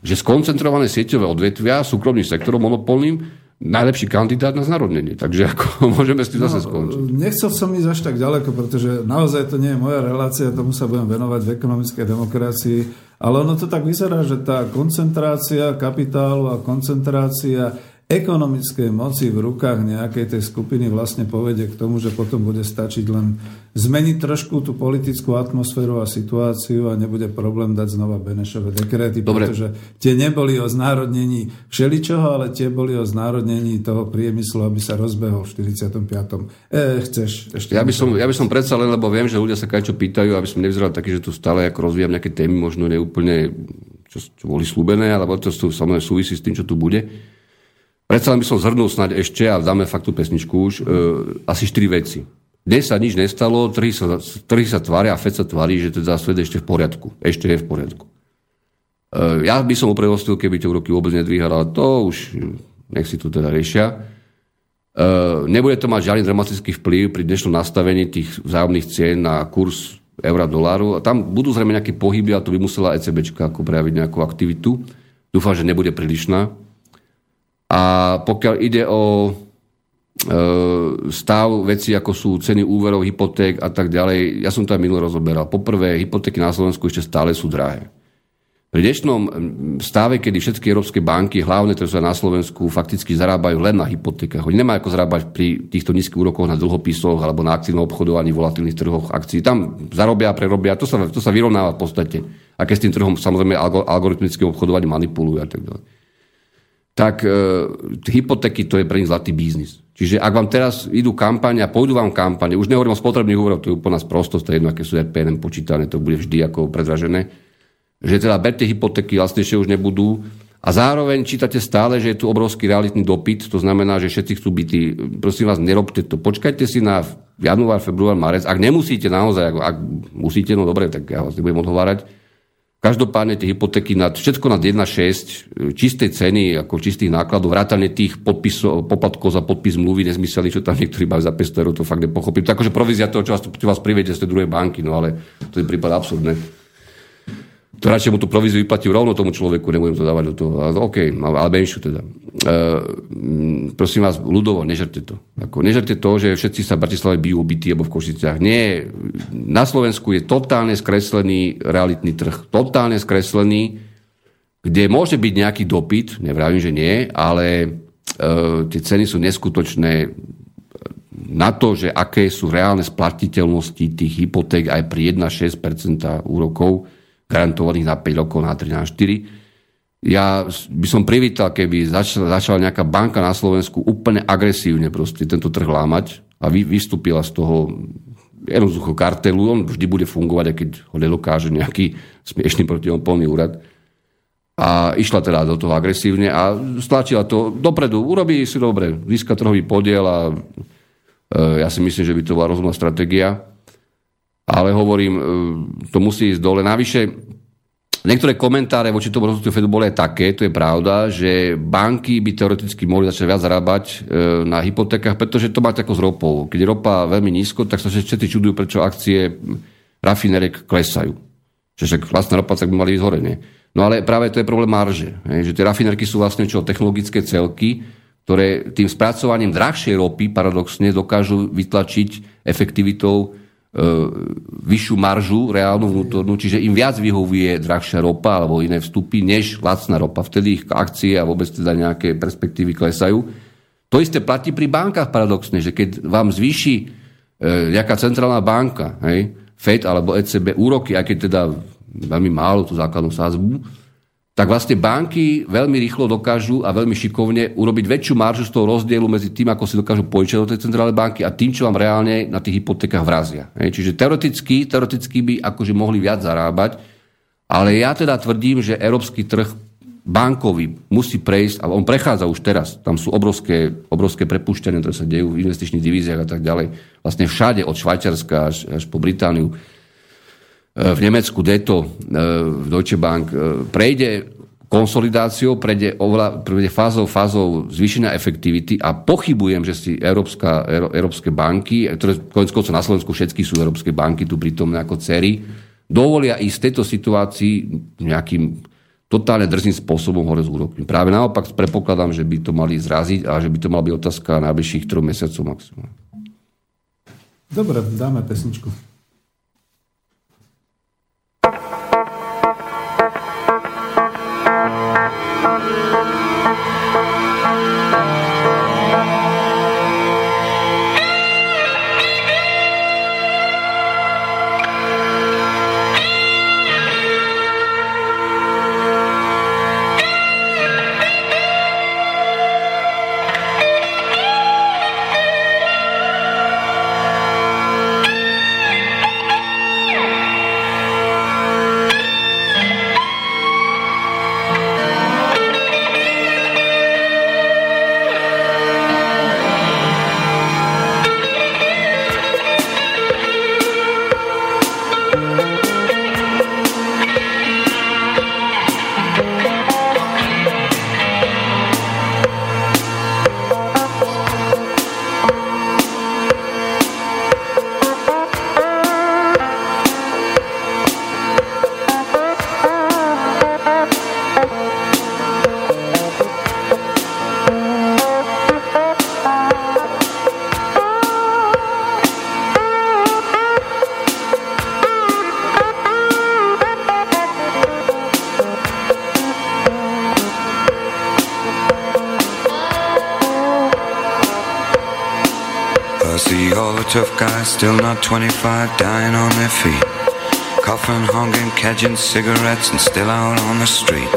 že skoncentrované sieťové odvetvia súkromným sektorom monopolným najlepší kandidát na znarodnenie. Takže ako môžeme s tým no, zase skončiť. Nechcel som ísť až tak ďaleko, pretože naozaj to nie je moja relácia, tomu sa budem venovať v ekonomickej demokracii, ale ono to tak vyzerá, že tá koncentrácia kapitálu a koncentrácia ekonomickej moci v rukách nejakej tej skupiny vlastne povedie k tomu, že potom bude stačiť len zmeniť trošku tú politickú atmosféru a situáciu a nebude problém dať znova Benešové dekréty, Dobre. pretože tie neboli o znárodnení všeličoho, ale tie boli o znárodnení toho priemyslu, aby sa rozbehol v 45. E, chceš ešte... Ja by, som, ja by som predsa len, lebo viem, že ľudia sa čo pýtajú, aby som nevyzeral taký, že tu stále ako rozvíjam nejaké témy, možno neúplne čo, čo boli slúbené, alebo to samozrejme súvisí s tým, čo tu bude Predsa by som zhrnul snáď ešte, a dáme fakt tú pesničku už, e, asi štyri veci. Dnes sa nič nestalo, trhy sa, trhy sa tvária a FED sa tvári, že teda svet ešte v poriadku. Ešte je v poriadku. E, ja by som uprednostil, keby tie úroky vôbec nedvíhali, ale to už nech si to teda riešia. E, nebude to mať žiadny dramatický vplyv pri dnešnom nastavení tých vzájomných cien na kurz eura doláru. Tam budú zrejme nejaké pohyby a to by musela ECB prejaviť nejakú aktivitu. Dúfam, že nebude prílišná. A pokiaľ ide o e, stav veci, ako sú ceny úverov, hypoték a tak ďalej, ja som to aj minulý rozoberal. Poprvé, hypotéky na Slovensku ešte stále sú drahé. Pri dnešnom stave, kedy všetky európske banky, hlavne ktoré sú na Slovensku, fakticky zarábajú len na hypotékach. Oni nemajú ako zarábať pri týchto nízkych úrokoch na dlhopisoch alebo na aktívnom obchodovaní, volatilných trhoch akcií. Tam zarobia, prerobia, to sa, to sa vyrovnáva v podstate. A keď s tým trhom samozrejme algoritmickým obchodovaním manipulujú a tak ďalej tak e, hypotéky to je pre nich zlatý biznis. Čiže ak vám teraz idú kampane a pôjdu vám kampane, už nehovorím o spotrebných úveroch, to je úplná sprostosť, to je jedno, aké sú RPN počítané, to bude vždy ako predražené, že teda berte hypotéky, vlastnejšie už nebudú a zároveň čítate stále, že je tu obrovský realitný dopyt, to znamená, že všetci chcú byty. Prosím vás, nerobte to. Počkajte si na január, február, marec. Ak nemusíte naozaj, ak, ak musíte, no dobre, tak ja vás nebudem odhovárať, Každopádne tie hypotéky nad, všetko nad 1,6 čistej ceny, ako čistých nákladov, vrátane tých podpisov, poplatkov za podpis mluvy, nezmyseli, čo tam niektorí majú za 500 eur, to fakt nepochopím. To akože provízia toho, čo vás, čo vás privedie z tej druhej banky, no ale to je prípad absurdné radšej mu tú províziu vyplatí rovno tomu človeku, nebudem to dávať do toho. OK, ale menšiu teda. E, prosím vás, ľudovo, nežerte to. Ako, nežerte to, že všetci sa v Bratislave bijú byty alebo v Košiciach. Nie, na Slovensku je totálne skreslený realitný trh. Totálne skreslený kde môže byť nejaký dopyt, nevravím, že nie, ale e, tie ceny sú neskutočné na to, že aké sú reálne splatiteľnosti tých hypoték aj pri 1,6% úrokov, garantovaných na 5 rokov, na 3, na 4. Ja by som privítal, keby začala, začala nejaká banka na Slovensku úplne agresívne proste tento trh lámať a vy, vystúpila z toho jednoducho kartelu, on vždy bude fungovať, aj keď ho nedokáže nejaký smiešný protiopolný úrad a išla teda do toho agresívne a stlačila to dopredu. Urobí si dobre, získa trhový podiel a e, ja si myslím, že by to bola rozumná stratégia. Ale hovorím, e, to musí ísť dole. Navyše, niektoré komentáre voči tomu rozhodnutiu Fedu boli aj také, to je pravda, že banky by teoreticky mohli začať viac zarábať e, na hypotékach, pretože to máte ako s ropou. Keď ropa veľmi nízko, tak sa všetci čudujú, prečo akcie rafinerek klesajú. Čiže vlastná ropa tak by mali ísť hore, nie? No ale práve to je problém marže. Že tie rafinerky sú vlastne čo technologické celky, ktoré tým spracovaním drahšej ropy paradoxne dokážu vytlačiť efektivitou vyššiu maržu reálnu vnútornú, čiže im viac vyhovuje drahšia ropa alebo iné vstupy, než lacná ropa. Vtedy ich akcie a vôbec teda nejaké perspektívy klesajú. To isté platí pri bankách paradoxne, že keď vám zvýši e, nejaká centrálna banka, hej, FED alebo ECB úroky, aj keď teda veľmi málo tú základnú sázbu, tak vlastne banky veľmi rýchlo dokážu a veľmi šikovne urobiť väčšiu maržu z toho rozdielu medzi tým, ako si dokážu požičať do tej centrálnej banky a tým, čo vám reálne na tých hypotékach vrazia. Čiže teoreticky, teoreticky by akože mohli viac zarábať, ale ja teda tvrdím, že európsky trh bankový musí prejsť, ale on prechádza už teraz. Tam sú obrovské, obrovské prepušťania, ktoré sa dejú v investičných divíziách a tak ďalej. Vlastne všade, od Švajčiarska až, až po Britániu v Nemecku Deto, e, v Deutsche Bank, e, prejde konsolidáciou, prejde, oveľa, prejde fázou, fázou zvýšenia efektivity a pochybujem, že si Európska, Európske banky, ktoré konec koncov na Slovensku všetky sú Európske banky tu prítomné ako cery, dovolia ísť z tejto situácii nejakým totálne drzým spôsobom hore z úrokmi. Práve naopak predpokladám, že by to mali zraziť a že by to mala byť otázka najbližších troch mesiacov maximálne. Dobre, dáme pesničku. 25, dying on their feet. Coughing, hungering, catching cigarettes, and still out on the street.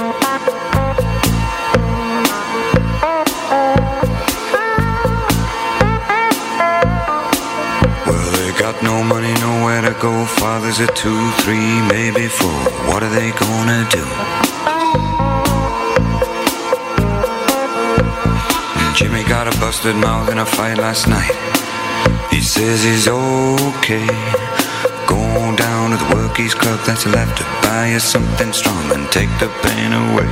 Well, they got no money, nowhere to go. Fathers are two, three, maybe four. What are they gonna do? Jimmy got a busted mouth in a fight last night. He says he's okay. Go down to the workies club that's left to buy you something strong and take the pain away.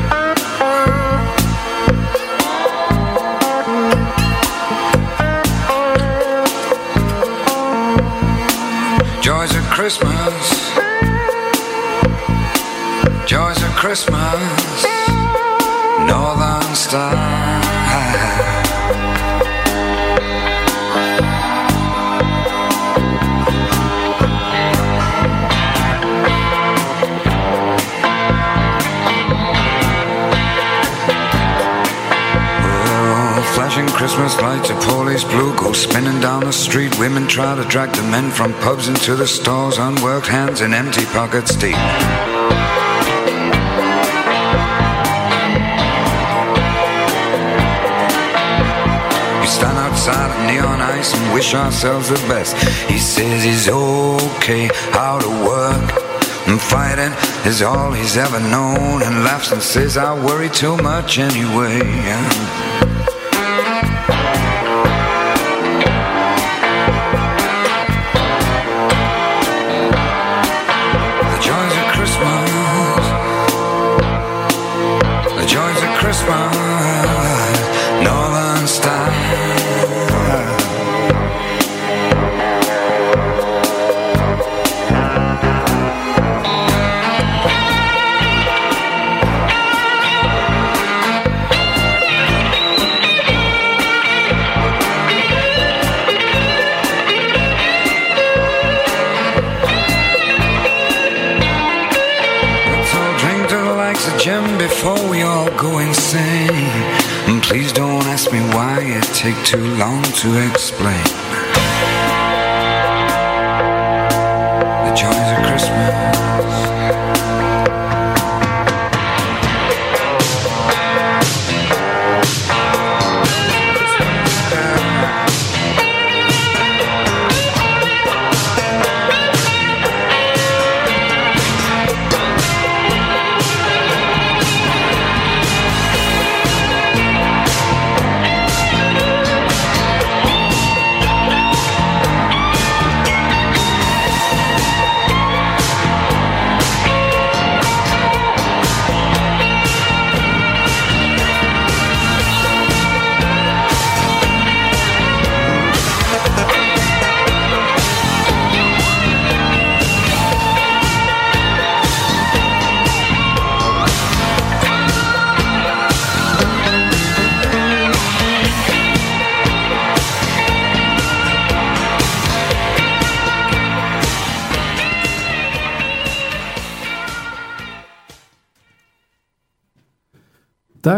Joys of Christmas. Joys of Christmas. Northern Star. Christmas lights, a police blue go spinning down the street. Women try to drag the men from pubs into the stores, unworked hands and empty pockets deep. We stand outside of neon ice and wish ourselves the best. He says he's okay, out of work. And fighting is all he's ever known, and laughs and says, I worry too much anyway.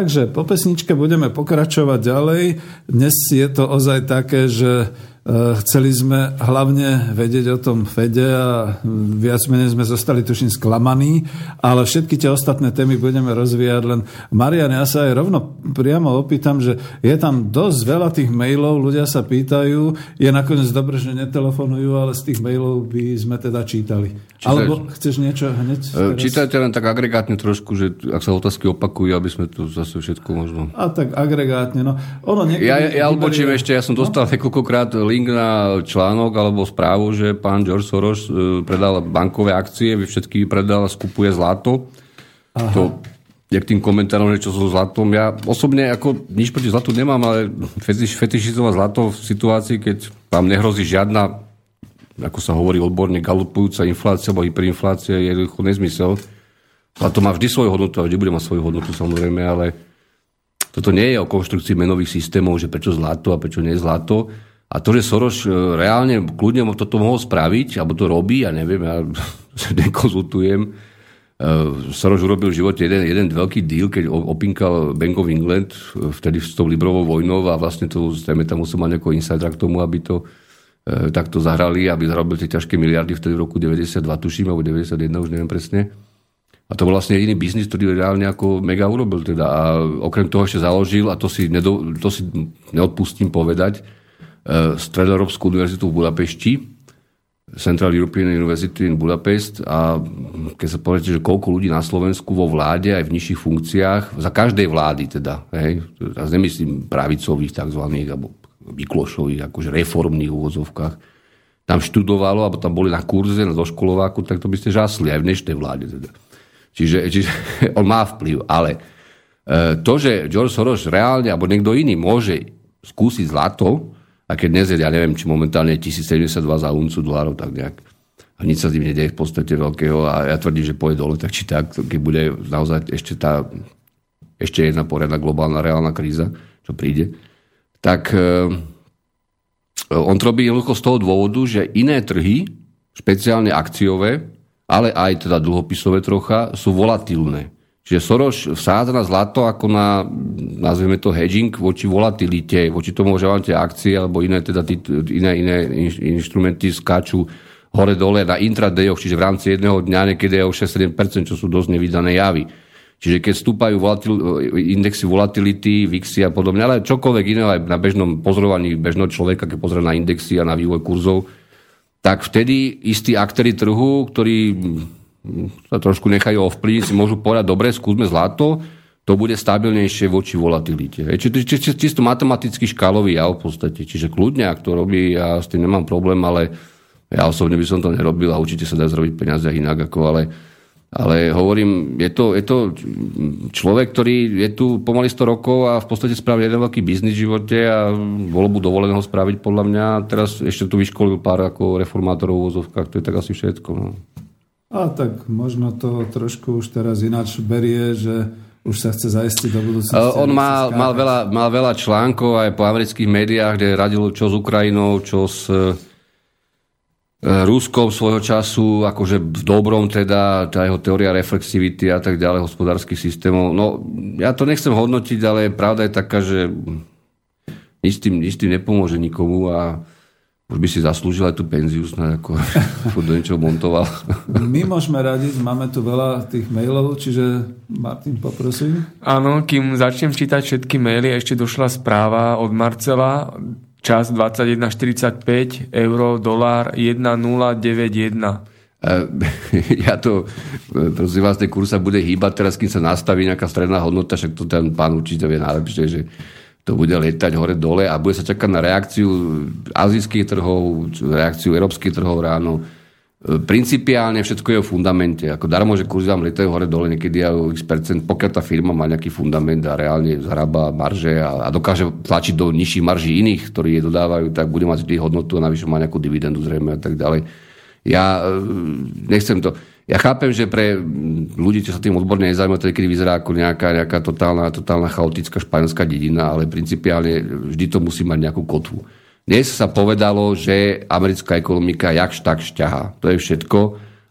Takže po pesničke budeme pokračovať ďalej. Dnes je to ozaj také, že chceli sme hlavne vedieť o tom Fede a viac menej sme zostali tuším sklamaní, ale všetky tie ostatné témy budeme rozvíjať. Len Marian, ja sa aj rovno priamo opýtam, že je tam dosť veľa tých mailov, ľudia sa pýtajú, je nakoniec dobre, že netelefonujú, ale z tých mailov by sme teda čítali. Čítaš? Alebo chceš niečo hneď? Teraz? Čítajte len tak agregátne trošku, že ak sa otázky opakujú, aby sme tu zase všetko možno... A tak agregátne, no. Ono Ja, ja odbočím vyberie- ešte, ja som dostal niekoľkokrát link na článok alebo správu, že pán George Soros e, predal bankové akcie, všetky predal a skupuje zlato. Aha. To je k tým komentárom, že čo so zlatom. Ja osobne ako nič proti zlatu nemám, ale fetiš, fetišizovať zlato v situácii, keď vám nehrozí žiadna, ako sa hovorí odborne, galopujúca inflácia alebo hyperinflácia je jednoducho nezmysel. Zlato má vždy svoju hodnotu a vždy bude mať svoju hodnotu samozrejme, ale toto nie je o konštrukcii menových systémov, že prečo zlato a prečo nie zlato. A to, že Soros e, reálne kľudne toto mohol spraviť, alebo to robí, ja neviem, ja sa nekonzultujem. E, Soros urobil v živote jeden, jeden veľký deal, keď opinkal Bank of England, e, vtedy s tou Librovou vojnou a vlastne to, zrejme tam musel mať nejakého insidera k tomu, aby to takto zahrali, aby zarobil tie ťažké miliardy vtedy v roku 92, tuším, alebo 91, už neviem presne. A to bol vlastne jediný biznis, ktorý reálne ako mega urobil. Teda. A okrem toho ešte založil, a to si, nedo, to si neodpustím povedať, Stredoeurópsku univerzitu v Budapešti, Central European University in Budapest a keď sa poviete, že koľko ľudí na Slovensku vo vláde aj v nižších funkciách, za každej vlády teda, hej, teraz nemyslím pravicových takzvaných, alebo vyklošových, akože reformných úvodzovkách, tam študovalo, alebo tam boli na kurze, na doškolováku, tak to by ste žasli aj v dnešnej vláde. Teda. Čiže, čiže on má vplyv, ale e, to, že George Soros reálne, alebo niekto iný môže skúsiť zlato, a keď dnes je, ja neviem, či momentálne je 1072 za uncu dolárov, tak nejak a nič sa s tým nedeje v podstate veľkého a ja tvrdím, že pôjde dole, tak či tak, keď bude naozaj ešte tá ešte jedna poriadna globálna reálna kríza, čo príde, tak e, on to robí jednoducho z toho dôvodu, že iné trhy, špeciálne akciové, ale aj teda dlhopisové trocha, sú volatilné. Čiže Soros vsádza na zlato ako na, nazveme to hedging, voči volatilite, voči tomu, že vám tie akcie alebo iné, teda tí, iné, iné inštrumenty skáču hore-dole na intradayoch, čiže v rámci jedného dňa niekedy je o 6-7%, čo sú dosť nevydané javy. Čiže keď stúpajú volatil, indexy volatility, VIXy a podobne, ale čokoľvek iné aj na bežnom pozorovaní bežného človeka, keď pozrie na indexy a na vývoj kurzov, tak vtedy istí aktéry trhu, ktorí sa trošku nechajú ovplyvniť, si môžu povedať, dobre, skúsme zlato, to bude stabilnejšie voči volatilite. Čiže či, či, čisto matematický škálový jav v podstate. Čiže kľudne, ak to robí, ja s tým nemám problém, ale ja osobne by som to nerobil a určite sa dá zrobiť peniaze inak, ako ale, ale hovorím, je to, je to človek, ktorý je tu pomaly 100 rokov a v podstate spravil jeden veľký biznis v živote a bolo mu dovolené ho spraviť podľa mňa. Teraz ešte tu vyškolil pár ako reformátorov v vozovkách, to je tak asi všetko. No. A tak možno to trošku už teraz ináč berie, že už sa chce zaistiť do budúcnosti. On mal, mal, veľa, mal veľa článkov aj po amerických médiách, kde radil čo s Ukrajinou, čo s e, Ruskom svojho času, akože v dobrom teda, tá jeho teória reflexivity a tak ďalej, hospodárskych systémov. No, ja to nechcem hodnotiť, ale pravda je taká, že nič tým, nič tým nepomôže nikomu a už by si zaslúžil aj tú penziu, snad ako do niečoho montoval. My môžeme radiť, máme tu veľa tých mailov, čiže Martin, poprosím. Áno, kým začnem čítať všetky maily, ešte došla správa od Marcela, čas 21.45, euro, dolár 1091. Ja to, prosím vás, ten kurz sa bude hýbať teraz, kým sa nastaví nejaká stredná hodnota, však to ten pán určite vie najlepšie, že to bude letať hore-dole a bude sa čakať na reakciu azijských trhov, reakciu európskych trhov ráno. E, principiálne všetko je o fundamente. Ako darmo, že kurzy vám letajú hore-dole niekedy aj o x percent, pokiaľ tá firma má nejaký fundament a reálne zarába marže a, a dokáže tlačiť do nižších marží iných, ktorí je dodávajú, tak bude mať vždy hodnotu a navyše má nejakú dividendu zrejme a tak ďalej. Ja e, nechcem to ja chápem, že pre ľudí, čo sa tým odborne nezaujímajú, kedy vyzerá ako nejaká, nejaká totálna, totálna chaotická španielská dedina, ale principiálne vždy to musí mať nejakú kotvu. Dnes sa povedalo, že americká ekonomika jakž tak šťaha. To je všetko,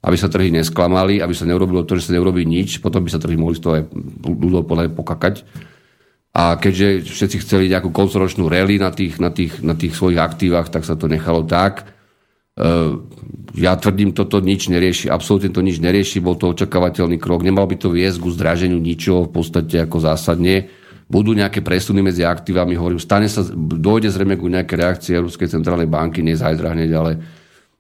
aby sa trhy nesklamali, aby sa neurobilo to, že sa neurobí nič, potom by sa trhy mohli z toho aj ľudov pokakať. A keďže všetci chceli nejakú koncoročnú rally na tých, na, tých, na tých svojich aktívach, tak sa to nechalo tak ja tvrdím, toto nič nerieši, absolútne to nič nerieši, bol to očakávateľný krok, nemal by to viesť ku zdraženiu ničoho v podstate ako zásadne. Budú nejaké presuny medzi aktívami, hovorím, stane sa, dojde zrejme ku nejaké reakcie Európskej centrálnej banky, nie hneď, ale,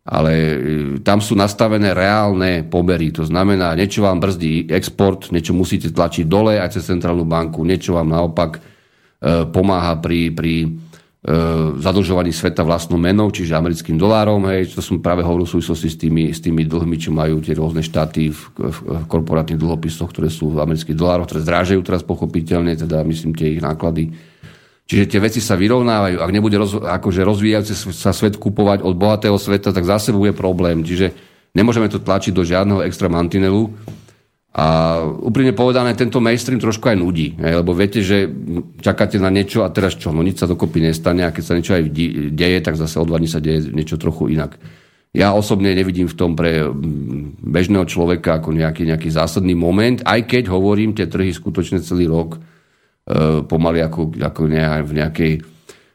ale e, tam sú nastavené reálne pomery, to znamená, niečo vám brzdí export, niečo musíte tlačiť dole aj cez centrálnu banku, niečo vám naopak e, pomáha pri, pri zadlžovaní sveta vlastnou menou, čiže americkým dolárom. Hej, to som práve hovoril v súvislosti s tými, s tými dlhmi, čo majú tie rôzne štáty v, v, v korporátnych dlhopisoch, ktoré sú v amerických dolároch, ktoré zdrážajú teraz pochopiteľne, teda myslím tie ich náklady. Čiže tie veci sa vyrovnávajú. Ak nebude roz, akože rozvíjajúci sa svet kupovať od bohatého sveta, tak zase bude problém. Čiže nemôžeme to tlačiť do žiadneho extra mantinelu. A úprimne povedané, tento mainstream trošku aj nudí, lebo viete, že čakáte na niečo a teraz čo, no nič sa dokopy nestane a keď sa niečo aj deje, tak zase o dva dní sa deje niečo trochu inak. Ja osobne nevidím v tom pre bežného človeka ako nejaký, nejaký zásadný moment, aj keď hovorím, tie trhy skutočne celý rok e, pomaly ako, ako ne, v nejakej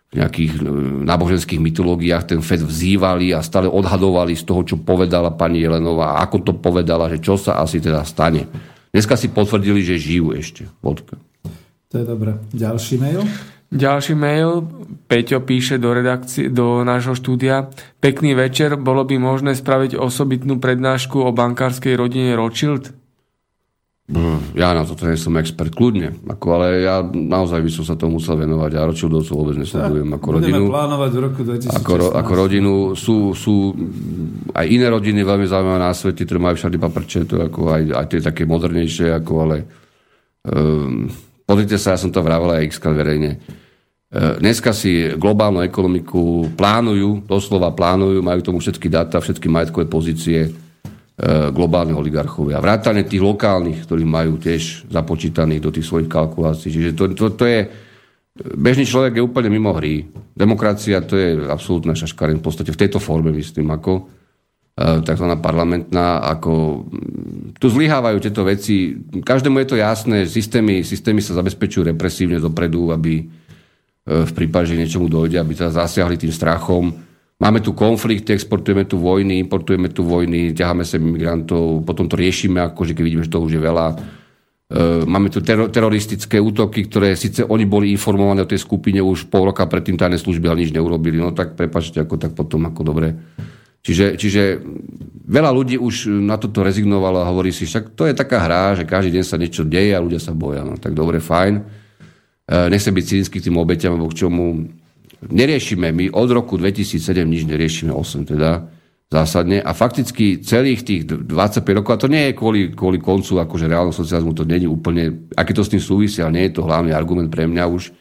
v nejakých e, náboženských mytológiách ten Fed vzývali a stále odhadovali z toho, čo povedala pani Jelenová, ako to povedala, že čo sa asi teda stane. Dneska si potvrdili, že žijú ešte. Vodka. To je dobré. Ďalší mail? Ďalší mail. Peťo píše do, redakcie, do nášho štúdia. Pekný večer. Bolo by možné spraviť osobitnú prednášku o bankárskej rodine Rothschild? Ja na toto nie som expert, kľudne. Ako, ale ja naozaj by som sa tomu musel venovať. Ja Rothschildovcov vôbec nesledujem ako rodinu. plánovať v roku 2016. Ako, ako rodinu. Sú, sú aj iné rodiny veľmi zaujímavé na svete, ktoré majú všade paprče, to ako aj, aj tie také modernejšie, ako, ale um, pozrite sa, ja som to vravel aj x verejne. Uh, dneska si globálnu ekonomiku plánujú, doslova plánujú, majú tomu všetky dáta, všetky majetkové pozície, E, globálnych oligarchovia. Vrátane tých lokálnych, ktorí majú tiež započítaných do tých svojich kalkulácií. Čiže to, to, to je... Bežný človek je úplne mimo hry. Demokracia to je absolútna šaškarín v podstate v tejto forme, myslím, ako. tzv. parlamentná, ako tu zlyhávajú tieto veci. Každému je to jasné, systémy, systémy sa zabezpečujú represívne dopredu, aby v prípade, že niečomu dojde, aby sa zasiahli tým strachom. Máme tu konflikt, exportujeme tu vojny, importujeme tu vojny, ťaháme sa imigrantov, potom to riešime, akože keď vidíme, že to už je veľa E, máme tu teroristické útoky, ktoré síce oni boli informované o tej skupine už pol roka predtým tajné služby, ale nič neurobili. No tak prepačte, ako tak potom, ako dobre. Čiže, čiže veľa ľudí už na toto rezignovalo a hovorí si, však to je taká hra, že každý deň sa niečo deje a ľudia sa boja. No tak dobre, fajn. E, nechcem byť k tým obeťam, alebo k čomu. Neriešime, my od roku 2007 nič neriešime, 8 teda zásadne. A fakticky celých tých 25 rokov, a to nie je kvôli, kvôli koncu akože reálneho socializmu, to je úplne, aký to s tým súvisí, ale nie je to hlavný argument pre mňa už. E,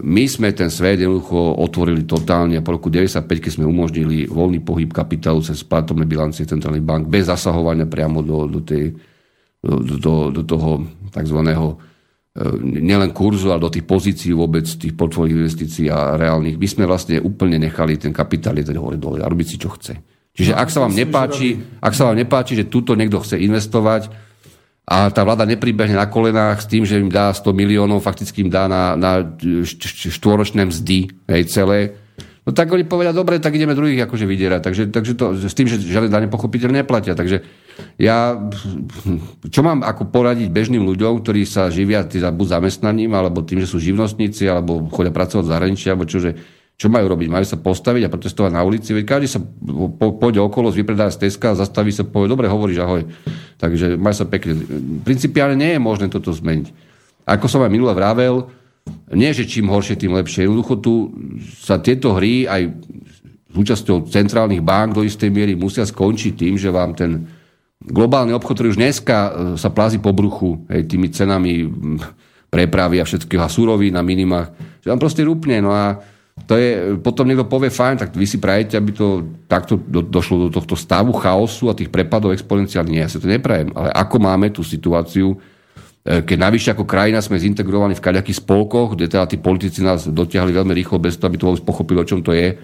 my sme ten svet jednoducho otvorili totálne a po roku 95, keď sme umožnili voľný pohyb kapitálu cez platobné bilancie centrálnych bank bez zasahovania priamo do, do, tej, do, do, do toho E, nielen kurzu, ale do tých pozícií vôbec, tých portfóliových investícií a reálnych. My sme vlastne úplne nechali ten kapitál jeden hore dole a robiť si, čo chce. Čiže no, ak sa vám nepáči, ak sa vám nepáči, že túto niekto chce investovať a tá vláda nepribehne na kolenách s tým, že im dá 100 miliónov, fakticky im dá na, na štvoročné mzdy, hej, celé, No tak oni povedia, dobre, tak ideme druhých akože vydierať. Takže, takže to, s tým, že žiadne dane pochopiteľne neplatia. Takže ja, čo mám ako poradiť bežným ľuďom, ktorí sa živia teda buď zamestnaním, alebo tým, že sú živnostníci, alebo chodia pracovať v zahraničí, alebo čože, čo majú robiť? Majú sa postaviť a protestovať na ulici? Veď každý sa po, pôjde okolo, vypredá z Teska, zastaví sa, povie, dobre, hovoríš, ahoj. Takže majú sa pekne. Principiálne nie je možné toto zmeniť. Ako som aj minule vravel, nie, že čím horšie, tým lepšie. Jednoducho tu sa tieto hry aj súčasťou centrálnych bank do istej miery musia skončiť tým, že vám ten globálny obchod, ktorý už dneska e, sa plází po bruchu hej, tými cenami prepravy a všetkého a suroví na minimách, že vám proste rúpne. No a to je, potom niekto povie, fajn, tak vy si prajete, aby to takto do, došlo do tohto stavu chaosu a tých prepadov exponenciálne. Nie, ja sa to neprajem. Ale ako máme tú situáciu, E, keď navyše ako krajina sme zintegrovaní v kaďakých spolkoch, kde teda tí politici nás dotiahli veľmi rýchlo, bez toho, aby to vôbec pochopili, o čom to je,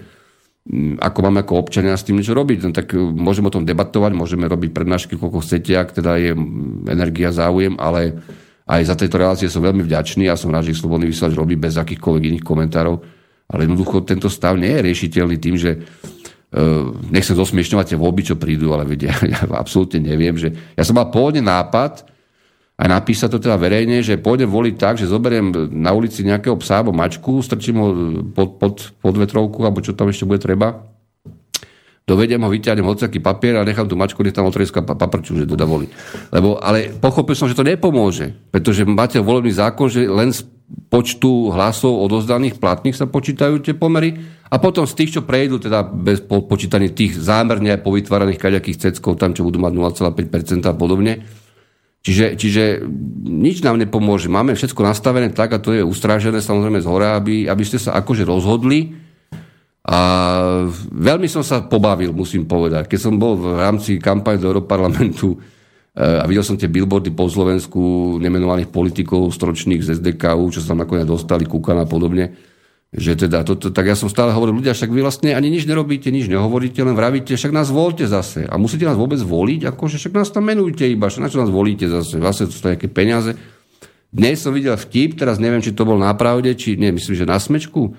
ako máme ako občania s tým niečo robiť. No, tak e, môžeme o tom debatovať, môžeme robiť prednášky, koľko chcete, ak teda je energia, záujem, ale aj za tejto relácie som veľmi vďačný a som rád, že Slobodný vysielač robí bez akýchkoľvek iných komentárov. Ale jednoducho tento stav nie je riešiteľný tým, že Uh, nechcem zosmiešňovať tie voľby, čo prídu, ale vedia, ja absolútne neviem, že ja som mal pôvodne nápad, aj napísať to teda verejne, že pôjdem voliť tak, že zoberiem na ulici nejakého psa alebo mačku, strčím ho pod, pod, pod vetrovku, alebo čo tam ešte bude treba, dovedem ho, vyťahnem hociaký papier a nechám tú mačku, nech tam otrieska paprču, že teda volí. Lebo, ale pochopil som, že to nepomôže, pretože máte volebný zákon, že len z počtu hlasov odozdaných platných sa počítajú tie pomery a potom z tých, čo prejdú, teda bez počítania tých zámerne povytváraných kaďakých ceckov, tam čo budú mať 0,5% a podobne, Čiže, čiže nič nám nepomôže. Máme všetko nastavené tak, a to je ustrážené samozrejme z hora, aby, aby ste sa akože rozhodli. A veľmi som sa pobavil, musím povedať. Keď som bol v rámci kampane do Europarlamentu eh, a videl som tie billboardy po Slovensku nemenovaných politikov stročných z SDKU, čo sa tam nakoniec dostali, Kukan a podobne, že teda toto, tak ja som stále hovoril, ľudia, však vy vlastne ani nič nerobíte, nič nehovoríte, len vravíte, však nás volte zase. A musíte nás vôbec voliť, akože však nás tam menujte iba, však na čo nás volíte zase, vlastne to sú nejaké peniaze. Dnes som videl vtip, teraz neviem, či to bol na pravde, či nie, myslím, že na smečku, e,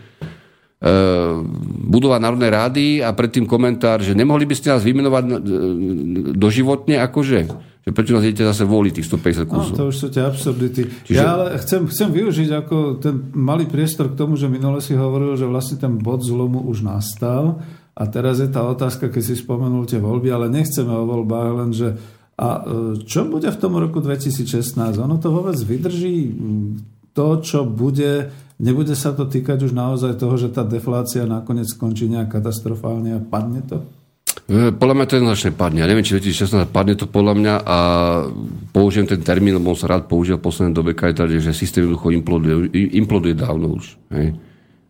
budova Národnej rády a predtým komentár, že nemohli by ste nás vymenovať e, doživotne, akože že prečo nás idete zase voliť tých 150 kusov. No, to už sú tie absurdity. Čiže... Ja ale chcem, chcem využiť ako ten malý priestor k tomu, že minule si hovoril, že vlastne ten bod zlomu už nastal a teraz je tá otázka, keď si spomenul tie voľby, ale nechceme o voľbách, len že a e, čo bude v tom roku 2016? Ono to vôbec vydrží to, čo bude, nebude sa to týkať už naozaj toho, že tá deflácia nakoniec skončí nejak katastrofálne a padne to? E, podľa mňa to jednoznačne padne. Ja neviem, či 2016 padne to podľa mňa a použijem ten termín, lebo sa rád použil v poslednej dobe tady, že systém jednoducho imploduje, imploduje dávno už. Hej.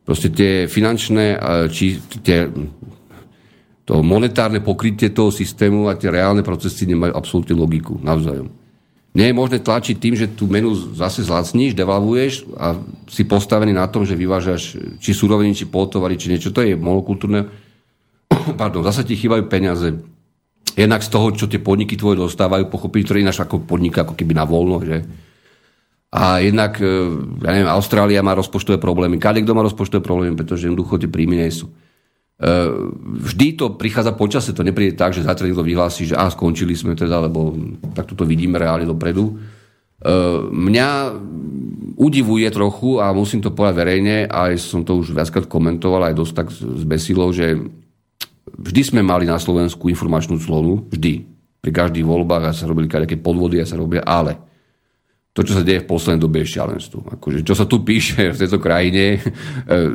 Proste tie finančné, či tie, to monetárne pokrytie toho systému a tie reálne procesy nemajú absolútne logiku navzájom. Nie je možné tlačiť tým, že tú menu zase zlacníš, devalvuješ a si postavený na tom, že vyvážaš či suroviny, či poltovary, či niečo. To je monokultúrne pardon, zase ti chýbajú peniaze. Jednak z toho, čo tie podniky tvoje dostávajú, pochopiť, ktoré ináč ako podniky, ako keby na voľno, že? A jednak, e, ja neviem, Austrália má rozpočtové problémy, kade kto má rozpočtové problémy, pretože jednoducho tie príjmy nie sú. E, vždy to prichádza počase, to nepríde tak, že zajtra niekto vyhlási, že a skončili sme teda, lebo takto to vidíme reálne dopredu. E, mňa udivuje trochu, a musím to povedať verejne, aj som to už viackrát komentoval, aj dosť tak zbesilo, že vždy sme mali na Slovensku informačnú clonu, vždy. Pri každých voľbách sa robili nejaké podvody a sa robia, ale to, čo sa deje v poslednej dobe, je šialenstvo. Akože, čo sa tu píše v tejto krajine, e,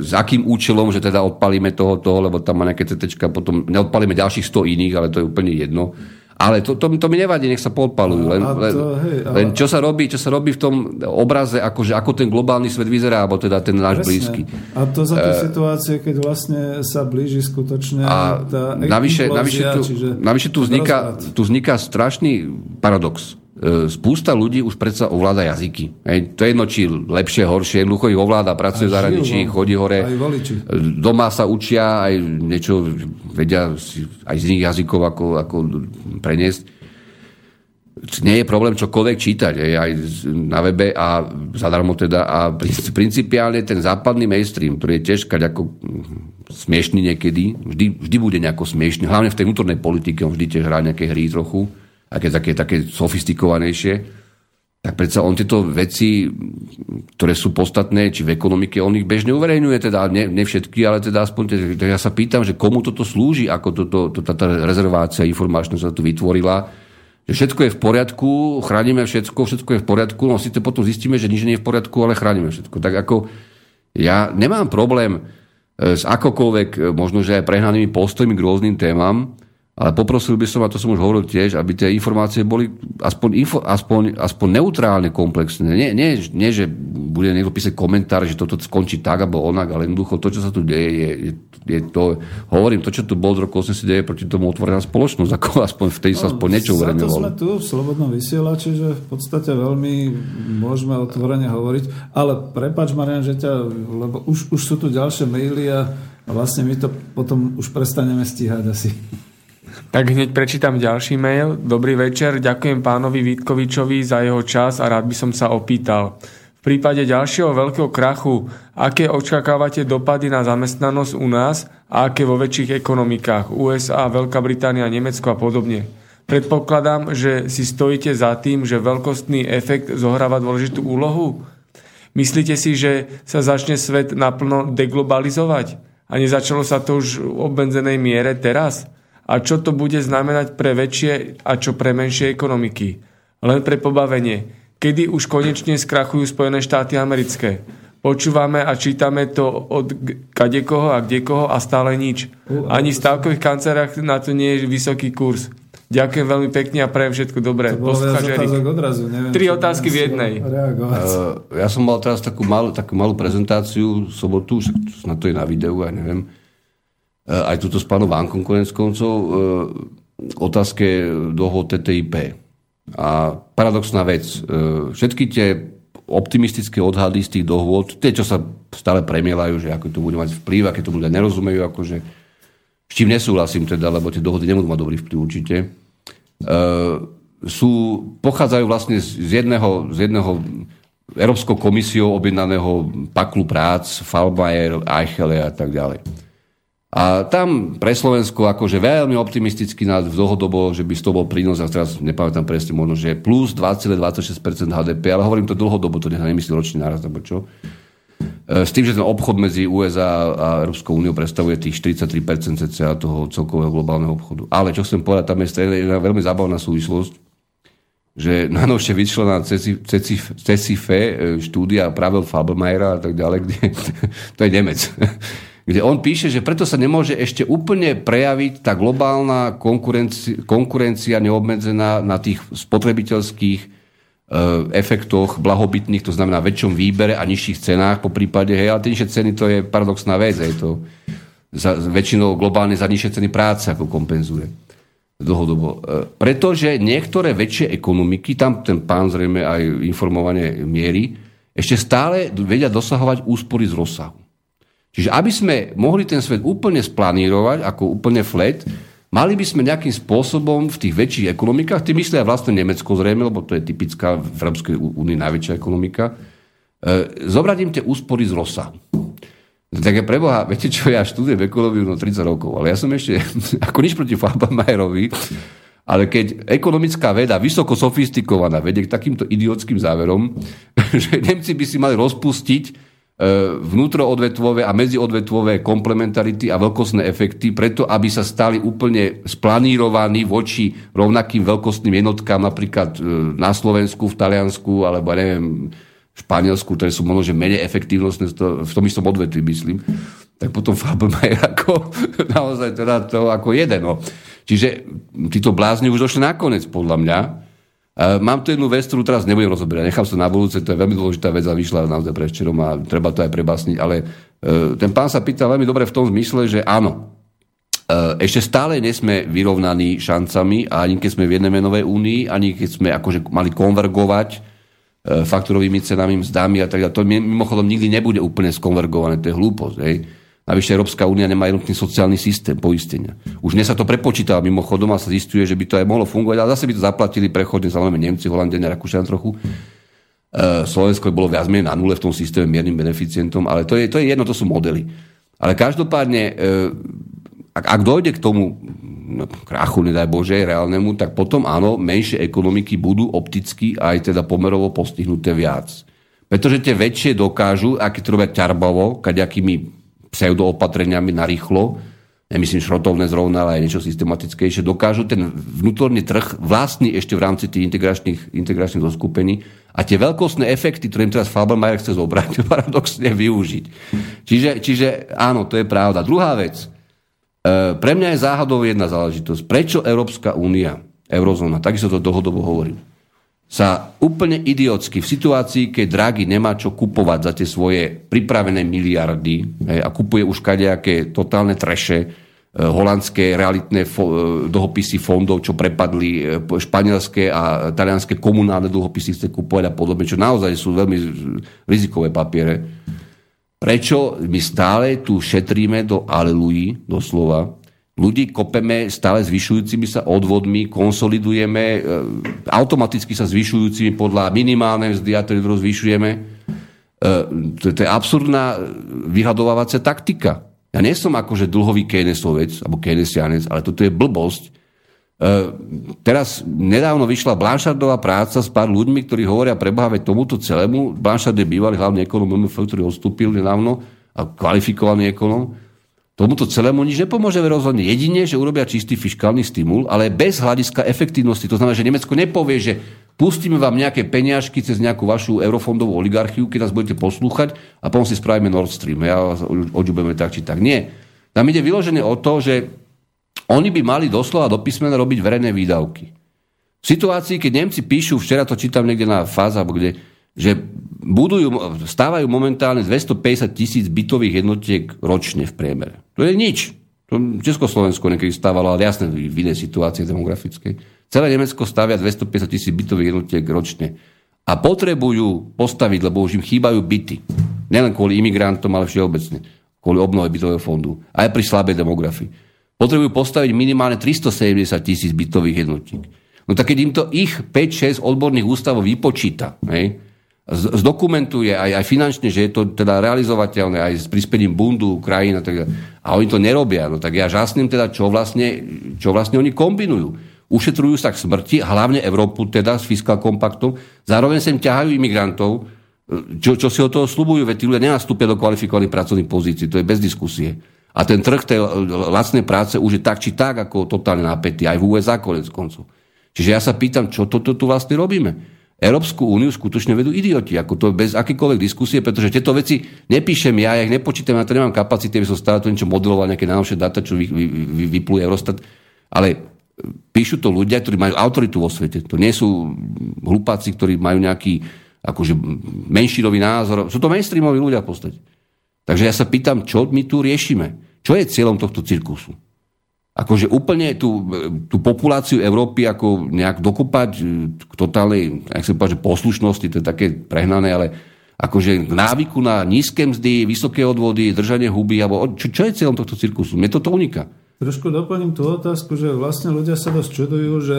s akým účelom, že teda odpalíme toho, toho, lebo tam má nejaké CT, potom neodpalíme ďalších 100 iných, ale to je úplne jedno. Ale to, to, to mi nevadí, nech sa podpalujú. Len, to, len, hej, len čo, sa robí, čo sa robí v tom obraze, akože, ako ten globálny svet vyzerá, alebo teda ten náš Presne. blízky. A to za tie uh, situácie, keď vlastne sa blíži skutočne a tá navyše, navyše, tu, navyše tu, vzniká, tu vzniká strašný paradox. E, spústa ľudí už predsa ovláda jazyky. Hej, to je jedno, či lepšie, horšie, jednoducho ich ovláda, pracuje v zahraničí, no. chodí hore. Aj Doma sa učia, aj niečo vedia aj z iných jazykov, ako, ako preniesť. Nie je problém čokoľvek čítať, hej, aj na webe a zadarmo teda. A principiálne ten západný mainstream, ktorý je tiež ako smiešný niekedy, vždy, vždy bude nejako smiešný, hlavne v tej vnútornej politike, on vždy tiež hrá nejaké hry trochu aké také, také sofistikovanejšie, tak predsa on tieto veci, ktoré sú podstatné, či v ekonomike, on ich bežne uverejňuje, teda ne, ne všetky, ale teda aspoň, teda ja sa pýtam, že komu toto slúži, ako toto, to, táto rezervácia informačná sa tu vytvorila, že všetko je v poriadku, chránime všetko, všetko je v poriadku, no síce potom zistíme, že nič nie je v poriadku, ale chránime všetko. Tak ako ja nemám problém e, s akokoľvek, e, možno že aj prehnanými postojmi k rôznym témam, ale poprosil by som, a to som už hovoril tiež, aby tie informácie boli aspoň, info, aspoň, aspoň neutrálne komplexné. Nie, nie, nie, že bude niekto písať komentár, že toto skončí tak alebo onak, ale jednoducho to, čo sa tu deje, je, je, to, hovorím, to, čo tu bol z roku 80, deje proti tomu otvorená spoločnosť, ako aspoň vtedy sa no, aspoň niečo uverejňovalo. sme tu v Slobodnom vysielači, že v podstate veľmi môžeme otvorene hovoriť, ale prepač Marian, že ťa, lebo už, už sú tu ďalšie maily a vlastne my to potom už prestaneme stíhať asi. Tak hneď prečítam ďalší mail. Dobrý večer, ďakujem pánovi Vítkovičovi za jeho čas a rád by som sa opýtal. V prípade ďalšieho veľkého krachu, aké očakávate dopady na zamestnanosť u nás a aké vo väčších ekonomikách USA, Veľká Británia, Nemecko a podobne? Predpokladám, že si stojíte za tým, že veľkostný efekt zohráva dôležitú úlohu? Myslíte si, že sa začne svet naplno deglobalizovať? A nezačalo sa to už v obmedzenej miere teraz? A čo to bude znamenať pre väčšie a čo pre menšie ekonomiky. Len pre pobavenie. Kedy už konečne skrachujú Spojené štáty americké? Počúvame a čítame to od kadekoho a kdekoho a stále nič. Ani v stávkových kancerách na to nie je vysoký kurz. Ďakujem veľmi pekne a prajem všetko dobré. To odrazu. Neviem, Tri otázky v jednej. Uh, ja som mal teraz takú malú, takú malú prezentáciu v sobotu, na to je na videu, aj neviem aj túto s pánom Vánkom konec koncov, e, otázke dohod TTIP. A paradoxná vec, e, všetky tie optimistické odhady z tých dohôd, tie, čo sa stále premielajú, že ako to bude mať vplyv, aké to ľudia nerozumejú, akože s čím nesúhlasím teda, lebo tie dohody nebudú mať dobrý vplyv určite, sú, pochádzajú vlastne z jedného, z jedného Európskou komisiou objednaného paklu prác, Falbayer, Eichele a tak ďalej. A tam pre Slovensko akože veľmi optimisticky nás dlhodobo, že by z toho bol prínos, a teraz nepamätám presne možno, že plus 2,26% HDP, ale hovorím to dlhodobo, to nech nemyslí ročný náraz, alebo čo. E, s tým, že ten obchod medzi USA a Európskou úniou predstavuje tých 43% cca toho celkového globálneho obchodu. Ale čo chcem povedať, tam je jedna veľmi zábavná súvislosť, že najnovšie vyšla na CECIFE štúdia Pravel Fabelmajera a tak ďalej, kde, to je Nemec kde on píše, že preto sa nemôže ešte úplne prejaviť tá globálna konkurencia, konkurencia neobmedzená na tých spotrebiteľských e, efektoch blahobytných, to znamená väčšom výbere a nižších cenách po prípade, hej, ale tie ceny to je paradoxná vec, je to za, väčšinou globálne za nižšie ceny práce ako kompenzuje dlhodobo. E, pretože niektoré väčšie ekonomiky, tam ten pán zrejme aj informovanie miery, ešte stále vedia dosahovať úspory z rozsahu. Čiže aby sme mohli ten svet úplne splanírovať, ako úplne flat, mali by sme nejakým spôsobom v tých väčších ekonomikách, tým myslia vlastne Nemecko zrejme, lebo to je typická v Európskej únii najväčšia ekonomika, e, zobrať im tie úspory z rozsahu. Tak je preboha, viete čo, ja študujem ekológiu no 30 rokov, ale ja som ešte, ako nič proti Fabermajerovi, ale keď ekonomická veda, vysoko sofistikovaná, vedie k takýmto idiotským záverom, že Nemci by si mali rozpustiť vnútroodvetvové a medziodvetvové komplementarity a veľkostné efekty, preto aby sa stali úplne splanírovaní voči rovnakým veľkostným jednotkám, napríklad e, na Slovensku, v Taliansku, alebo neviem, v Španielsku, ktoré sú možno, menej efektívnostné v tom istom odvetvi, myslím, tak potom Fabermajer ako naozaj teda to ako jeden. No. Čiže títo blázni už došli nakoniec, podľa mňa. Mám tu jednu vec, ktorú teraz nebudem rozoberať. Nechám sa na budúce, to je veľmi dôležitá vec a vyšla naozaj prečerom a treba to aj prebasniť. Ale e, ten pán sa pýta veľmi dobre v tom zmysle, že áno, e, ešte stále nesme vyrovnaní šancami ani keď sme v jednej menovej únii, ani keď sme akože mali konvergovať e, faktorovými cenami, mzdami a tak ďalej. To mimochodom nikdy nebude úplne skonvergované, to je hlúposť. Hej. Navyše Európska únia nemá jednotný sociálny systém poistenia. Už dnes sa to prepočítava mimochodom a sa zistuje, že by to aj mohlo fungovať, ale zase by to zaplatili prechodne, samozrejme Nemci, Holandiania, Rakúšania trochu. E, Slovensko bolo viac menej na nule v tom systéme miernym beneficientom, ale to je, to je jedno, to sú modely. Ale každopádne, e, ak, ak dojde k tomu no, krachu, nedaj Bože, reálnemu, tak potom áno, menšie ekonomiky budú opticky aj teda pomerovo postihnuté viac. Pretože tie väčšie dokážu, aké to robia ťarbovo, kaďakými pseudoopatreniami na rýchlo, nemyslím šrotovné zrovna, ale aj niečo systematickejšie, dokážu ten vnútorný trh vlastný ešte v rámci tých integračných, integračných zoskupení a tie veľkostné efekty, ktoré im teraz Fabermayer chce zobrať, paradoxne využiť. Čiže, čiže áno, to je pravda. Druhá vec. E, pre mňa je záhadou jedna záležitosť. Prečo Európska únia, eurozóna, takisto to dlhodobo hovorím, sa úplne idiotsky v situácii, keď Draghi nemá čo kupovať za tie svoje pripravené miliardy hej, a kupuje už kadejaké totálne treše, e, holandské realitné fo, e, dlhopisy fondov, čo prepadli, e, španielské a talianské komunálne dlhopisy chce kupovať a podobne, čo naozaj sú veľmi rizikové papiere. Prečo my stále tu šetríme do alelují, doslova, ľudí kopeme stále zvyšujúcimi sa odvodmi, konsolidujeme, e, automaticky sa zvyšujúcimi podľa minimálnej mzdy a tedy zvyšujeme. E, to, to je absurdná vyhadovávacia taktika. Ja nie som akože dlhový Keynesovec, alebo Keynesianec, ale toto je blbosť. E, teraz nedávno vyšla Blanchardová práca s pár ľuďmi, ktorí hovoria prebáve tomuto celému. Blanchard je bývalý hlavný ekonom ktorý odstúpil nedávno a kvalifikovaný ekonom Tomuto celému nič nepomôže rozhodne. Jedine, že urobia čistý fiskálny stimul, ale bez hľadiska efektívnosti. To znamená, že Nemecko nepovie, že pustíme vám nejaké peniažky cez nejakú vašu eurofondovú oligarchiu, keď nás budete poslúchať a potom si spravíme Nord Stream. Vás odžubeme tak či tak. Nie. Tam ide vyložené o to, že oni by mali doslova do písmena robiť verejné výdavky. V situácii, keď Nemci píšu, včera to čítam niekde na fáza, kde že budujú, stávajú momentálne 250 tisíc bytových jednotiek ročne v priemere. To je nič. To Československo niekedy stávalo, ale jasne v inej situácii demografickej. Celé Nemecko stavia 250 tisíc bytových jednotiek ročne. A potrebujú postaviť, lebo už im chýbajú byty. Nielen kvôli imigrantom, ale všeobecne. Kvôli obnove bytového fondu. Aj pri slabej demografii. Potrebujú postaviť minimálne 370 tisíc bytových jednotiek. No tak keď im to ich 5-6 odborných ústavov vypočíta, hej, zdokumentuje aj, aj finančne, že je to teda realizovateľné aj s prispením bundu, krajín a tak A oni to nerobia. No tak ja žasnem teda, čo vlastne, čo vlastne oni kombinujú. Ušetrujú sa k smrti, hlavne Európu teda s fiskál kompaktom, zároveň sem ťahajú imigrantov, čo, čo si od toho slubujú, veď tí ľudia nenastúpia do kvalifikovaných pracovných pozícií, to je bez diskusie. A ten trh tej lacnej práce už je tak či tak ako totálne napätý, aj v USA konec koncov. Čiže ja sa pýtam, čo toto tu vlastne robíme Európsku úniu skutočne vedú idioti, ako to bez akýkoľvek diskusie, pretože tieto veci nepíšem ja, ja ich nepočítam, ja to nemám kapacity, aby som stále to niečo modeloval, nejaké najnovšie dáta, čo vy, vy, vy, vypluje Eurostat, ale píšu to ľudia, ktorí majú autoritu vo svete. To nie sú hlupáci, ktorí majú nejaký akože menšinový názor. Sú to mainstreamoví ľudia v podstate. Takže ja sa pýtam, čo my tu riešime? Čo je cieľom tohto cirkusu? Akože úplne tú, tú populáciu Európy ako nejak dokopať k totálnej, ak sa povedať, poslušnosti, to je také prehnané, ale akože k návyku na nízke mzdy, vysoké odvody, držanie huby, alebo čo, čo je cieľom tohto cirkusu? Mne toto uniká. Trošku doplním tú otázku, že vlastne ľudia sa dosť čudujú, že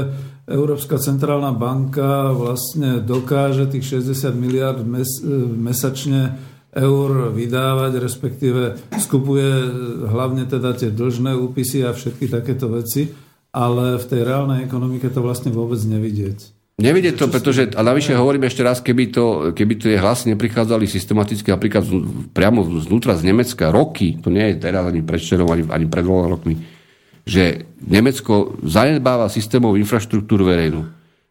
Európska centrálna banka vlastne dokáže tých 60 miliard mes, mesačne eur vydávať, respektíve skupuje hlavne teda tie dlžné úpisy a všetky takéto veci, ale v tej reálnej ekonomike to vlastne vôbec nevidieť. Nevidieť to, pretože, a navyše hovorím ešte raz, keby, to, keby tie hlasy neprichádzali systematicky napríklad z, priamo znútra z Nemecka roky, to nie je teraz ani pred čerom, ani, ani pred dvoma rokmi, že Nemecko zanedbáva systémov infraštruktúru verejnú.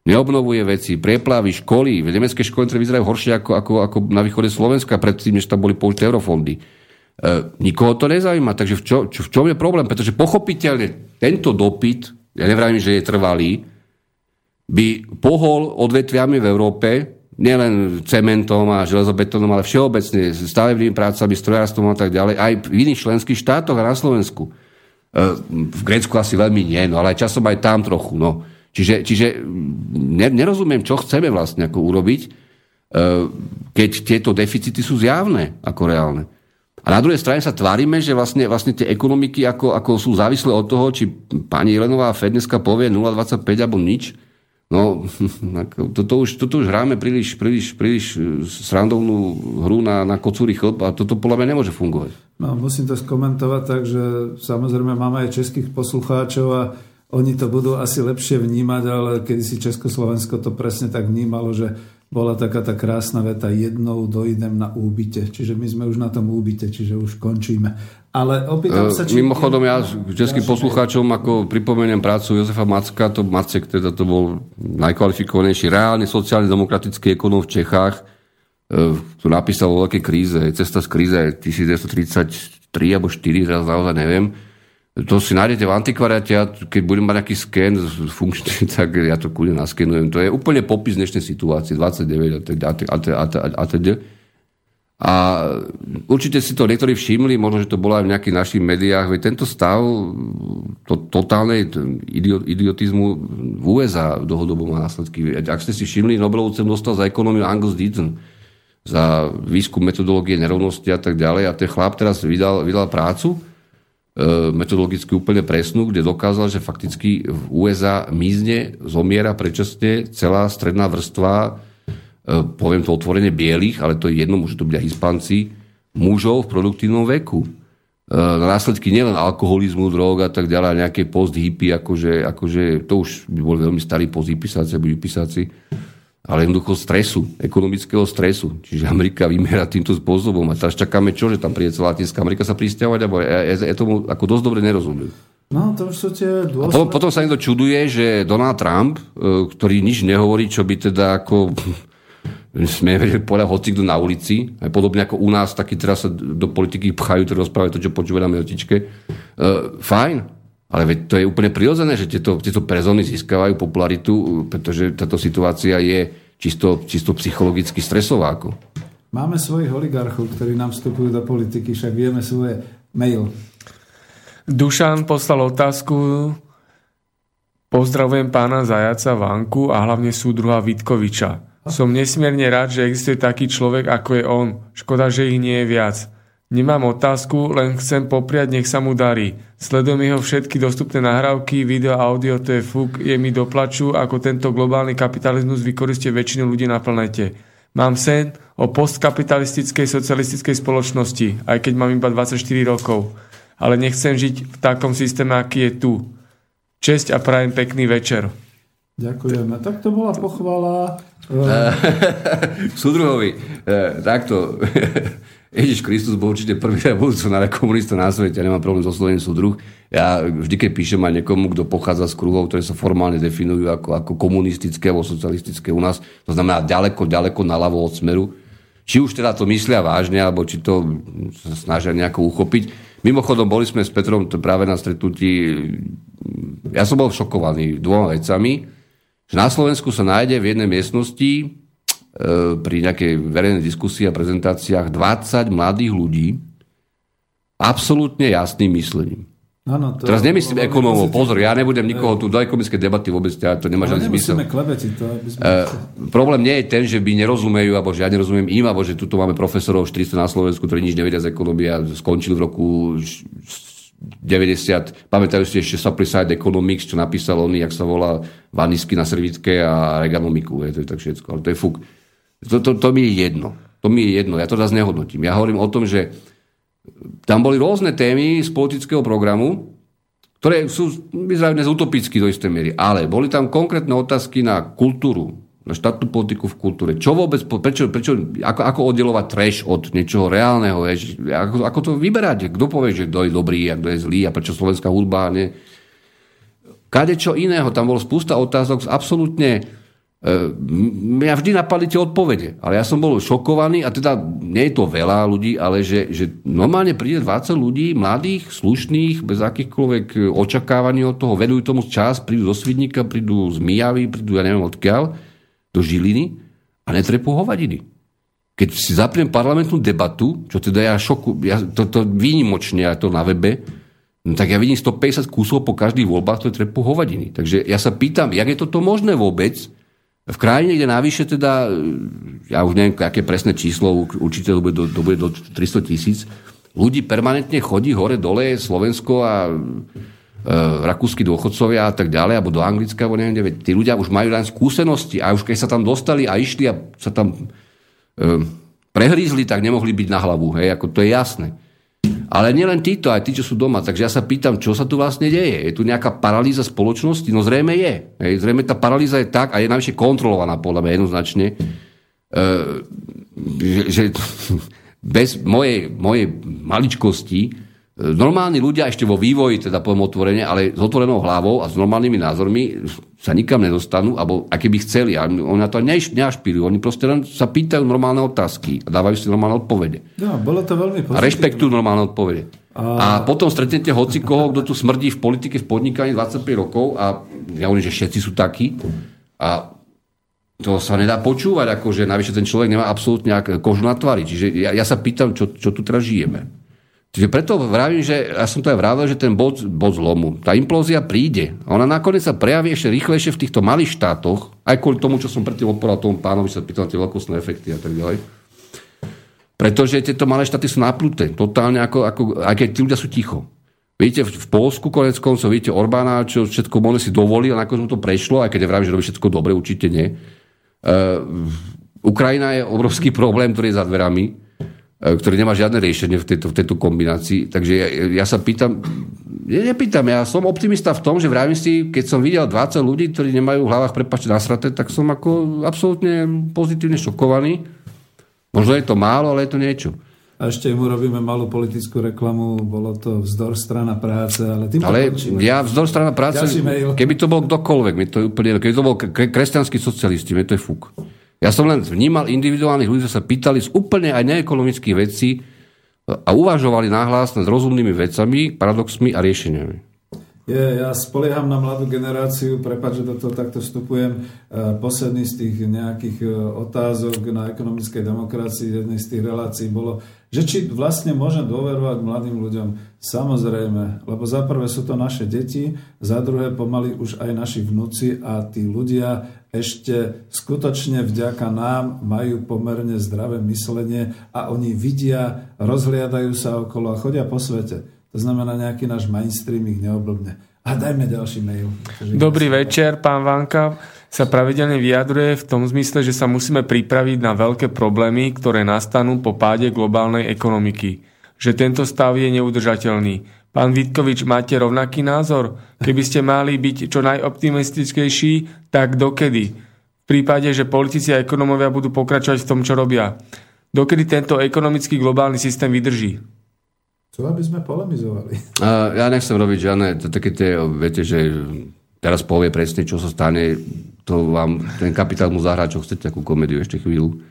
Neobnovuje veci, preplavy, školy. V nemecké školy vyzerajú horšie ako, ako, ako na východe Slovenska, predtým, než tam boli použité eurofondy. E, nikoho to nezaujíma, takže v, čo, čo, v čom je problém? Pretože pochopiteľne tento dopyt, ja nevravím, že je trvalý, by pohol odvetviami v Európe, nielen cementom a železobetónom, ale všeobecne stavebnými prácami, strojárstvom a tak ďalej, aj v iných členských štátoch a na Slovensku. E, v Grécku asi veľmi nie, no ale časom aj tam trochu. No. Čiže, čiže nerozumiem, čo chceme vlastne ako urobiť, e, keď tieto deficity sú zjavné ako reálne. A na druhej strane sa tvárime, že vlastne, vlastne tie ekonomiky ako, ako sú závislé od toho, či pani Jelenová Fed dneska povie 0,25 alebo nič, No, toto už, toto už hráme príliš, príliš, príliš e, srandovnú hru na, na kocúry chlb a toto podľa mňa nemôže fungovať. No, musím to skomentovať tak, že samozrejme máme aj českých poslucháčov a oni to budú asi lepšie vnímať, ale kedy si Československo to presne tak vnímalo, že bola taká tá krásna veta jednou dojdem na úbyte. Čiže my sme už na tom úbyte, čiže už končíme. Ale opýtam sa, či... Mimochodom, ja českým poslucháčom ako pripomeniem prácu Jozefa Macka, to Macek teda to bol najkvalifikovanejší reálne sociálne demokratický ekonom v Čechách, to napísal o veľkej kríze, cesta z kríze 1933 alebo 4, teraz naozaj neviem. To si nájdete v antikvariate a keď budem mať nejaký sken funkčný, tak ja to kľudne naskenujem. To je úplne popis dnešnej situácie, 29 a teda. A, a, a, a, a, určite si to niektorí všimli, možno, že to bolo aj v nejakých našich médiách, veď tento stav to, totálnej idiotizmu v USA dlhodobo má následky. Ak ste si všimli, Nobelovú cenu dostal za ekonómiu Angus Deaton, za výskum metodológie nerovnosti a tak ďalej. A ten chlap teraz vydal, vydal prácu, metodologicky úplne presnú, kde dokázal, že fakticky v USA mizne, zomiera predčasne celá stredná vrstva E, poviem to otvorene, bielých, ale to je jedno, môže to byť aj Hispanci, mužov v produktívnom veku. E, následky nielen alkoholizmu, drog a tak ďalej, nejaké post-hippy, akože, akože to už by boli veľmi starí alebo hippisáci, ale jednoducho stresu, ekonomického stresu. Čiže Amerika vymiera týmto spôsobom. A teraz čakáme čo, že tam príde celá Latinská Amerika sa pristiavať, alebo ja, ja, ja tomu ako dosť dobre nerozumiem. No, to už sú tie dôsledky. potom, potom sa niekto čuduje, že Donald Trump, e, ktorý nič nehovorí, čo by teda ako sme povedať hocikto na ulici, aj podobne ako u nás, takí teraz sa do politiky pchajú, ktorí rozprávajú to, čo počúvajú na meotičke. Uh, fajn, ale veď to je úplne prirodzené, že tieto, tieto prezóny získavajú popularitu, pretože táto situácia je čisto, čisto psychologicky stresová. Ako. Máme svojich oligarchov, ktorí nám vstupujú do politiky, však vieme svoje mail. Dušan poslal otázku, pozdravujem pána Zajaca Vanku a hlavne súdruha Vitkoviča. Som nesmierne rád, že existuje taký človek, ako je on. Škoda, že ich nie je viac. Nemám otázku, len chcem popriať, nech sa mu darí. Sledujem jeho všetky dostupné nahrávky, video, audio, to je fuk, je mi doplaču, ako tento globálny kapitalizmus vykoristuje väčšinu ľudí na planete. Mám sen o postkapitalistickej socialistickej spoločnosti, aj keď mám iba 24 rokov. Ale nechcem žiť v takom systéme, aký je tu. Česť a prajem pekný večer. Ďakujeme. Tak to bola pochvala Súdruhovi, e, takto. Ježiš Kristus bol určite prvý revolucionár komunista na svete. Ja nemám problém so slovením súdruh. Ja vždy, keď píšem aj niekomu, kto pochádza z kruhov, ktoré sa formálne definujú ako, ako komunistické alebo socialistické u nás, to znamená ďaleko, ďaleko naľavo od smeru, či už teda to myslia vážne, alebo či to sa snažia nejako uchopiť. Mimochodom, boli sme s Petrom práve na stretnutí, ja som bol šokovaný dvoma vecami že na Slovensku sa nájde v jednej miestnosti pri nejakej verejnej diskusii a prezentáciách 20 mladých ľudí absolútne jasným myslením. Áno, to Teraz nemyslím veľmi ekonómov, pozor, ja nebudem nikoho tu do ekonomické debaty vôbec, ťa- to nemá Ale žiadny zmysel. klebetiť to, aby sme... Uh, problém nie je ten, že by nerozumejú, alebo že ja nerozumiem im, alebo že tu máme profesorov 400 na Slovensku, ktorí nič nevedia z ekonomie a skončili v roku š- 90. Pamätajú si ešte Supply Economics, čo napísal on, jak sa volá Vanisky na servitke a Reganomiku. Je, to je tak všetko. Ale to je fuk. To, to, to mi je jedno. To mi je jedno. Ja to zase nehodnotím. Ja hovorím o tom, že tam boli rôzne témy z politického programu, ktoré sú, vyzerajú dnes utopicky do istej miery, ale boli tam konkrétne otázky na kultúru, na štátnu politiku v kultúre. Čo vôbec, prečo, prečo ako, ako oddelovať trash od niečoho reálneho, je, ako, ako to vyberať, kto povie, že kto je dobrý a kto je zlý a prečo slovenská hudba nie. Kade čo iného, tam bolo spústa otázok z absolútne mňa vždy napadli tie odpovede, ale ja som bol šokovaný a teda nie je to veľa ľudí, ale že, že normálne príde 20 ľudí, mladých, slušných, bez akýchkoľvek očakávaní od toho, venujú tomu čas, prídu do Svidníka, prídu z Mijavy, prídu ja neviem odkiaľ, do Žiliny a netrepú hovadiny. Keď si zapriem parlamentnú debatu, čo teda ja šoku, ja, to, to výnimočne, ja to na webe, no tak ja vidím 150 kusov po každých voľbách, ktoré trepú hovadiny. Takže ja sa pýtam, jak je toto možné vôbec, v krajine, kde navyše teda, ja už neviem, aké presné číslo, určite to bude do, to bude do 300 tisíc, ľudí permanentne chodí hore, dole, Slovensko a e, rakúsky dôchodcovia a tak ďalej, alebo do Anglicka, alebo neviem, kde, tí ľudia už majú len skúsenosti a už keď sa tam dostali a išli a sa tam e, prehrízli, tak nemohli byť na hlavu, hej, ako to je jasné. Ale nielen títo, aj tí, čo sú doma. Takže ja sa pýtam, čo sa tu vlastne deje. Je tu nejaká paralýza spoločnosti? No zrejme je. Hej, zrejme tá paralýza je tak a je najvyššie kontrolovaná podľa mňa jednoznačne, e, že, že bez mojej, mojej maličkosti normálni ľudia ešte vo vývoji, teda poviem otvorene, ale s otvorenou hlavou a s normálnymi názormi sa nikam nedostanú, alebo aké by chceli. A oni na to neš, neašpirujú. Oni proste len sa pýtajú normálne otázky a dávajú si normálne odpovede. No, bolo to veľmi A pozitívne. rešpektujú normálne odpovede. A... a potom stretnete hoci koho, kto tu smrdí v politike, v podnikaní 25 rokov a ja hovorím, že všetci sú takí a to sa nedá počúvať, ako že navyše ten človek nemá absolútne kožu na tvári. Čiže ja, ja sa pýtam, čo, čo tu teraz žijeme. Čiže preto vravím, že ja som to aj vravel, že ten bod, bod zlomu, tá implózia príde. Ona nakoniec sa prejaví ešte rýchlejšie v týchto malých štátoch, aj kvôli tomu, čo som predtým odpovedal tomu pánovi, sa pýtal na tie veľkostné efekty a tak ďalej. Pretože tieto malé štáty sú napnuté. Totálne ako, ako aj keď tí ľudia sú ticho. Vidíte, v, Polsku konec koncov, vidíte Orbána, čo všetko možno si dovolil, a nakoniec mu to prešlo, aj keď nevravím, že robí všetko dobre, určite nie. Uh, Ukrajina je obrovský problém, ktorý je za dverami, ktorý nemá žiadne riešenie v tejto, v tejto kombinácii. Takže ja, ja sa pýtam, ja nepýtam, ja som optimista v tom, že vravím si, keď som videl 20 ľudí, ktorí nemajú v hlavách prepačte nasraté, tak som ako absolútne pozitívne šokovaný. Možno je to málo, ale je to niečo. A ešte mu robíme malú politickú reklamu, bolo to vzdor strana práce, ale tým Ale končíme. ja vzdor strana práce, keby to bol kdokoľvek, mi to je úplne, keby to bol kre- kresťanskí socialisti, mi to je fuk. Ja som len vnímal individuálnych ľudí, ktorí sa pýtali z úplne aj neekonomických vecí a uvažovali náhlas nad rozumnými vecami, paradoxmi a riešeniami. Je, ja spolieham na mladú generáciu, prepáč, že do toho takto vstupujem. E, Posledný z tých nejakých e, otázok na ekonomickej demokracii, jednej z tých relácií bolo, že či vlastne môžem dôverovať mladým ľuďom. Samozrejme, lebo za prvé sú to naše deti, za druhé pomaly už aj naši vnúci a tí ľudia ešte skutočne vďaka nám majú pomerne zdravé myslenie a oni vidia, rozhliadajú sa okolo a chodia po svete. To znamená, nejaký náš mainstream ich neoblbne. A dajme ďalší mail. Dobrý večer, pán Vanka sa pravidelne vyjadruje v tom zmysle, že sa musíme pripraviť na veľké problémy, ktoré nastanú po páde globálnej ekonomiky. Že tento stav je neudržateľný. Pán Vitkovič, máte rovnaký názor? Keby ste mali byť čo najoptimistickejší, tak dokedy? V prípade, že politici a ekonomovia budú pokračovať v tom, čo robia. Dokedy tento ekonomický globálny systém vydrží? Chcú, aby sme polemizovali. A ja nechcem robiť žiadne, to také tie, viete, že teraz povie presne, čo sa stane, to vám ten kapitál mu zahrá, čo chcete, akú komédiu ešte chvíľu.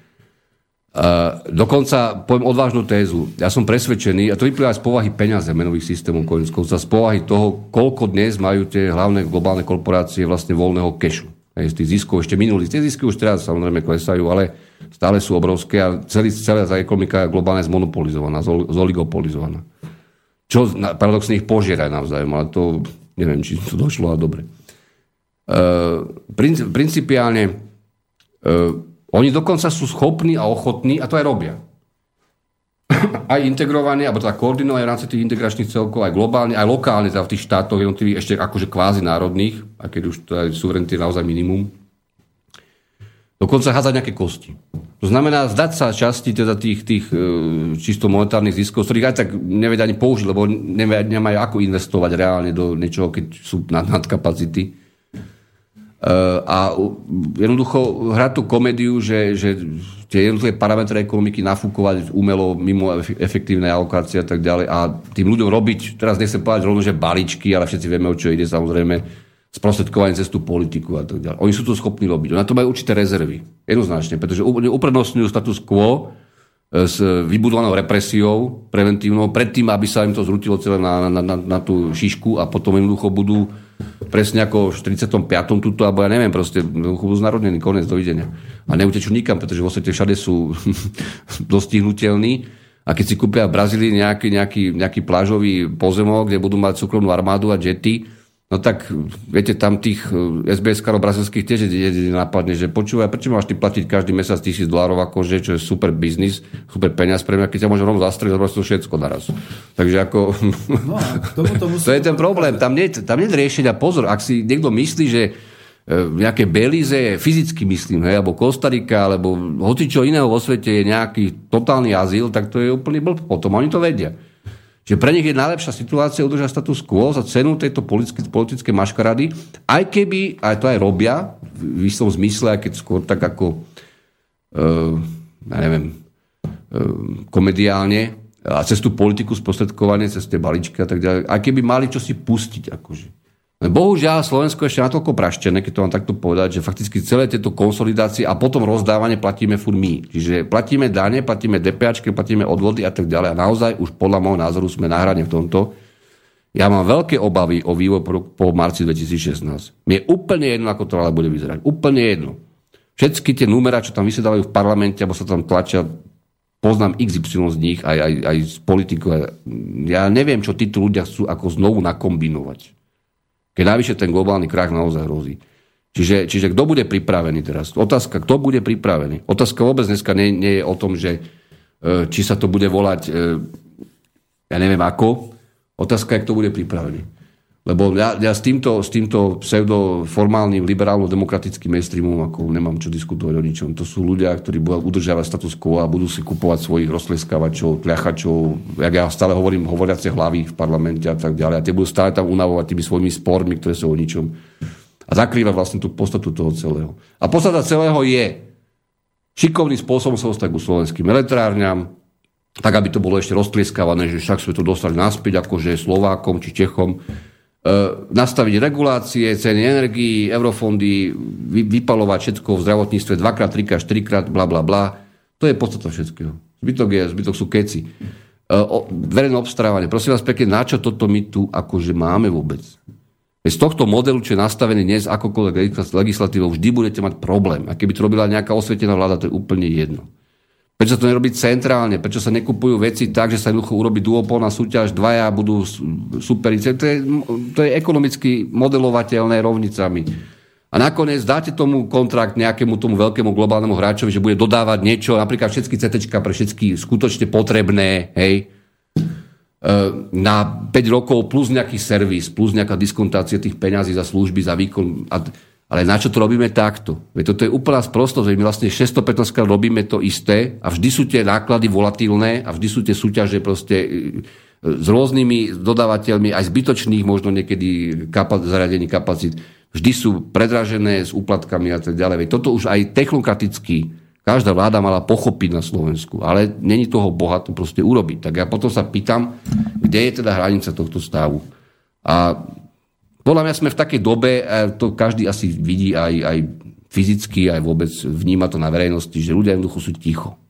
A dokonca poviem odvážnu tézu. Ja som presvedčený, a to vyplýva aj z povahy peniaze menových systémov, konec z povahy toho, koľko dnes majú tie hlavné globálne korporácie vlastne voľného kešu. Hej, z tých ziskov ešte minulých. Tie zisky už teraz samozrejme klesajú, ale stále sú obrovské a celý, celá tá ekonomika je globálne zmonopolizovaná, zol- zoligopolizovaná. čo paradoxne ich požiera navzájom, ale to neviem, či to došlo a dobre. E, principiálne e, oni dokonca sú schopní a ochotní, a to aj robia, aj integrované, alebo teda koordinovať v rámci tých integračných celkov, aj globálne, aj lokálne, teda v tých štátoch jednotlivých, ešte akože kvázi národných, a keď už je suverenity naozaj minimum, dokonca hádzať nejaké kosti. To znamená zdať sa časti teda tých, tých e, čisto monetárnych ziskov, ktorých aj tak nevedia ani použiť, lebo nevedia, nemajú ako investovať reálne do niečoho, keď sú nad, nadkapacity. A jednoducho hrať tú komédiu, že, že tie jednotlivé parametre ekonomiky nafúkovať umelo mimo efektívnej alokácie a tak ďalej a tým ľuďom robiť, teraz nechcem povedať rovno, že balíčky, ale všetci vieme, o čo ide samozrejme, sprostredkovanie cez tú politiku a tak ďalej. Oni sú to schopní robiť. Na to majú určité rezervy. Jednoznačne, pretože uprednostňujú status quo s vybudovanou represiou preventívnou, predtým, aby sa im to zrutilo celé na, na, na, na tú šišku a potom jednoducho budú presne ako v 45. tuto, alebo ja neviem, proste budú znarodnení, koniec, dovidenia. A neutečú nikam, pretože vo svete všade sú dostihnutelní. A keď si kúpia v Brazílii nejaký, nejaký, nejaký plážový pozemok, kde budú mať súkromnú armádu a jety, No tak, viete, tam tých eh, SBS-karov brazilských tiež jedine napadne, že počúvaj, prečo máš ty platiť každý mesiac tisíc dolárov akože, čo je super biznis, super peniaz pre mňa, keď ťa môžem rovno zastrieť, zobrať to všetko naraz. Takže ako... No, tomu to, to je ten problém, tam nie, tam nie je riešenia. Pozor, ak si niekto myslí, že eh, nejaké Belize, fyzicky myslím, hej, alebo Kostarika, alebo hoci čo iného vo svete je nejaký totálny azyl, tak to je úplný blb. Potom oni to vedia. Že pre nich je najlepšia situácia udržať status quo za cenu tejto politické, politické maškarady, aj keby, aj to aj robia, v istom zmysle, aj keď skôr tak ako, uh, neviem, uh, komediálne, a cez tú politiku sprostredkovanie, cez tie balíčky a tak ďalej, aj keby mali čo si pustiť, akože. Bohužiaľ, Slovensko ešte natoľko praštené, keď to mám takto povedať, že fakticky celé tieto konsolidácie a potom rozdávanie platíme furt my. Čiže platíme dane, platíme DPAčky, platíme odvody a tak ďalej. A naozaj už podľa môjho názoru sme na hrane v tomto. Ja mám veľké obavy o vývoj po, po marci 2016. Mi je úplne jedno, ako to ale bude vyzerať. Úplne jedno. Všetky tie númera, čo tam vysedávajú v parlamente, alebo sa tam tlačia, poznám XY z nich, aj, aj, aj z politikov. Ja neviem, čo títo ľudia chcú ako znovu nakombinovať keď najvyššie ten globálny krach naozaj hrozí. Čiže, čiže kto bude pripravený teraz? Otázka, kto bude pripravený? Otázka vôbec dneska nie, nie je o tom, že e, či sa to bude volať, e, ja neviem ako. Otázka je, kto bude pripravený. Lebo ja, ja s týmto, s týmto pseudoformálnym liberálno-demokratickým mainstreamom ako nemám čo diskutovať o ničom. To sú ľudia, ktorí budú udržiavať status quo a budú si kupovať svojich rozleskávačov, tľachačov, jak ja stále hovorím, hovoriace hlavy v parlamente a tak ďalej. A tie budú stále tam unavovať tými svojimi spormi, ktoré sú o ničom. A zakrýva vlastne tú podstatu toho celého. A podstata celého je šikovným spôsobom sa dostať ku slovenským elektrárňam, tak aby to bolo ešte roztlieskávané, že však sme to dostali naspäť akože Slovákom či Čechom nastaviť regulácie, ceny energií, eurofondy, vypalovať všetko v zdravotníctve dvakrát, trikrát, štyrikrát, bla, bla, bla. To je podstata všetkého. Zbytok, je, zbytok sú keci. E, verejné obstarávanie. Prosím vás pekne, na čo toto my tu akože máme vôbec? Z tohto modelu, čo je nastavený dnes akokoľvek legislatívou, vždy budete mať problém. A keby to robila nejaká osvietená vláda, to je úplne jedno. Prečo sa to nerobí centrálne? Prečo sa nekupujú veci tak, že sa jednoducho urobí duopolná súťaž, dvaja budú superiť? To je, to je ekonomicky modelovateľné rovnicami. A nakoniec dáte tomu kontrakt nejakému tomu veľkému globálnemu hráčovi, že bude dodávať niečo, napríklad všetky CT pre všetky skutočne potrebné, hej, e, na 5 rokov plus nejaký servis, plus nejaká diskontácia tých peňazí za služby, za výkon. A ale na čo to robíme takto? Veď toto je úplná sprostosť, my vlastne 615 krát robíme to isté a vždy sú tie náklady volatilné a vždy sú tie súťaže proste e, s rôznymi dodávateľmi, aj zbytočných možno niekedy kapac- zariadení kapacít. Vždy sú predražené s úplatkami a tak ďalej. Veď toto už aj technokraticky každá vláda mala pochopiť na Slovensku, ale není toho boha to proste urobiť. Tak ja potom sa pýtam, kde je teda hranica tohto stavu. A podľa mňa sme v takej dobe, to každý asi vidí aj, aj fyzicky, aj vôbec vníma to na verejnosti, že ľudia jednoducho sú ticho.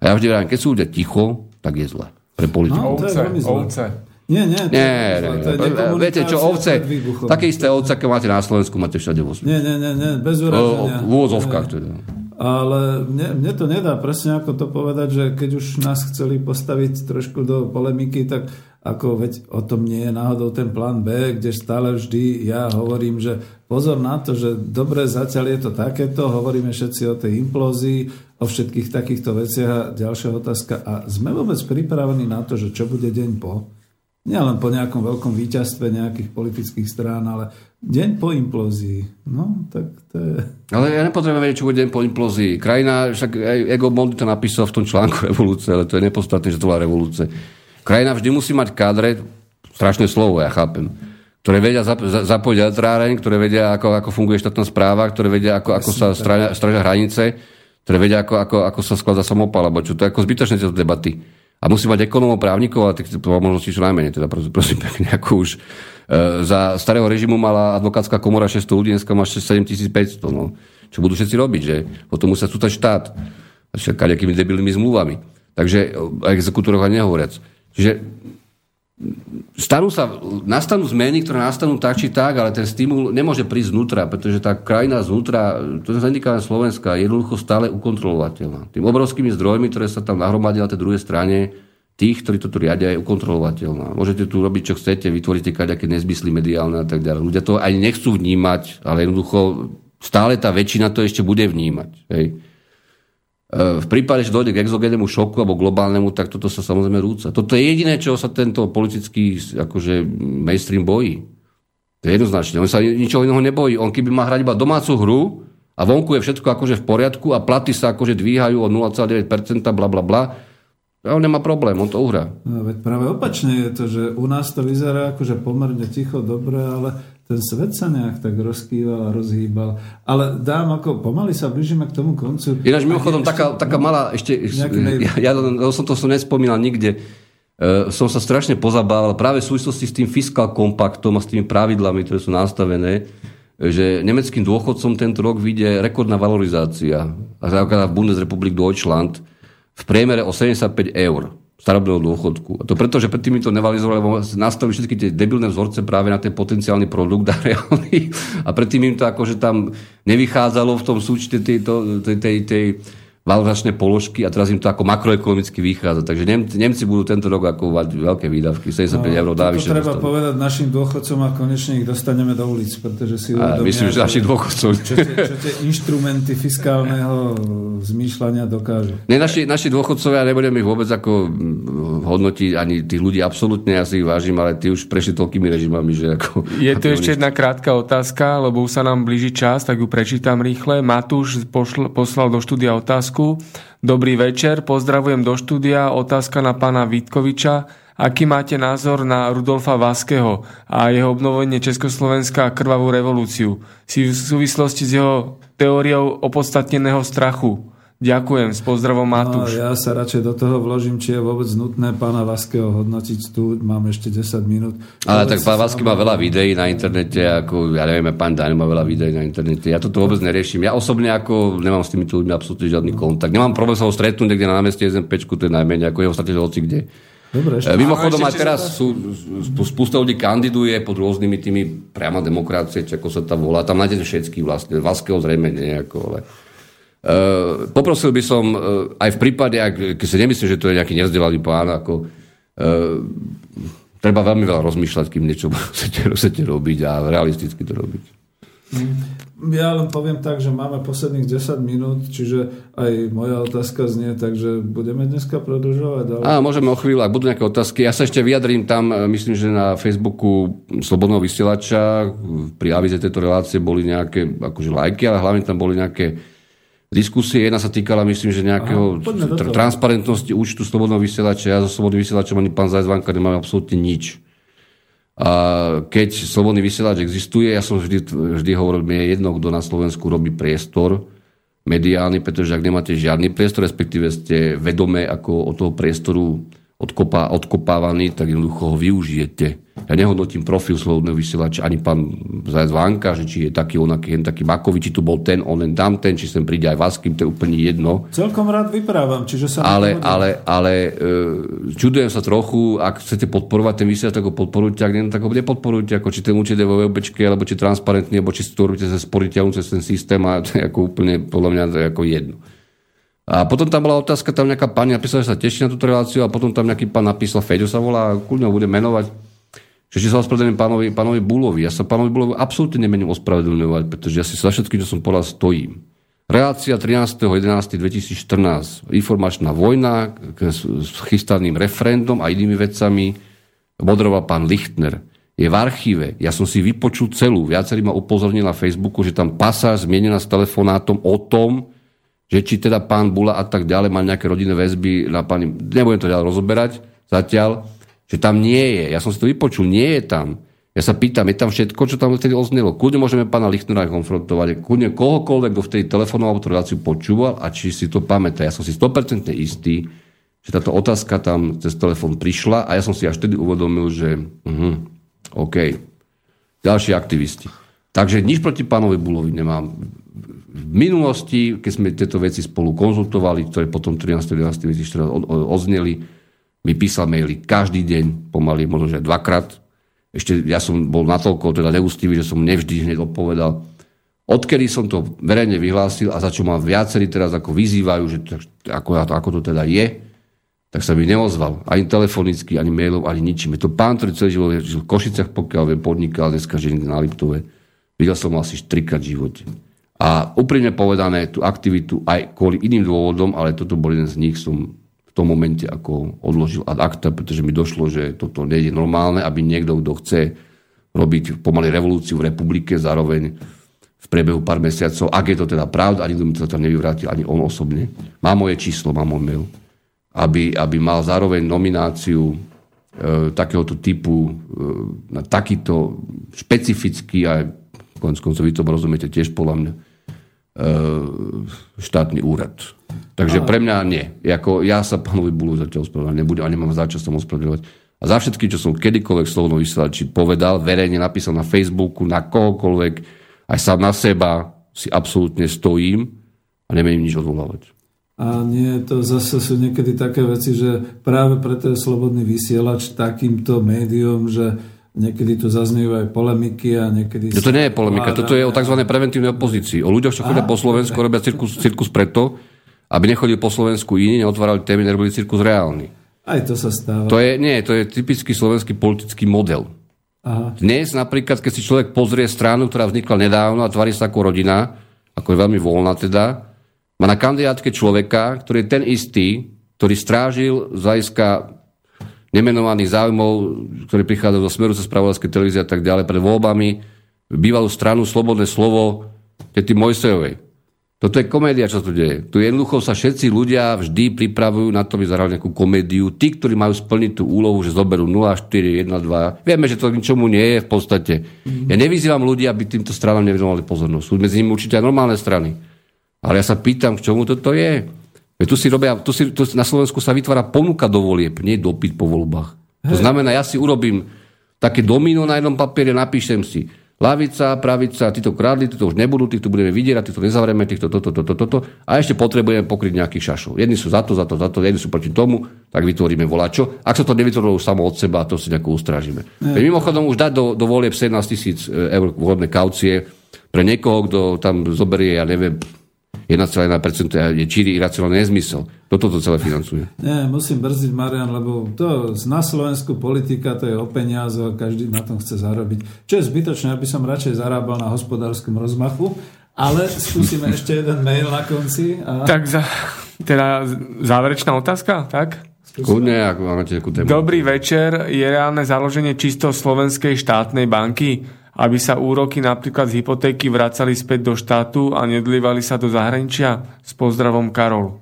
A ja vždy hovorím, keď sú ľudia ticho, tak je zle. Pre politiku. No, ovce, ovce. Nie, nie. Nie, nie, nie. Viete čo, ovce, také isté ovce, ako máte na Slovensku, máte všade vo svete. Nie, nie, nie, nie, bez uraženia. V úvozovkách teda. Ale mne, mne to nedá presne ako to povedať, že keď už nás chceli postaviť trošku do polemiky, tak ako veď o tom nie je náhodou ten plán B, kde stále vždy ja hovorím, že pozor na to, že dobre, zatiaľ je to takéto, hovoríme všetci o tej implózii, o všetkých takýchto veciach a ďalšia otázka. A sme vôbec pripravení na to, že čo bude deň po? Nielen po nejakom veľkom víťazstve nejakých politických strán, ale deň po implózii. No, tak to je... Ale ja nepotrebujem vedieť, čo bude deň po implózii. Krajina, však Ego Mondi to napísal v tom článku revolúcie, ale to je nepodstatné, že to bola revolúcia Krajina vždy musí mať kádre, strašné slovo, ja chápem, ktoré vedia zap, zapojiť elektráreň, ktoré vedia, ako, ako funguje štátna správa, ktoré vedia, ako, ako sa stražia hranice, ktoré vedia, ako, ako, ako sa skladá samopal, alebo čo to je ako zbytočné tieto debaty. A musí mať ekonómov, právnikov a tých možností čo najmenej, teda prosím, prosím pekne, ako už e, za starého režimu mala advokátska komora 600 ľudí, dneska má 7500, no. Čo budú všetci robiť, že? Potom musia sútať štát. Však nejakými debilnými zmluvami. Takže o exekútoroch ani nehovoriac. Čiže stanú sa, nastanú zmeny, ktoré nastanú tak či tak, ale ten stimul nemôže prísť znútra, pretože tá krajina znútra, to je zandikáva Slovenska, je jednoducho stále ukontrolovateľná. Tým obrovskými zdrojmi, ktoré sa tam nahromadia na tej druhej strane, tých, ktorí toto riadia, je ukontrolovateľná. Môžete tu robiť, čo chcete, vytvoríte kaďaké nezmysly mediálne a tak ďalej. Ľudia to ani nechcú vnímať, ale jednoducho stále tá väčšina to ešte bude vnímať. Hej. V prípade, že dojde k exogénemu šoku alebo globálnemu, tak toto sa samozrejme rúca. Toto je jediné, čo sa tento politický akože, mainstream bojí. To je jednoznačne. On sa ničoho iného nebojí. On keby má hrať iba domácu hru a vonku je všetko akože v poriadku a platy sa akože dvíhajú o 0,9%, bla bla bla, a on nemá problém, on to uhrá. No, veď práve opačne je to, že u nás to vyzerá akože pomerne ticho, dobre, ale ten svet sa nejak tak rozkýval a rozhýbal. Ale dám ako, pomaly sa blížime k tomu koncu. Ináč mimochodom, taká, taká malá, ešte, ja, ja, som to som nespomínal nikde, uh, som sa strašne pozabával práve v súvislosti s tým fiskal kompaktom a s tými pravidlami, ktoré sú nastavené, že nemeckým dôchodcom tento rok vyjde rekordná valorizácia. A v Bundesrepublik Deutschland v priemere o 75 eur starobného dôchodku. A to preto, že predtým mi to nevalizovali, lebo nastavili všetky tie debilné vzorce práve na ten potenciálny produkt a reálny. A predtým im to akože tam nevychádzalo v tom súčte tej, tej, tej, tej valorizačné položky a teraz im to ako makroekonomicky vychádza. Takže Nemci, Nemci budú tento rok ako mať veľké výdavky, 75 no, eur dá To treba dostanú. povedať našim dôchodcom a konečne ich dostaneme do ulic, pretože si a myslím, že našich dôchodcov. Čo tie, čo tie inštrumenty fiskálneho zmýšľania dokážu. Ne, naši, naši dôchodcovia, nebudem ich vôbec ako hodnotiť, ani tých ľudí absolútne, ja si ich vážim, ale tí už prešli toľkými režimami, že ako... Je tu ešte jedna krátka otázka, lebo už sa nám blíži čas, tak ju prečítam rýchle. Matúš pošl, poslal do štúdia otázku, otázku. Dobrý večer, pozdravujem do štúdia. Otázka na pána Vítkoviča. Aký máte názor na Rudolfa Vaského a jeho obnovenie Československa a krvavú revolúciu? Si v súvislosti s jeho teóriou opodstatneného strachu. Ďakujem, s pozdravom Matúš. No, ja sa radšej do toho vložím, či je vôbec nutné pána Vaského hodnotiť tu. Mám ešte 10 minút. Ale vôbec tak pán Vasky má veľa videí na internete, ako ja neviem, pán Dani má veľa videí na internete. Ja toto vôbec neriešim. Ja osobne ako nemám s týmito ľuďmi absolútne žiadny kontakt. Nemám problém sa ho stretnúť niekde na námestí SMP, to je najmenej, ako jeho stretnúť hoci kde. Dobre, ešte. Mimochodom aj teraz sú, spústa ľudí kandiduje pod rôznymi tými priama demokracie, či ako sa tam volá. Tam nájdete všetky vlastne. Vaského zrejme nejako, ale... Uh, poprosil by som uh, aj v prípade, ak, keď si nemyslím, že to je nejaký nezdelaný pán, ako uh, treba veľmi veľa rozmýšľať, kým niečo chcete, chcete robiť a realisticky to robiť. Mm. Ja len poviem tak, že máme posledných 10 minút, čiže aj moja otázka znie, takže budeme dneska produžovať. Ale... Á, môžeme o chvíľu, ak budú nejaké otázky. Ja sa ešte vyjadrím tam, myslím, že na Facebooku Slobodného vysielača pri avize tejto relácie boli nejaké akože lajky, ale hlavne tam boli nejaké diskusie. Jedna sa týkala, myslím, že nejakého Aha, transparentnosti účtu Slobodného vysielača. Ja so Slobodným vysielačom ani pán Zajzvanka nemáme absolútne nič. A keď Slobodný vysielač existuje, ja som vždy, vždy hovoril, mi je jedno, kto na Slovensku robí priestor mediálny, pretože ak nemáte žiadny priestor, respektíve ste vedomé ako od toho priestoru odkopá, odkopávaný, tak jednoducho ho využijete. Ja nehodnotím profil slobodného vysielača, ani pán Zajac Vánka, že či je taký onaký, jen taký Makovi, či tu bol ten, onen tamten, či sem príde aj Vaským, to je úplne jedno. Celkom rád vyprávam, čiže sa... Ale, ale, ale e, čudujem sa trochu, ak chcete podporovať ten vysielač, tak ho podporujte, ak nie, tak ho nepodporujte, ako či ten je vo VOBčke, alebo či transparentný, alebo či si to robíte cez sporiteľnú, cez ten systém a to je ako úplne, podľa mňa, to je ako jedno. A potom tam bola otázka, tam nejaká pani napísala, že sa teší na túto reláciu a potom tam nejaký pán napísal, Feďo sa volá, kľudne ho bude menovať, že či sa ospravedlňujem pánovi, pánovi Bulovi. Ja sa pánovi Bulovi absolútne nemením ospravedlňovať, pretože ja si za všetkým, čo som povedal, stojím. Relácia 13.11.2014. Informačná vojna s chystaným referendum a inými vecami moderoval pán Lichtner. Je v archíve. Ja som si vypočul celú. Viacerí ma upozornili na Facebooku, že tam pasáž zmienená s telefonátom o tom, že či teda pán Bula a tak ďalej má nejaké rodinné väzby na pani... Nebudem to ďalej rozoberať zatiaľ, že tam nie je. Ja som si to vypočul, nie je tam. Ja sa pýtam, je tam všetko, čo tam vtedy oznelo. Kľudne môžeme pána Lichtnera konfrontovať, kľudne kohokoľvek, kto vtedy telefonoval tú reláciu počúval a či si to pamätá. Ja som si 100% istý, že táto otázka tam cez telefón prišla a ja som si až vtedy uvedomil, že uh-huh, OK. Ďalší aktivisti. Takže nič proti pánovi Bulovi nemám v minulosti, keď sme tieto veci spolu konzultovali, ktoré potom 13.11.2014 ozneli, mi písal maily každý deň, pomaly, možno že dvakrát. Ešte ja som bol natoľko teda neústivý, že som nevždy hneď odpovedal. Odkedy som to verejne vyhlásil a za čo ma viacerí teraz ako vyzývajú, že ako, ako to teda je, tak sa mi neozval. Ani telefonicky, ani mailov, ani ničím. Je to pán, ktorý celý život žil v Košiciach, pokiaľ viem, podnikal, dneska žije na Liptove. Videl som ho asi 4 krát v živote. A úprimne povedané, tú aktivitu aj kvôli iným dôvodom, ale toto bol jeden z nich, som v tom momente ako odložil ad acta, pretože mi došlo, že toto nie je normálne, aby niekto, kto chce robiť pomaly revolúciu v republike, zároveň v priebehu pár mesiacov, ak je to teda pravda, ani mi to tam nevyvrátil, ani on osobne. Má moje číslo, má môj mail. Aby, aby mal zároveň nomináciu e, takéhoto typu e, na takýto špecifický aj konec koncov vy to rozumiete tiež podľa mňa štátny úrad. Takže pre mňa nie. Jako, ja sa pánovi Bulu zatiaľ ospravedlňovať nebudem a nemám za čo sa ospravedlňovať. A za všetky, čo som kedykoľvek slovno vysielači povedal, verejne napísal na Facebooku, na kohokoľvek, aj sám na seba si absolútne stojím a nemením nič odvolávať. A nie, to zase sú niekedy také veci, že práve preto je slobodný vysielač takýmto médium, že Niekedy tu zaznievajú aj polemiky a niekedy... To nie je polemika, toto je o tzv. preventívnej opozícii. O ľuďoch, čo chodia po Slovensku, robia cirkus, cirkus preto, aby nechodili po Slovensku iní, neotvárali témy, nerobili cirkus reálny. Aj to sa stáva. To je, nie, to je typický slovenský politický model. Aha. Dnes napríklad, keď si človek pozrie stranu, ktorá vznikla nedávno a tvári sa ako rodina, ako je veľmi voľná teda, má na kandidátke človeka, ktorý je ten istý, ktorý strážil z hľadiska nemenovaných záujmov, ktorí prichádzajú do smeru cez spravodajské televízie a tak ďalej pred voľbami, bývalú stranu Slobodné slovo tety Mojsejovej. Toto je komédia, čo tu deje. Tu jednoducho sa všetci ľudia vždy pripravujú na to, aby zahrali nejakú komédiu. Tí, ktorí majú splniť tú úlohu, že zoberú 0, 4, 1, 2. Vieme, že to ničomu nie je v podstate. Ja nevyzývam ľudí, aby týmto stranám nevenovali pozornosť. Sú medzi nimi určite aj normálne strany. Ale ja sa pýtam, k čomu toto je. Tu, si robia, tu, si, tu na Slovensku sa vytvára ponuka do volieb, nie dopyt po voľbách. To znamená, ja si urobím také domino na jednom papiere, napíšem si lavica, pravica, títo kradli, títo už nebudú, týchto budeme vydierať, týchto nezavrieme, týchto toto, toto, toto. A ešte potrebujeme pokryť nejakých šašov. Jedni sú za to, za to, za to, jedni sú proti tomu, tak vytvoríme volačo. Ak sa to nevytvorilo samo od seba, to si nejako ustrážime. Ne. Mimochodom už dať do, do volieb 17 tisíc e, eur vhodné kaucie pre niekoho, kto tam zoberie, ja neviem, 1,1% je číri iracionálny nezmysel. Toto to celé financuje. Nie, musím brzdiť, Marian, lebo to na Slovensku politika to je o peniaze a každý na tom chce zarobiť. Čo je zbytočné, aby som radšej zarábal na hospodárskom rozmachu, ale skúsime ešte jeden mail na konci. A... Tak za, teda záverečná otázka, tak? Kudne, ako máte tému. Dobrý večer. Je reálne založenie čisto slovenskej štátnej banky? Aby sa úroky napríklad z hypotéky vracali späť do štátu a nedlívali sa do zahraničia? S pozdravom Karol.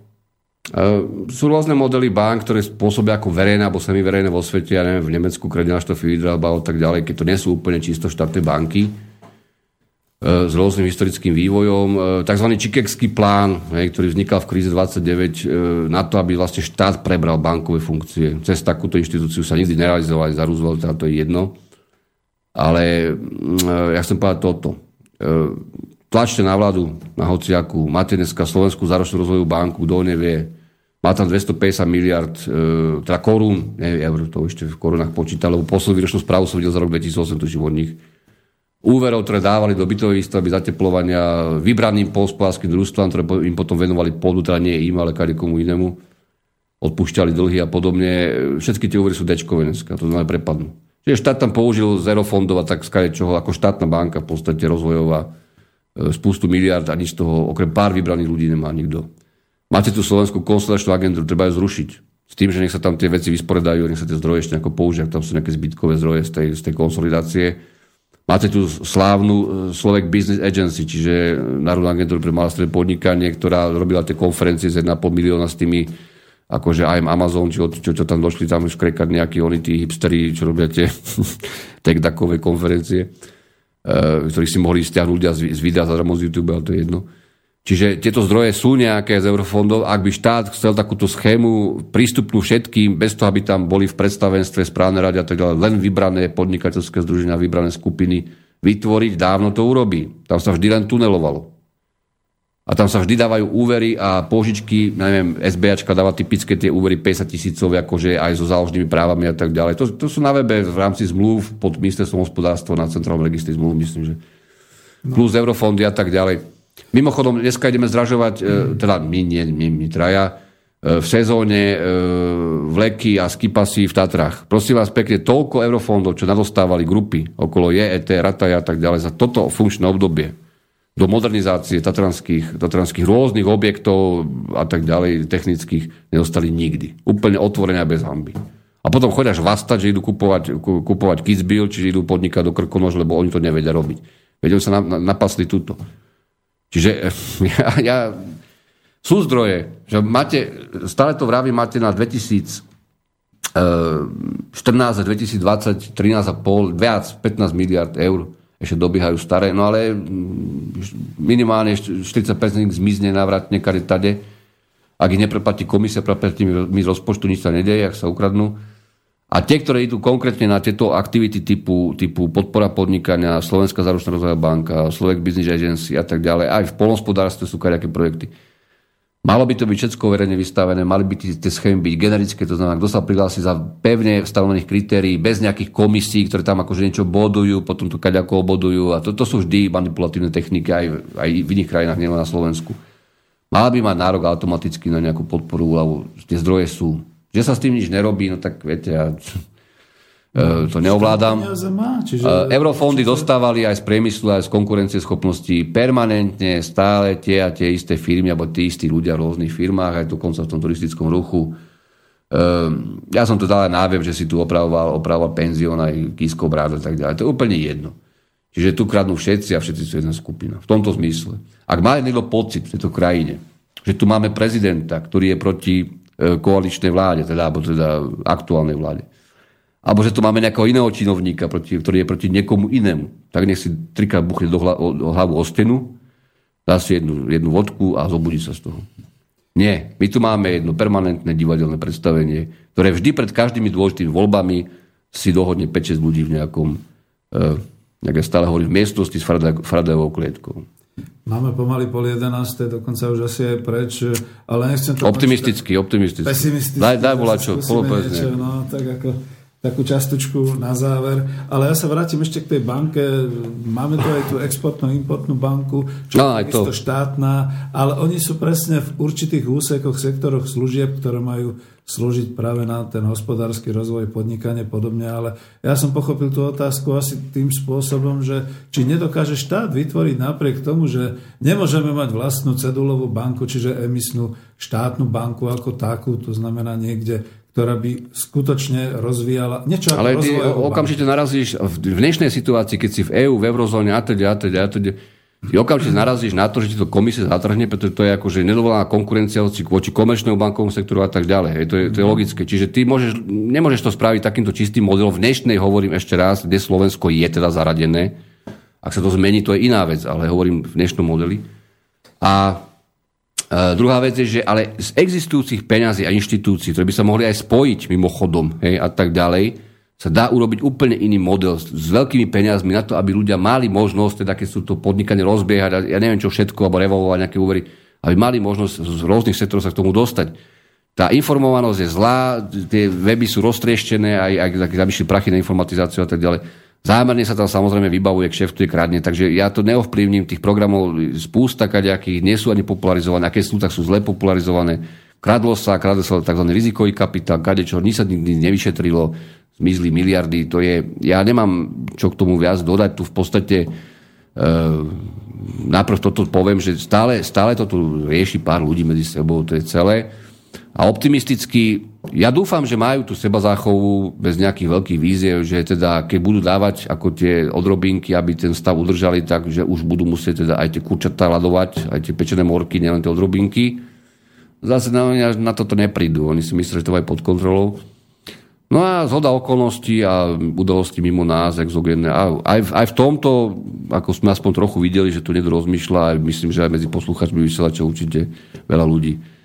Uh, sú rôzne modely bank, ktoré spôsobia ako verejné alebo semiverejné vo svete, ja neviem, v Nemecku Kredinaštov, Fidelba a tak ďalej, keď to nie sú úplne čisto štátne banky uh, s rôznym historickým vývojom. Uh, takzvaný Čikekský plán, hej, ktorý vznikal v kríze 29 na to, aby vlastne štát prebral bankové funkcie. Cez takúto inštitúciu sa nikdy nerealizovali za Roosevelta, to je jedno. Ale mm, ja chcem povedať toto. E, tlačte na vládu, na hociaku. Máte dneska Slovenskú záročnú rozvojovú banku, kto nevie. Má tam 250 miliard, e, teda korún, neviem, eur, to ešte v korunách počíta, lebo poslednú výročnú správu som videl za rok 2008, tuším od nich. úverov, ktoré dávali do bytovej výstavby zateplovania vybraným polspodárským družstvám, ktoré im potom venovali pôdu, teda nie im, ale komu inému. Odpúšťali dlhy a podobne. Všetky tie úvery sú dečkové dneska, to znamená prepadnú. Čiže štát tam použil zero fondov a tak skade čoho, ako štátna banka v podstate rozvojová e, spustu miliard a nič z toho, okrem pár vybraných ľudí nemá nikto. Máte tu Slovenskú konsolidačnú agentúru, treba ju zrušiť. S tým, že nech sa tam tie veci vysporedajú, nech sa tie zdroje ešte nejako použijú, tam sú nejaké zbytkové zdroje z tej, z tej konsolidácie Máte tu slávnu e, Slovak Business Agency, čiže Národná agentúra pre malé podnikanie, ktorá robila tie konferencie z 1,5 milióna s tými akože aj Amazon, čo, čo, čo tam došli tam už krekať nejakí oni tí hipsteri, čo robia tie takové konferencie, uh, ktorých si mohli stiahnuť ľudia z, z videa zadarmo z YouTube, ale to je jedno. Čiže tieto zdroje sú nejaké z eurofondov. Ak by štát chcel takúto schému prístupnú všetkým, bez toho, aby tam boli v predstavenstve, správne rade a tak ďalej, len vybrané podnikateľské združenia, vybrané skupiny vytvoriť, dávno to urobí. Tam sa vždy len tunelovalo. A tam sa vždy dávajú úvery a požičky, neviem, SBAčka dáva typické tie úvery 50 tisícové, akože aj so záložnými právami a tak ďalej. To, to sú na webe v rámci zmluv pod ministerstvom hospodárstva na centrálnom registri zmluv, myslím, že plus eurofondy a tak ďalej. Mimochodom, dneska ideme zdražovať, e, teda my, nie, my, my traja, e, v sezóne e, vleky a skipasy v Tatrách. Prosím vás pekne, toľko eurofondov, čo nadostávali grupy okolo JET, Rataja a tak ďalej za toto funkčné obdobie do modernizácie tatranských, tatranských rôznych objektov a tak ďalej, technických, nedostali nikdy. Úplne otvorené a bez hamby. A potom chodia vastať, že idú kupovať, kupovať Kitzbühel, čiže idú podnikať do Krkonož, lebo oni to nevedia robiť. Vedia sa na, na, napasli túto. Čiže ja, ja, sú zdroje, že máte, stále to vravím, máte na 2014 a 2020 13,5, viac, 15 miliard eur ešte dobiehajú staré, no ale mm, minimálne 40% zmizne návratne kade tade. Ak ich nepreplatí komisia, preplatí mi z rozpočtu, nič sa nedeje, ak sa ukradnú. A tie, ktoré idú konkrétne na tieto aktivity typu, typu podpora podnikania, Slovenská záručná rozvojová banka, Slovak Business Agency a tak ďalej, aj v polnospodárstve sú kaďaké projekty. Malo by to byť všetko verejne vystavené, mali by tie schémy byť generické, to znamená, kto sa prihlási za pevne stanovených kritérií, bez nejakých komisí, ktoré tam akože niečo bodujú, potom to kaďako bodujú a to, to sú vždy manipulatívne techniky aj, aj v iných krajinách, nielen na Slovensku. Mala by mať nárok automaticky na nejakú podporu, lebo tie zdroje sú. Že sa s tým nič nerobí, no tak viete, ja to neovládam. Má, čiže... E, eurofondy dostávali aj z priemyslu, aj z konkurencieschopnosti permanentne stále tie a tie isté firmy, alebo tí istí ľudia v rôznych firmách, aj dokonca v tom turistickom ruchu. Ja som to dal aj náviem, že si tu opravoval, opravoval penzión aj Kisko a tak ďalej. To je úplne jedno. Čiže tu kradnú všetci a všetci sú jedna skupina. V tomto zmysle. Ak má niekto pocit v tejto krajine, že tu máme prezidenta, ktorý je proti koaličnej vláde, teda, alebo teda aktuálnej vláde. Alebo že tu máme nejakého iného činovníka, proti, ktorý je proti niekomu inému. Tak nech si trikrát buchne do, hla, hlavu o stenu, dá si jednu, jednu vodku a zobudí sa z toho. Nie, my tu máme jedno permanentné divadelné predstavenie, ktoré vždy pred každými dôležitými voľbami si dohodne 5-6 ľudí v nejakom, e, jak ja stále hovorím, v miestnosti s Faradajovou klietkou. Máme pomaly pol jedenácté, dokonca už asi aj preč, ale nechcem to... Optimisticky, optimisticky. Pesimisticky. Daj, daj čo, niečo, no, tak ako takú častočku na záver. Ale ja sa vrátim ešte k tej banke. Máme tu aj tú exportnú importnú banku, čo no, je to štátna, ale oni sú presne v určitých úsekoch, sektoroch služieb, ktoré majú slúžiť práve na ten hospodársky rozvoj, podnikanie podobne, ale ja som pochopil tú otázku asi tým spôsobom, že či nedokáže štát vytvoriť napriek tomu, že nemôžeme mať vlastnú cedulovú banku, čiže emisnú štátnu banku ako takú, to znamená niekde ktorá by skutočne rozvíjala niečo Ale ty okamžite narazíš v dnešnej situácii, keď si v EÚ, v eurozóne a teda, a teda, a teda, ty okamžite narazíš na to, že ti to komisie zatrhne, pretože to je akože nedovolená konkurencia voči komerčnému bankovému sektoru a tak ďalej. To, je, to je logické. Čiže ty môžeš, nemôžeš to spraviť takýmto čistým modelom. V dnešnej hovorím ešte raz, kde Slovensko je teda zaradené. Ak sa to zmení, to je iná vec, ale hovorím v dnešnom modeli. A Uh, druhá vec je, že ale z existujúcich peňazí a inštitúcií, ktoré by sa mohli aj spojiť mimochodom hej, a tak ďalej, sa dá urobiť úplne iný model s, veľkými peniazmi na to, aby ľudia mali možnosť, teda keď sú to podnikanie rozbiehať, a ja neviem čo všetko, alebo revolvovať nejaké úvery, aby mali možnosť z rôznych sektorov sa k tomu dostať. Tá informovanosť je zlá, tie weby sú roztrieštené, aj, aj, aj prachy na informatizáciu a tak ďalej. Zámerne sa tam samozrejme vybavuje, kšeftuje, kradne, takže ja to neovplyvním, tých programov spústa kaďakých, nie sú ani popularizované, aké sú, tak sú zle popularizované. Kradlo sa, kradlo sa tzv. rizikový kapitál, kadečo, nič sa nikdy nevyšetrilo, zmizli miliardy, to je, ja nemám čo k tomu viac dodať, tu v podstate e, najprv toto poviem, že stále, stále to tu rieši pár ľudí medzi sebou, to je celé. A optimisticky ja dúfam, že majú tú seba záchovu bez nejakých veľkých víziev, že teda keď budú dávať ako tie odrobinky, aby ten stav udržali, tak že už budú musieť teda aj tie kurčatá ladovať, aj tie pečené morky, nielen tie odrobinky. Zase na, na toto neprídu. Oni si myslia, že to aj pod kontrolou. No a zhoda okolností a udalosti mimo nás, exogénne. A aj, aj v tomto, ako sme aspoň trochu videli, že tu niekto rozmýšľa, myslím, že aj medzi posluchačmi vysielačov určite veľa ľudí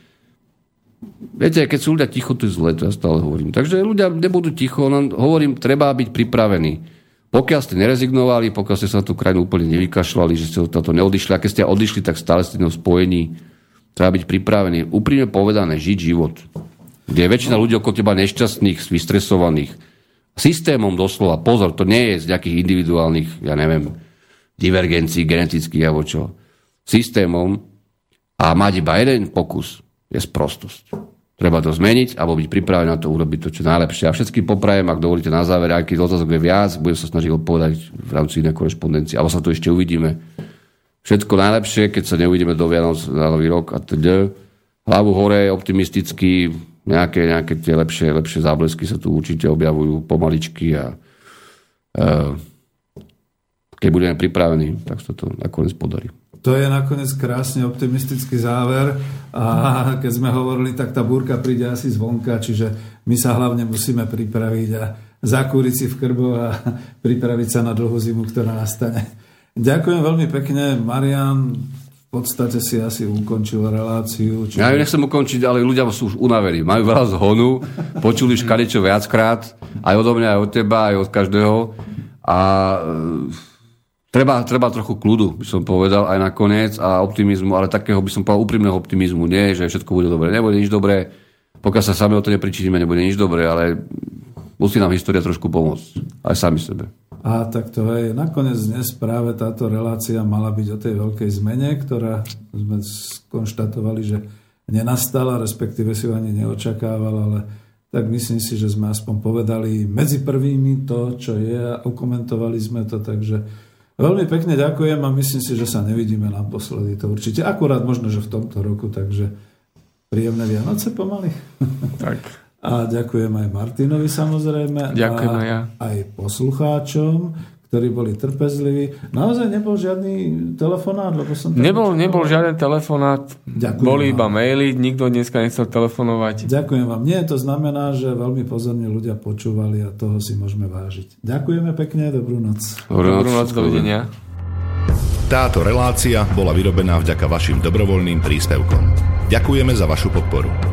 Viete, keď sú ľudia ticho, to je zle, to ja stále hovorím. Takže ľudia nebudú ticho, len hovorím, treba byť pripravení. Pokiaľ ste nerezignovali, pokiaľ ste sa na tú krajinu úplne nevykašľali, že ste to neodišli, a keď ste odišli, tak stále ste spojení. Treba byť pripravený. Úprimne povedané, žiť život. Kde je väčšina ľudí okolo teba nešťastných, vystresovaných. Systémom doslova. Pozor, to nie je z nejakých individuálnych, ja neviem, divergencií genetických alebo čo. Systémom a mať iba jeden pokus je sprostosť. Treba to zmeniť alebo byť pripravený na to urobiť to, čo najlepšie. A všetkým poprajem, ak dovolíte na záver, aký otázok je viac, budem sa snažiť odpovedať v rámci inej korešpondencie, alebo sa to ešte uvidíme. Všetko najlepšie, keď sa neuvidíme do Vianoc na nový rok a teda. Hlavu hore, optimisticky, nejaké, nejaké tie lepšie, lepšie záblesky sa tu určite objavujú pomaličky a uh, keď budeme pripravení, tak sa to nakoniec podarí. To je nakoniec krásne optimistický záver a keď sme hovorili, tak tá búrka príde asi zvonka, čiže my sa hlavne musíme pripraviť a zakúriť si v krbu a pripraviť sa na dlhú zimu, ktorá nastane. Ďakujem veľmi pekne, Marian. V podstate si asi ukončil reláciu. Čiže... Ja ju nechcem ukončiť, ale ľudia sú už unavení. Majú veľa zhonu, počuli už kadečo viackrát, aj odo mňa, aj od teba, aj od každého. A Treba, treba trochu kľudu, by som povedal, aj nakoniec a optimizmu, ale takého by som povedal úprimného optimizmu. Nie, že všetko bude dobre. Nebude nič dobré. Pokiaľ sa sami o to nepričiníme, nebude nič dobré, ale musí nám história trošku pomôcť. Aj sami sebe. A tak to je. Nakoniec dnes práve táto relácia mala byť o tej veľkej zmene, ktorá sme skonštatovali, že nenastala, respektíve si ho ani neočakával, ale tak myslím si, že sme aspoň povedali medzi prvými to, čo je a ukomentovali sme to, takže Veľmi pekne ďakujem a myslím si, že sa nevidíme naposledy. To určite. Akurát možno, že v tomto roku, takže príjemné Vianoce pomaly. Tak. A ďakujem aj Martinovi samozrejme. Ďakujem aj ja. Aj poslucháčom, ktorí boli trpezliví. Naozaj nebol žiadny telefonát? Lebo som nebol, nebol žiaden telefonát. Ďakujem boli vám. iba maily, nikto dneska nechcel telefonovať. Ďakujem vám. Nie, to znamená, že veľmi pozorne ľudia počúvali a toho si môžeme vážiť. Ďakujeme pekne, dobrú noc. Dobrú noc, dobrú noc dovidenia. Táto relácia bola vyrobená vďaka vašim dobrovoľným príspevkom. Ďakujeme za vašu podporu.